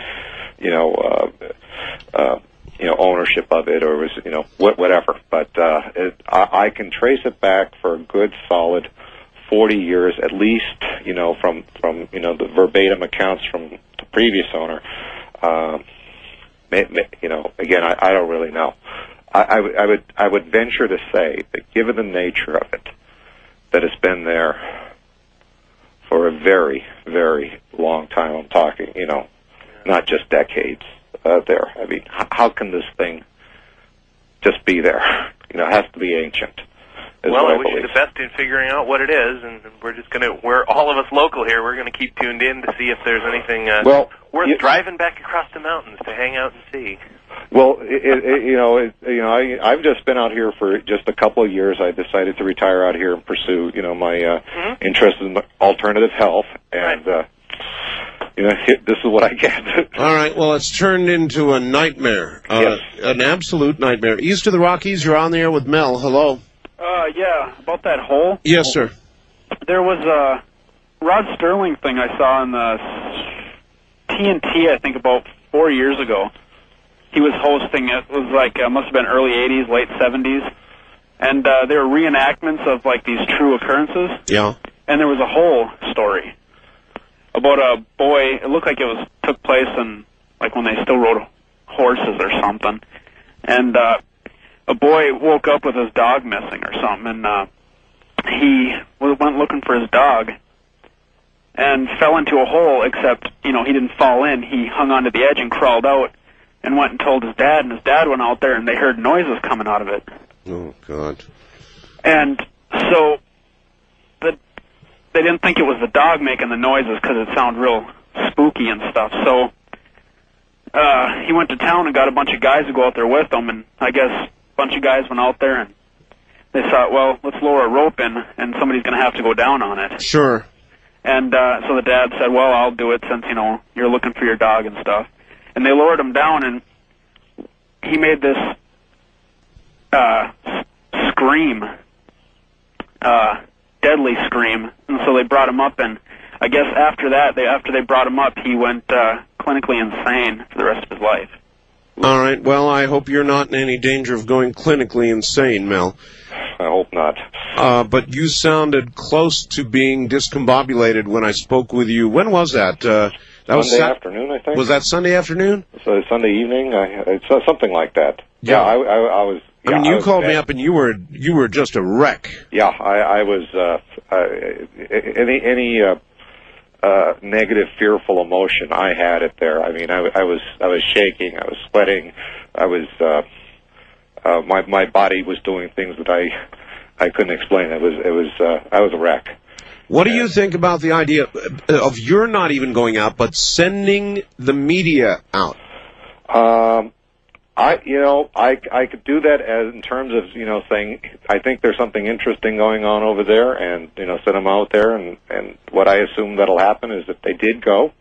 you know, uh, uh, you know, ownership of it or was, you know, what, whatever. But uh, it, I, I can trace it back for a good solid 40 years at least, you know, from from you know the verbatim accounts from the previous owner. Um, you know, again, I, I don't really know. I, I, would, I would I would venture to say that given the nature of it, that it's been there for a very very long time. I'm talking, you know, not just decades. Uh, there, I mean, h- how can this thing just be there? You know, it has to be ancient. Is well, what I I wish you the best in figuring out what it is, and we're just gonna, we're all of us local here. We're gonna keep tuned in to see if there's anything uh, Well, worth you- driving back across the mountains to hang out and see. Well, it, it, it, you know, it, you know, I, I've just been out here for just a couple of years. I decided to retire out here and pursue, you know, my uh, Mm-hmm. interest in alternative health, and uh, you know, this is what I get. all right. Well, it's turned into a nightmare. Uh, An absolute nightmare. East of the Rockies, you're on the air with Mel. Hello. Uh, yeah, about that hole. Yes, sir. There was a Rod Serling thing I saw on the TNT, I think about four years ago. He was hosting it. It was like uh, must have been early '80s, late '70s, and uh, there were reenactments of like these true occurrences. Yeah. And there was a whole story about a boy. It looked like it was took place in like when they still rode horses or something, and uh, a boy woke up with his dog missing or something, and uh, he went looking for his dog and fell into a hole. Except you know he didn't fall in. He hung onto the edge and crawled out, and went and told his dad. And his dad went out there, and they heard noises coming out of it. Oh God. And so the they didn't think it was the dog making the noises because it sounded real spooky and stuff. So uh, he went to town and got a bunch of guys to go out there with him, and I guess bunch of guys went out there and they thought, well, let's lower a rope in, and somebody's going to have to go down on it. Sure. And uh, so the dad said, "Well, I'll do it since you know you're looking for your dog and stuff." And they lowered him down, and he made this uh, s- scream, uh, deadly scream. And so they brought him up, and I guess after that, they after they brought him up, he went uh, clinically insane for the rest of his life. All right. Well, I hope you're not in any danger of going clinically insane, Mel. I hope not. Uh, but you sounded close to being discombobulated when I spoke with you. When was that? Uh, that was Sunday afternoon, I think. Was that Sunday afternoon? So Sunday evening, I, it's uh, something like that. Yeah, I, I, I was. I mean, you was called me up and you were you were just a wreck. Yeah, I, I was. Uh, uh, any any uh, uh, negative, fearful emotion, I had it there. I mean, I, I was I was shaking, I was sweating, I was. Uh, uh, my my body was doing things that I I couldn't explain. It was it was uh, I was a wreck. What do you think about the idea of you're not even going out, but sending the media out? Um, I, you know, I, I could do that as in terms of, you know, saying I think there's something interesting going on over there, and you know, send them out there, and and what I assume that'll happen is if they did go,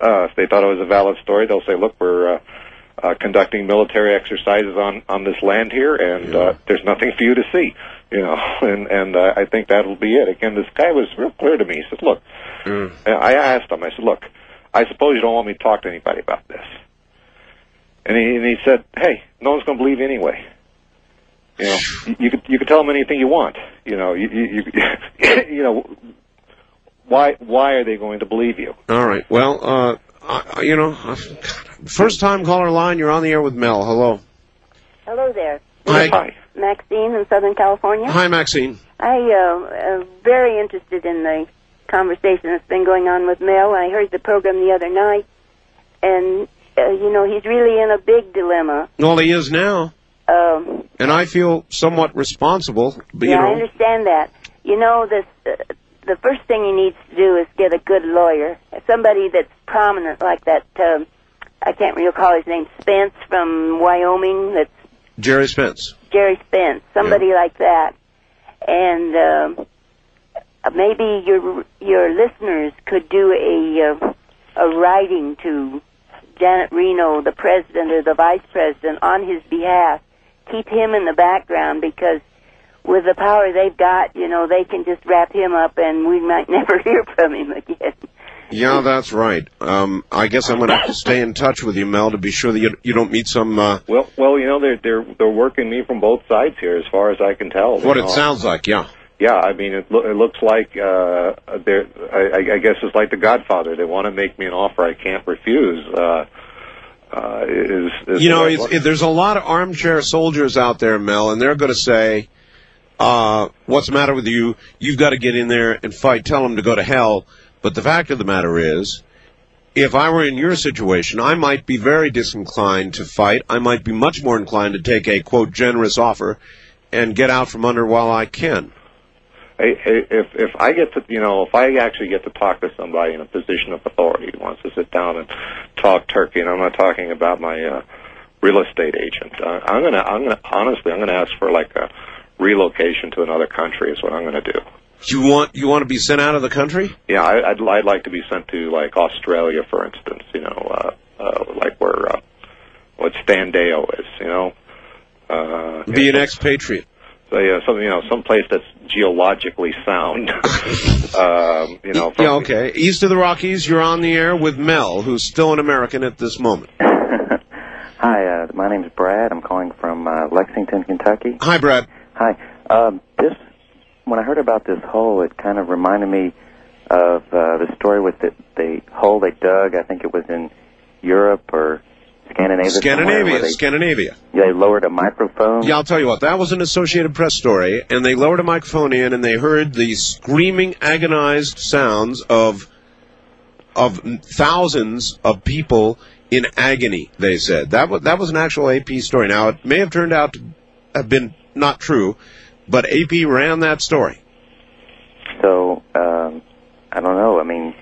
uh, if they thought it was a valid story, they'll say, look, we're uh, uh, conducting military exercises on on this land here, and uh, there's nothing for you to see, you know, and and uh, I think that'll be it. Again, this guy was real clear to me. He said, look, and I asked him, I said, look, I suppose you don't want me to talk to anybody about this. And he, and he said, "Hey, no one's going to believe anyway. You know, you, you could you could tell them anything you want. You know, you you, you, you know, why why are they going to believe you? All right. Well, uh, I, I- you know, First time caller line. You're on the air with Mel. Hello. Hello there. Hi. Maxine in Southern California. Hi, Maxine. I uh, am very interested in the conversation that's been going on with Mel. I heard the program the other night, and uh, you know he's really in a big dilemma. Well, he is now, Um, and I feel somewhat responsible. But yeah, you I understand that. You know, this uh, the first thing he needs to do is get a good lawyer, somebody that's prominent like that. Um, I can't recall his name, Spence from Wyoming. That's Gerry Spence. Gerry Spence, somebody like that, and um, maybe your your listeners could do a uh, a writing to Janet Reno, the president or the vice president, on his behalf. Keep him in the background because with the power they've got, you know, they can just wrap him up, and we might never hear from him again. Yeah, that's right. Um, I guess I'm going to have to stay in touch with you, Mel, to be sure that you, you don't meet some. Uh, Well, well, you know, they're they're they're working me from both sides here, as far as I can tell. what you it know. sounds like, yeah. Yeah, I mean, it, lo- it looks like uh, they're. I, I- I guess it's like The Godfather. They want to make me an offer I can't refuse. Uh, uh, is, is you know, it, there's a lot of armchair soldiers out there, Mel, and they're going to say, uh, "What's the matter with you? You've got to get in there and fight. Tell them to go to hell." But the fact of the matter is, if I were in your situation, I might be very disinclined to fight. I might be much more inclined to take a quote generous offer and get out from under while I can. If if I get to you know if I actually get to talk to somebody in a position of authority who wants to sit down and talk turkey, and I'm not talking about my uh, real estate agent, uh, I'm gonna I'm gonna honestly I'm gonna ask for like a relocation to another country is what I'm gonna do. You want you want to be sent out of the country? Yeah, I, I'd I'd like to be sent to like Australia, for instance. You know, uh, uh, like where uh, what Standeo is. You know, uh, Be an expatriate. So yeah, some you know some place that's geologically sound. um, you know, from, Yeah, okay. East of the Rockies, you're on the air with Mel, who's still an American at this moment. Hi, uh, my name's Brad. I'm calling from uh, Lexington, Kentucky. Hi, Brad. Hi. Um, this when I heard about this hole, it kind of reminded me of uh, the story with the, the hole they dug. I think it was in Europe or Scandinavia. Scandinavia, they, Scandinavia. they lowered a microphone. Yeah, I'll tell you what. That was an Associated Press story, and they lowered a microphone in, and they heard the screaming, agonized sounds of of thousands of people in agony. They said that was that was an actual AP story. Now it may have turned out to have been not true, but AP ran that story. So um, I don't know. I mean,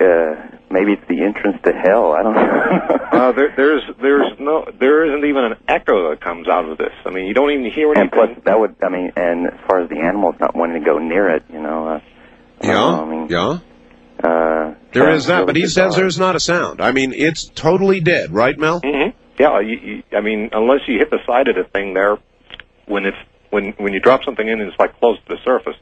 uh, maybe it's the entrance to hell. I don't know. uh, there, there's there's no there isn't even an echo that comes out of this. I mean, you don't even hear anything. and plus, that would. I mean, and as far as the animals not wanting to go near it, you know. Uh, I don't know, I mean, yeah. Uh, There sounds is that, but he says bizarre. there's not a sound. I mean, it's totally dead, right, Mel? hmm Yeah, you, you, I mean, unless you hit the side of the thing there, when it's when when you drop something in and it's like close to the surface,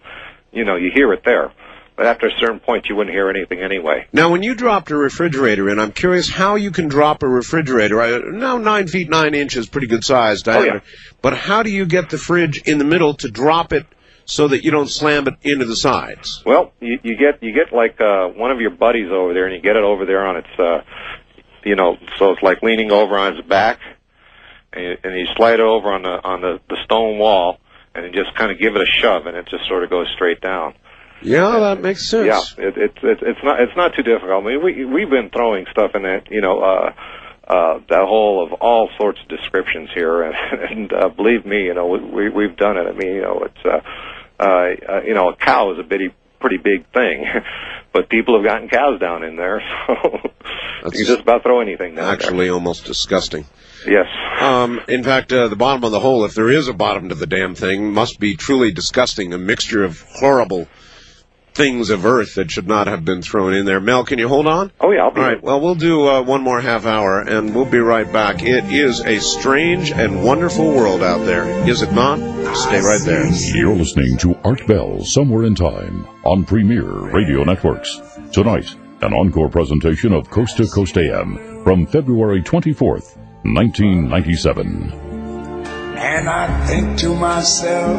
you know, you hear it there. But after a certain point, you wouldn't hear anything anyway. Now, when you dropped a refrigerator in, I'm curious how you can drop a refrigerator. I, now, nine feet nine inches, pretty good size diameter. But how do you get the fridge in the middle to drop it so that you don't slam it into the sides? Well, you, you get you get like uh, one of your buddies over there, and you get it over there on its, uh, you know, so it's like leaning over on its back, and you, and you slide it over on the on the, the stone wall, and then just kind of give it a shove, and it just sort of goes straight down. Yeah, that makes sense. Yeah, it, it, it, it's not it's not too difficult. I mean, we we've been throwing stuff in that, you know, uh, uh, that whole of all sorts of descriptions here, and, and uh, believe me, you know, we, we we've done it. I mean, you know, it's uh, uh, uh, you know, a cow is a bitty, pretty big thing, but people have gotten cows down in there, so you just about throw anything down there. Actually, almost disgusting. Yes. Um, in fact, uh, the bottom of the hole, if there is a bottom to the damn thing, must be truly disgusting. A mixture of horrible things of earth that should not have been thrown in there. Mel, can you hold on? Oh yeah, I'll be All right. Well, we'll do uh, one more half hour, and we'll be right back. It is a strange and wonderful world out there, is it not? Stay right there. You're listening to Art Bell Somewhere in Time on Premier Radio Networks. Tonight, an encore presentation of Coast to Coast AM from February 24th, 1997. And I think to myself,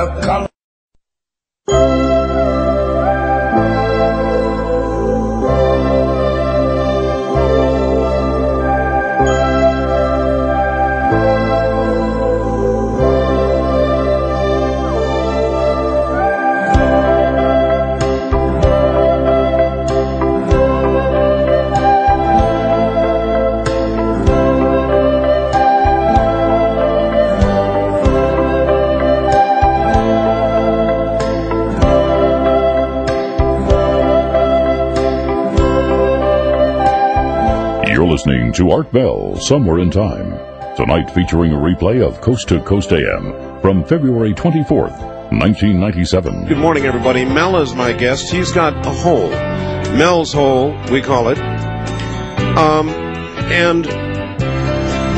The color. Listening to Art Bell, Somewhere in Time. Tonight featuring a replay of Coast to Coast AM from February 24th, 1997. Good morning, everybody. Mel is my guest. He's got a hole. Mel's hole, we call it. Um, and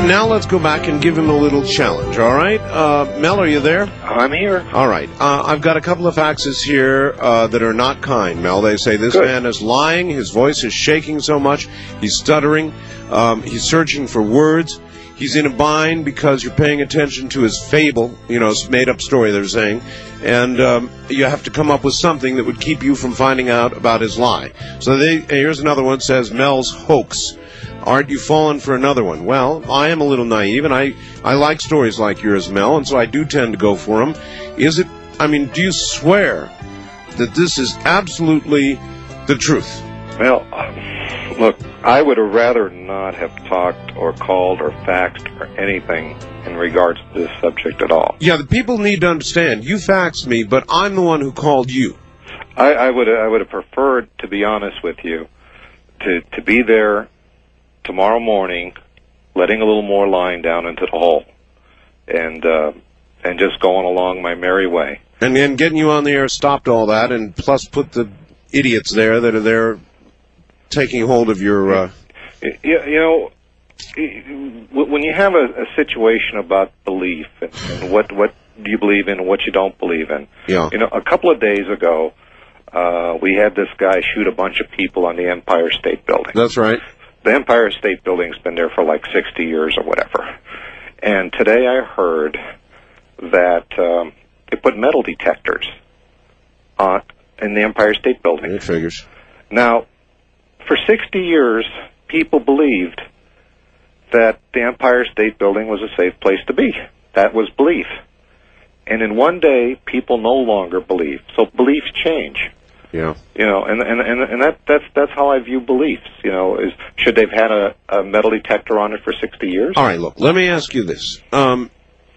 now let's go back and give him a little challenge, all right? Uh, Mel, are you there? I'm here. All right. Uh, I've got a couple of faxes here uh, that are not kind, Mel. They say this Good. man is lying. His voice is shaking so much. He's stuttering. Um, he's searching for words. He's in a bind because you're paying attention to his fable, you know, made up story, they're saying. And um, you have to come up with something that would keep you from finding out about his lie. So they, here's another one says Mel's hoax. Aren't you fallen for another one? Well, I am a little naive, and I, I like stories like yours, Mel, and so I do tend to go for them. Is it, I mean, do you swear that this is absolutely the truth? Well, look, I would have rather not have talked or called or faxed or anything in regards to this subject at all. Yeah, the people need to understand. You faxed me, but I'm the one who called you. I, I would I would have preferred, to be honest with you, to to be there tomorrow morning, letting a little more line down into the hole, and uh, and just going along my merry way. And then getting you on the air stopped all that, and plus put the idiots there that are there taking hold of your. Uh, You, you know, when you have a, a situation about belief and, and what what do you believe in and what you don't believe in. Yeah. You know, a couple of days ago, uh, we had this guy shoot a bunch of people on the Empire State Building. That's right. The Empire State Building's been there for like 60 years or whatever. And today I heard that um, they put metal detectors on in the Empire State Building. It figures. Now, for 60 years, people believed that the Empire State Building was a safe place to be. That was belief. And in one day, people no longer believe. So beliefs change. Yeah. You know, and and and, and that that's that's how I view beliefs. You know, is should they've had a, a metal detector on it for 60 years? All right, look. Let me ask you this. Um,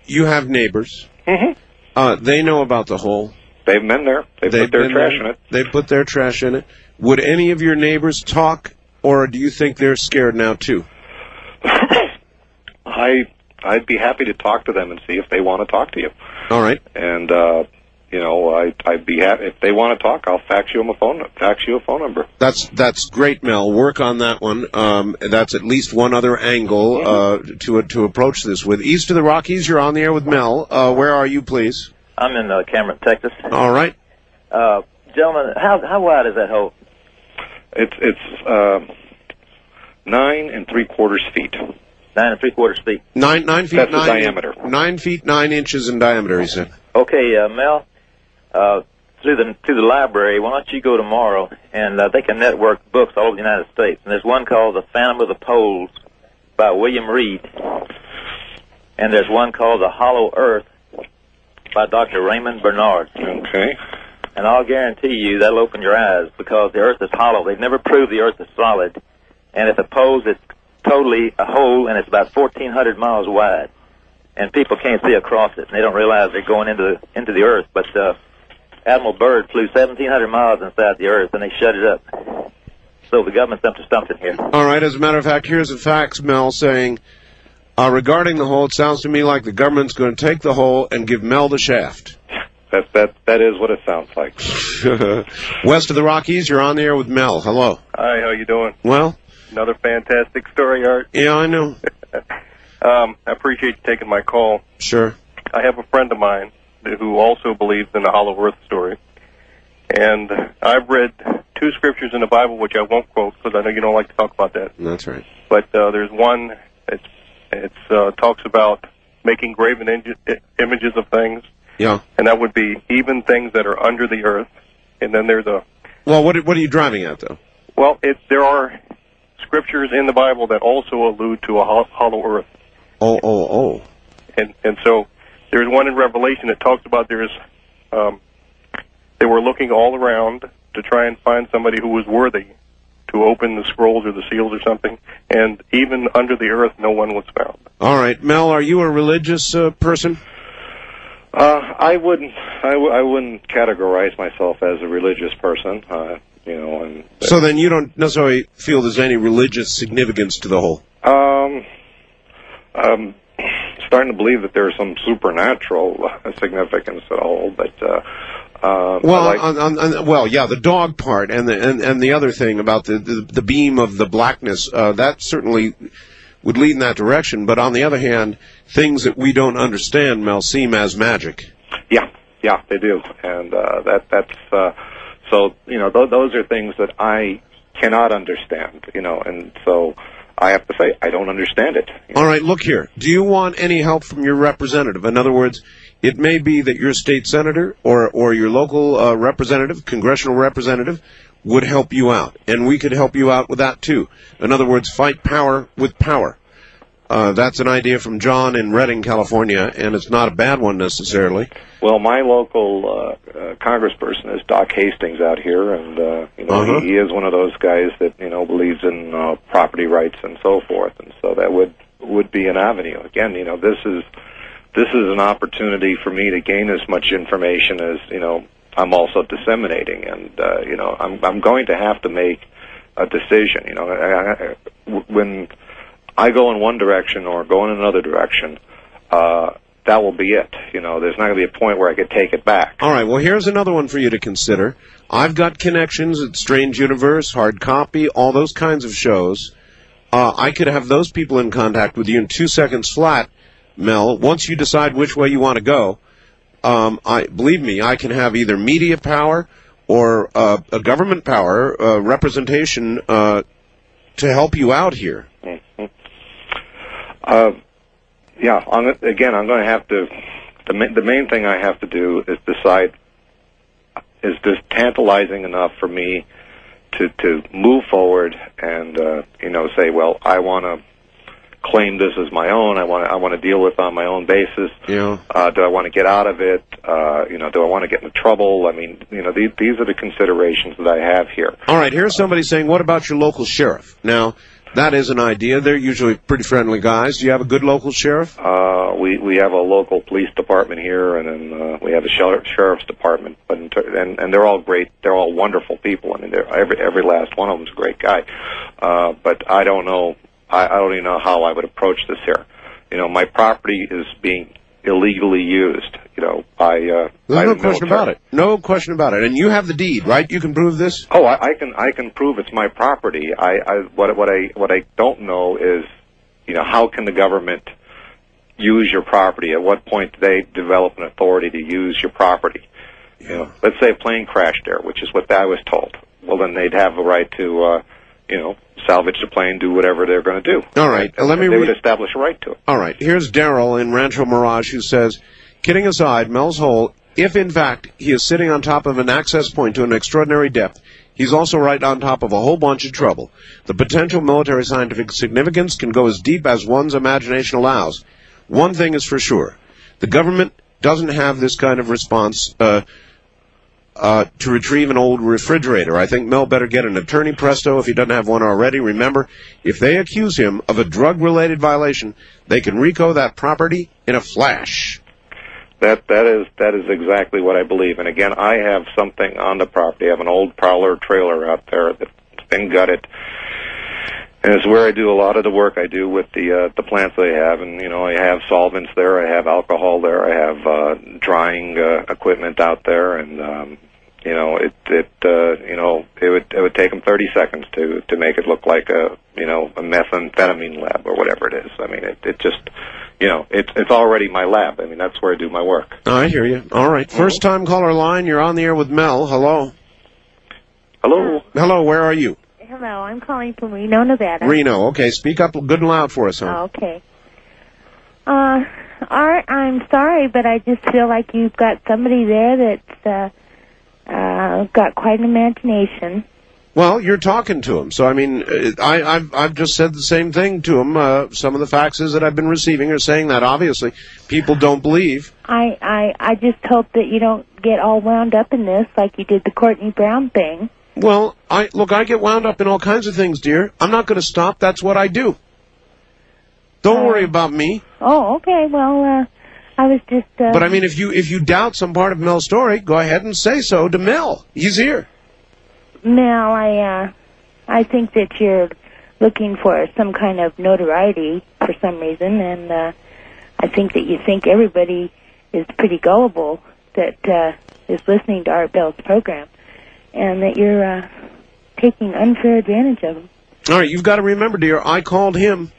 you have neighbors. Mm-hmm. Uh, they know about the hole. They've been there. They They've put their trash there. in it. They put their trash in it. Would any of your neighbors talk, or do you think they're scared now too? I I'd be happy to talk to them and see if they want to talk to you. All right. And uh, you know, I I'd be happy if they want to talk. I'll fax you a phone fax you a phone number. That's that's great, Mel. Work on that one. Um, that's at least one other angle uh, to to approach this with. East of the Rockies, you're on the air with Mel. Uh, where are you, please? I'm in uh, Cameron, Texas. All right. Uh, gentlemen, how how wide is that hole? It's it's uh, nine and three quarters feet. Nine and three quarters feet. Nine nine feet That's the nine diameter. Nine feet nine inches in diameter. He said. Okay, uh, Mel, uh, through the through the library, why don't you go tomorrow and uh, they can network books all over the United States. And there's one called The Phantom of the Poles by William Reed, and there's one called The Hollow Earth by Dr. Raymond Bernard. Okay. And I'll guarantee you that'll open your eyes because the Earth is hollow. They've never proved the Earth is solid, and the poles it's totally a hole and it's about 1,400 miles wide and people can't see across it, and they don't realize they're going into the into the earth. But uh, Admiral Byrd flew 1,700 miles inside the earth, and they shut it up. So the government's up to something here. All right. As a matter of fact, here's a fax, Mel, saying uh, regarding the hole. It sounds to me like the government's going to take the hole and give Mel the shaft. That that that is what it sounds like. West of the Rockies, you're on the air with Mel. Hello. Hi, how you doing? Well, Another fantastic story, Art. yeah, I know. Um, I appreciate you taking my call. Sure. I have a friend of mine who also believes in the Hollow Earth story, and I've read two scriptures in the Bible which I won't quote because I know you don't like to talk about that. That's right. But uh, there's one it's it's uh, talks about making graven images of things, Yeah. and that would be even things that are under the earth. And then there's a Well, what what are you driving at though? well, it there are scriptures in the Bible that also allude to a hollow earth. Oh, oh, oh. and and so there's one in Revelation that talks about there's um, they were looking all around to try and find somebody who was worthy to open the scrolls or the seals or something, and even under the earth, no one was found. All right, Mel, are you a religious uh, person? Uh, I wouldn't I, w- I wouldn't categorize myself as a religious person, uh, you know, and So then you don't necessarily feel there's any religious significance to the hole. Um, I'm starting to believe that there's some supernatural uh, significance at all, but uh, uh, Well, like, on, on, on, well, yeah, the dog part and the and, and the other thing about the the, the beam of the blackness uh, that certainly would lead in that direction. But on the other hand, things that we don't understand, Mel, seem as magic. yeah, yeah, they do, and uh, that that's uh, so you know th- those are things that I cannot understand, you know, and so I have to say I don't understand it. All right, look here. Do you want any help from your representative? In other words, it may be that your state senator or or your local uh, representative, congressional representative, would help you out, and we could help you out with that too. In other words, fight power with power. Uh, that's an idea from John in Redding, California, and it's not a bad one necessarily. Well, my local uh, uh, congressperson is Doc Hastings out here, and uh, you know Uh-huh. he, he is one of those guys that you know believes in uh, property rights and so forth, and so that would would be an avenue. Again, you know this is this is an opportunity for me to gain as much information as you know I'm also disseminating, and uh, you know I'm I'm going to have to make a decision. You know, I, I, when I go in one direction or go in another direction. Uh, that will be it. You know, there's not going to be a point where I could take it back. All right, well, here's another one for you to consider. I've got connections at Strange Universe, Hard Copy, all those kinds of shows. Uh, I could have those people in contact with you in two seconds flat, Mel. Once you decide which way you want to go, um, I believe me, I can have either media power or uh, a government power uh, representation uh, to help you out here. Uh, yeah, I'm, again, I'm going to have to. The, ma- the main thing I have to do is decide: is this tantalizing enough for me to to move forward and uh, you know say, well, I want to claim this as my own. I want to I want to deal with it on my own basis. Yeah. Uh, do I want to get out of it? Uh, you know, do I want to get into trouble? I mean, you know, these these are the considerations that I have here. All right, here's somebody saying, what about your local sheriff? Now, that is an idea. They're usually pretty friendly guys. Do you have a good local sheriff? Uh, we we have a local police department here, and then uh, we have a sheriff, sheriff's department. But ter- and and they're all great. They're all wonderful people. I mean, they're, every every last one of them's a great guy. Uh, but I don't know. I, I don't even know how I would approach this here. You know, my property is being illegally used. You know, by uh, There's by no question military. about it. No question about it. And you have the deed, right? You can prove this? Oh, I, I can I can prove it's my property. I, I what what I what I don't know is, you know, how can the government use your property? At what point do they develop an authority to use your property? You know, let's say a plane crashed there, which is what I was told. Well, then they'd have a right to, uh, you know, salvage the plane, do whatever they're going to do. All right, uh, let me They would establish a right to it. All right, here's Daryl in Rancho Mirage who says, kidding aside, Mel's Hole, if in fact he is sitting on top of an access point to an extraordinary depth, he's also right on top of a whole bunch of trouble. The potential military scientific significance can go as deep as one's imagination allows. One thing is for sure. The government doesn't have this kind of response, uh, uh, to retrieve an old refrigerator. I think Mel better get an attorney presto if he doesn't have one already. Remember, if they accuse him of a drug-related violation, they can RICO that property in a flash. That that is that is exactly what I believe. And again, I have something on the property. I have an old prowler trailer out there that's been gutted, and it's where I do a lot of the work I do with the uh, the plants I have, and you know I have solvents there, I have alcohol there, I have uh, drying uh, equipment out there, and um, you know it it uh, you know it would it would take them 30 seconds to to make it look like a you know a methamphetamine lab or whatever it is. I mean it it just you know it's it's already my lab. I mean that's where I do my work. I hear you. All right. First time caller line. You're on the air with Mel. Hello. Hello. Hello. Where are you? Hello, I'm calling from Reno, Nevada. Reno. Okay. Speak up good and loud for us, huh? Oh, okay. Uh, Art, I'm sorry, but I just feel like you've got somebody there that's uh, uh, got quite an imagination. Well, you're talking to him, so I mean, uh, I, I've I've just said the same thing to him. Uh, some of the faxes that I've been receiving are saying that. Obviously, people don't believe. I, I, I just hope that you don't get all wound up in this like you did the Courtney Brown thing. Well, I look, I get wound up in all kinds of things, dear. I'm not going to stop. That's what I do. Don't worry about me. Oh, okay. Well, uh, I was just. Uh, But I mean, if you if you doubt some part of Mel's story, go ahead and say so to Mel. He's here. Mel, I, uh, I think that you're looking for some kind of notoriety for some reason, and uh, I think that you think everybody is pretty gullible that uh, is listening to Art Bell's program, and that you're uh, taking unfair advantage of them. All right, you've got to remember, dear. I called him.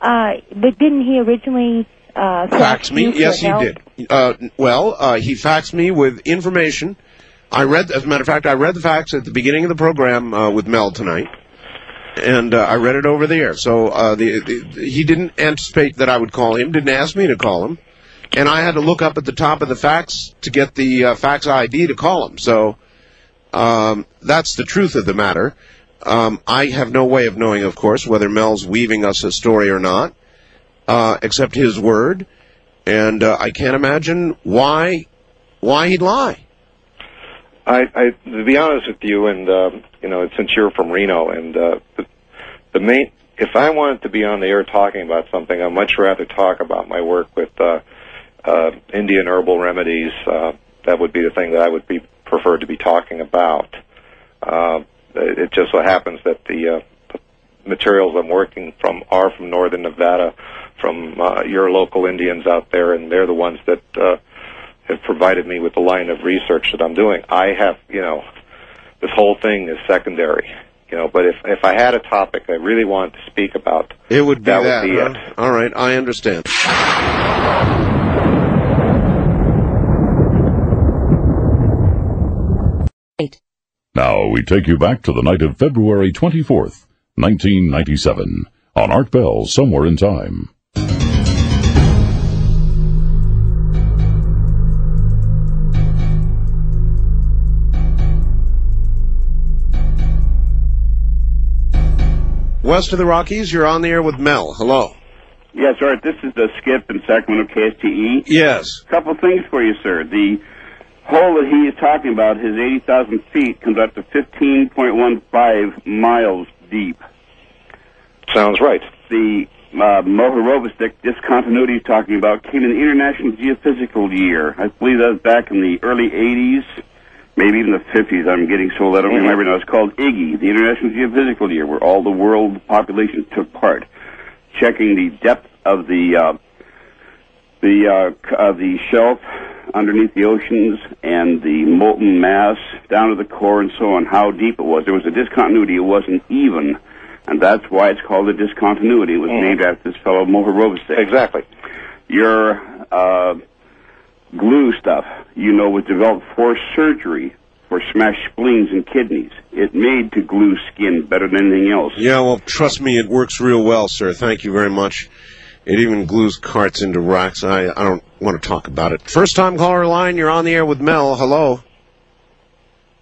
Uh, but didn't he originally uh, Fax me? Yes, he help? did. Uh, well, uh, he faxed me with information. I read, as a matter of fact, I read the fax at the beginning of the program uh, with Mel tonight, and uh, I read it over the air. So uh, the, the, he didn't anticipate that I would call him. Didn't ask me to call him, and I had to look up at the top of the fax to get the uh, fax ID to call him. So um, that's the truth of the matter. Um, I have no way of knowing, of course, whether Mel's weaving us a story or not, uh, except his word, and uh, I can't imagine why why he'd lie. I, I to be honest with you, and um, you know, since you're from Reno, and uh, the, the main, if I wanted to be on the air talking about something, I'd much rather talk about my work with uh, uh, Indian herbal remedies. Uh, that would be the thing that I would be preferred to be talking about. Uh, it just so happens that the, uh, materials I'm working from are from northern Nevada, from uh, your local Indians out there, and they're the ones that. Uh, have provided me with the line of research that I'm doing. I have, you know, this whole thing is secondary, you know. But if if I had a topic I really wanted to speak about, It would be that, that. would be huh? it. All right, I understand. Now we take you back to the night of February 24th, 1997, on Art Bell Somewhere in Time. West of the Rockies, you're on the air with Mel. Hello. Yes, Art. This is the Skip in Sacramento KSTE. Yes. A Couple things for you, sir. The hole that he is talking about, his 80,000 feet, comes up to 15.15 miles deep. Sounds right. The uh, Mohorovastic discontinuity he's talking about came in the International Geophysical Year. I believe that was back in the early 80s, maybe even the 50s. I'm getting so old I don't remember now. It's called IGGY, the International Geophysical Year, where all the world population took part, checking the depth of the uh, the uh, c- uh, the shelf underneath the oceans and the molten mass down to the core and so on, how deep it was. There was a discontinuity. It wasn't even. And that's why it's called a discontinuity. It was named after this fellow Mohorovastic. Exactly. Your uh, glue stuff, you know, was developed for surgery for smashed spleens and kidneys. It made to glue skin better than anything else. Yeah, well, trust me, it works real well, sir. Thank you very much. It even glues carts into rocks. I, I don't want to talk about it. First time caller line, you're on the air with Mel. Hello.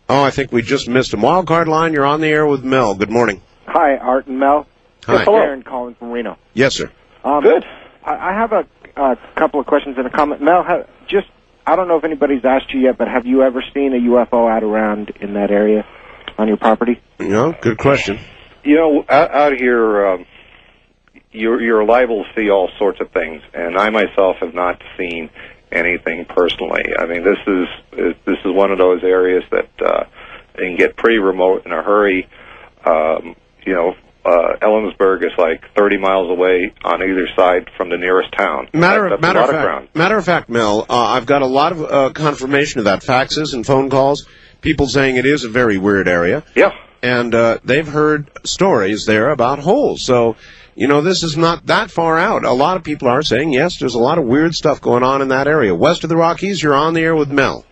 Oh, I think we just missed him. Wild card line, you're on the air with Mel. Good morning. Hi, Art and Mel. Hi. It's Aaron calling from Reno. Yes, sir. Um, Good. I, I have a, a couple of questions and a comment. Mel, ha, just I don't know if anybody's asked you yet, but have you ever seen a UFO out around in that area on your property? No, good question. You know, out, out here, um, you're you're liable to see all sorts of things, and I myself have not seen anything personally. I mean, this is this is one of those areas that uh, can get pretty remote in a hurry. Um, you know, uh, Ellensburg is like 30 miles away on either side from the nearest town. Matter, That- matter of fact, ground. matter of fact, Mel, uh, I've got a lot of uh, confirmation of that. Faxes and phone calls, people saying it is a very weird area. Yeah. And uh, they've heard stories there about holes. So, you know, this is not that far out. A lot of people are saying, yes, there's a lot of weird stuff going on in that area. West of the Rockies, you're on the air with Mel.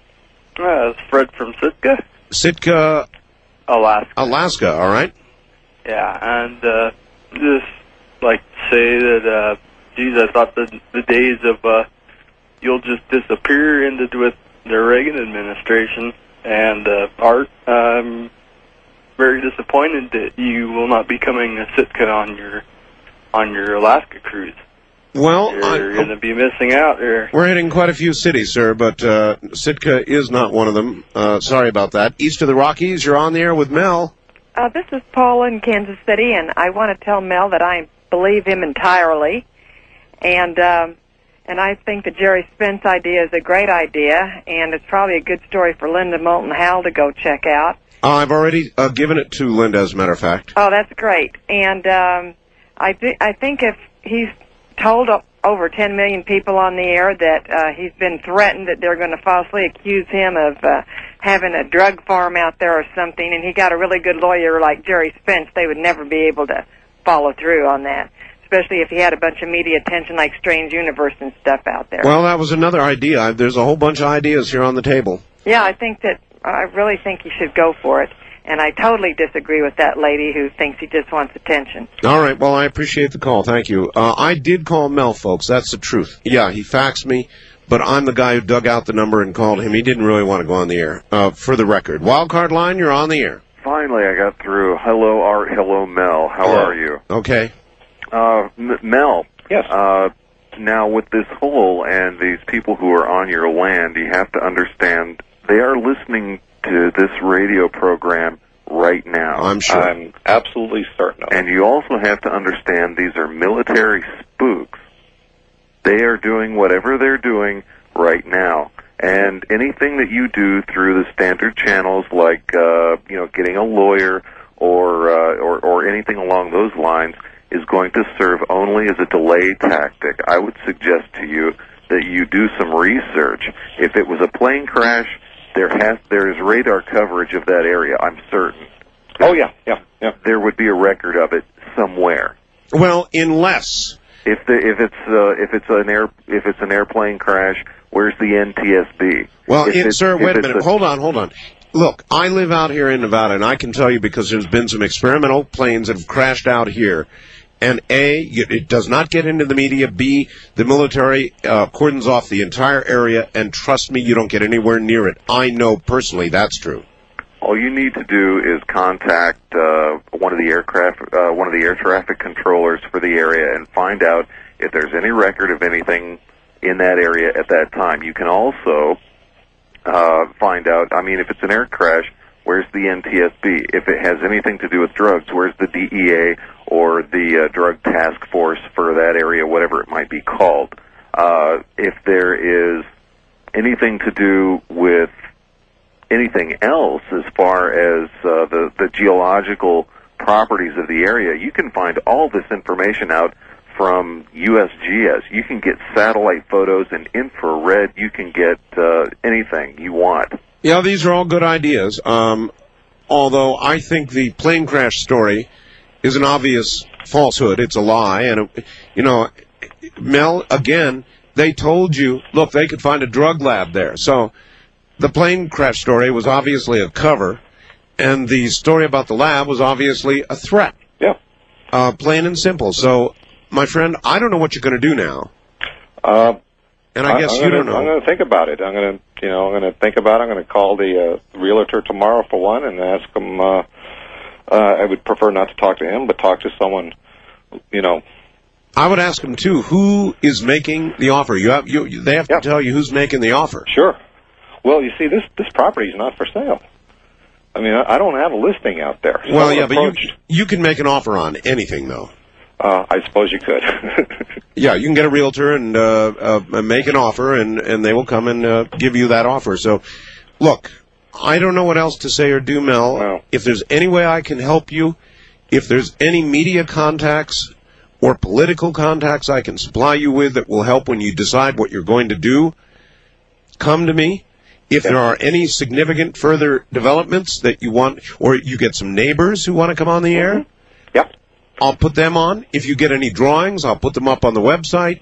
Uh, it's Fred from Sitka, Sitka, Alaska. Alaska, all right? Yeah, and uh, just like to say that, uh, geez, I thought the the days of uh, you'll just disappear ended with the Reagan administration. And uh, Art, I'm very disappointed that you will not be coming to Sitka on your on your Alaska cruise. Well, You're going to be missing out there. We're hitting quite a few cities, sir, but uh, Sitka is not one of them. Uh, sorry about that. East of the Rockies, you're on the air with Mel. Uh, this is Paula in Kansas City, and I want to tell Mel that I believe him entirely, and um, and I think the Gerry Spence idea is a great idea, and it's probably a good story for Linda Moulton Howe to go check out. Uh, I've already uh, given it to Linda, as a matter of fact. Oh, that's great, and um, I thi- I think if he's told o- over 10 million people on the air that uh, he's been threatened that they're going to falsely accuse him of uh, having a drug farm out there or something, and he got a really good lawyer like Gerry Spence, they would never be able to follow through on that. Especially if he had a bunch of media attention like Strange Universe and stuff out there. Well, that was another idea. I- There's a whole bunch of ideas here on the table. yeah, I think that I really think he should go for it, and I totally disagree with that lady who thinks he just wants attention. All right. Well, I appreciate the call. Thank you. Uh, I did call Mel, folks. That's the truth. Yeah, he faxed me, but I'm the guy who dug out the number and called him. He didn't really want to go on the air. Uh, for the record, Wildcard line, you're on the air. Finally, I got through. Hello, Art. Hello, Mel. How Hello. are you? Okay. Uh, M- Mel. Yes. Uh, now, with this hole and these people who are on your land, you have to understand they are listening to this radio program right now. I'm sure. I'm absolutely certain of And you also have to understand these are military spooks. They are doing whatever they're doing right now. And anything that you do through the standard channels, like uh, you know, getting a lawyer or, uh, or or anything along those lines, is going to serve only as a delay tactic. I would suggest to you that you do some research. If it was a plane crash, there has there is radar coverage of that area. I'm certain. Oh yeah, yeah, yeah. There would be a record of it somewhere. Well, unless if the if it's uh, if it's an air if it's an airplane crash, where's the NTSB? Well, If in, it's- sir, wait a it's minute. Hold on, hold on. Look, I live out here in Nevada, and I can tell you because there's been some experimental planes that have crashed out here. And A, it does not get into the media. B, the military uh, cordons off the entire area, and trust me, you don't get anywhere near it. I know personally that's true. All you need to do is contact uh, one of the aircraft, uh, one of the air traffic controllers for the area, and find out if there's any record of anything in that area at that time. You can also uh, find out. I mean, if it's an air crash, where's the NTSB? If it has anything to do with drugs, where's the DEA or the uh, Drug Task Force for that area, whatever it might be called? Uh, if there is anything to do with anything else as far as uh, the the geological properties of the area, you can find all this information out from USGS. You can get satellite photos and infrared. You can get uh, anything you want. Yeah, these are all good ideas. Um, although I think the plane crash story is an obvious falsehood. It's a lie, and it, you know, Mel again. They told you, look, they could find a drug lab there. So the plane crash story was obviously a cover, and the story about the lab was obviously a threat. Yeah. Uh, plain and simple. So, my friend, I don't know what you're going to do now. Uh, And I guess I'm you gonna, don't know. I'm going to think about it. I'm going to, you know, I'm going to think about it. I'm going to call the uh, realtor tomorrow for one and ask him. Uh, uh, I would prefer not to talk to him, but talk to someone, you know. I would ask him too. Who is making the offer? You have you. They have to tell you who's making the offer. Sure. Well, you see, this this property is not for sale. I mean, I, I don't have a listing out there. Well, yeah, but you you can make an offer on anything though. Uh, I suppose you could. Yeah, you can get a realtor and uh, uh, make an offer, and and they will come and uh, give you that offer. So, look, I don't know what else to say or do, Mel. If there's any way I can help you, If there's any media contacts or political contacts I can supply you with that will help when you decide what you're going to do, come to me. If there are any significant further developments that you want, or you get some neighbors who want to come on the air, mm-hmm. Yep. I'll put them on. If you get any drawings, I'll put them up on the website.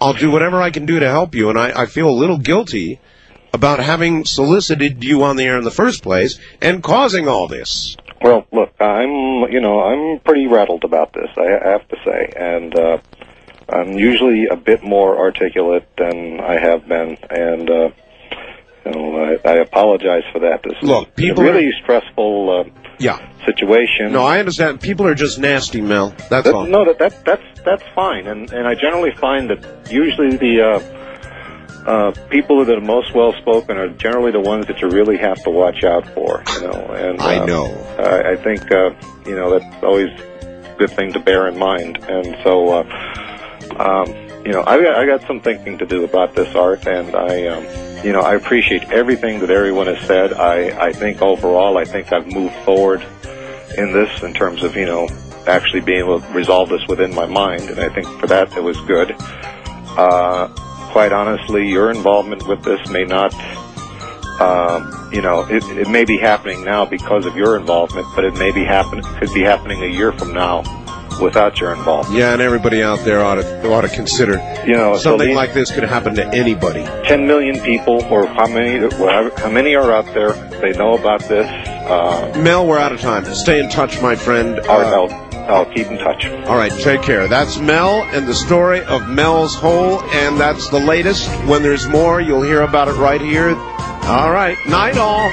I'll do whatever I can do to help you. And I, I feel a little guilty about having solicited you on the air in the first place and causing all this. Well, look, I'm you know I'm pretty rattled about this. I have to say, and uh, I'm usually a bit more articulate than I have been, and uh, you know I, I apologize for that. This Look, is people a really stressful uh, Yeah. situation. No, I understand. People are just nasty, Mel. That's That- all. No, that, that that's that's fine, and and I generally find that usually the uh, uh, people that are most well spoken are generally the ones that you really have to watch out for. You know, and I uh, know. I, I think uh, you know that's always a good thing to bear in mind, and so. Uh, um, you know, I got, I got some thinking to do about this Art, and I, um, you know, I appreciate everything that everyone has said. I, I think overall, I think I've moved forward in this in terms of, you know, actually being able to resolve this within my mind, and I think for that it was good. Uh, quite honestly, your involvement with this may not, um, you know, it, it may be happening now because of your involvement, but it may be happen could be happening a year from now without your involvement. Yeah, and everybody out there ought to ought to consider. You know, so something these- like this could happen to anybody. 10 million people, or how many, how many are out there? They know about this. Uh, Mel, we're out of time. Stay in touch, my friend. all right, Uh, I'll, I'll keep in touch. all right, take care. That's Mel and the story of Mel's Hole, and that's the latest. When there's more, you'll hear about it right here. All right, night all.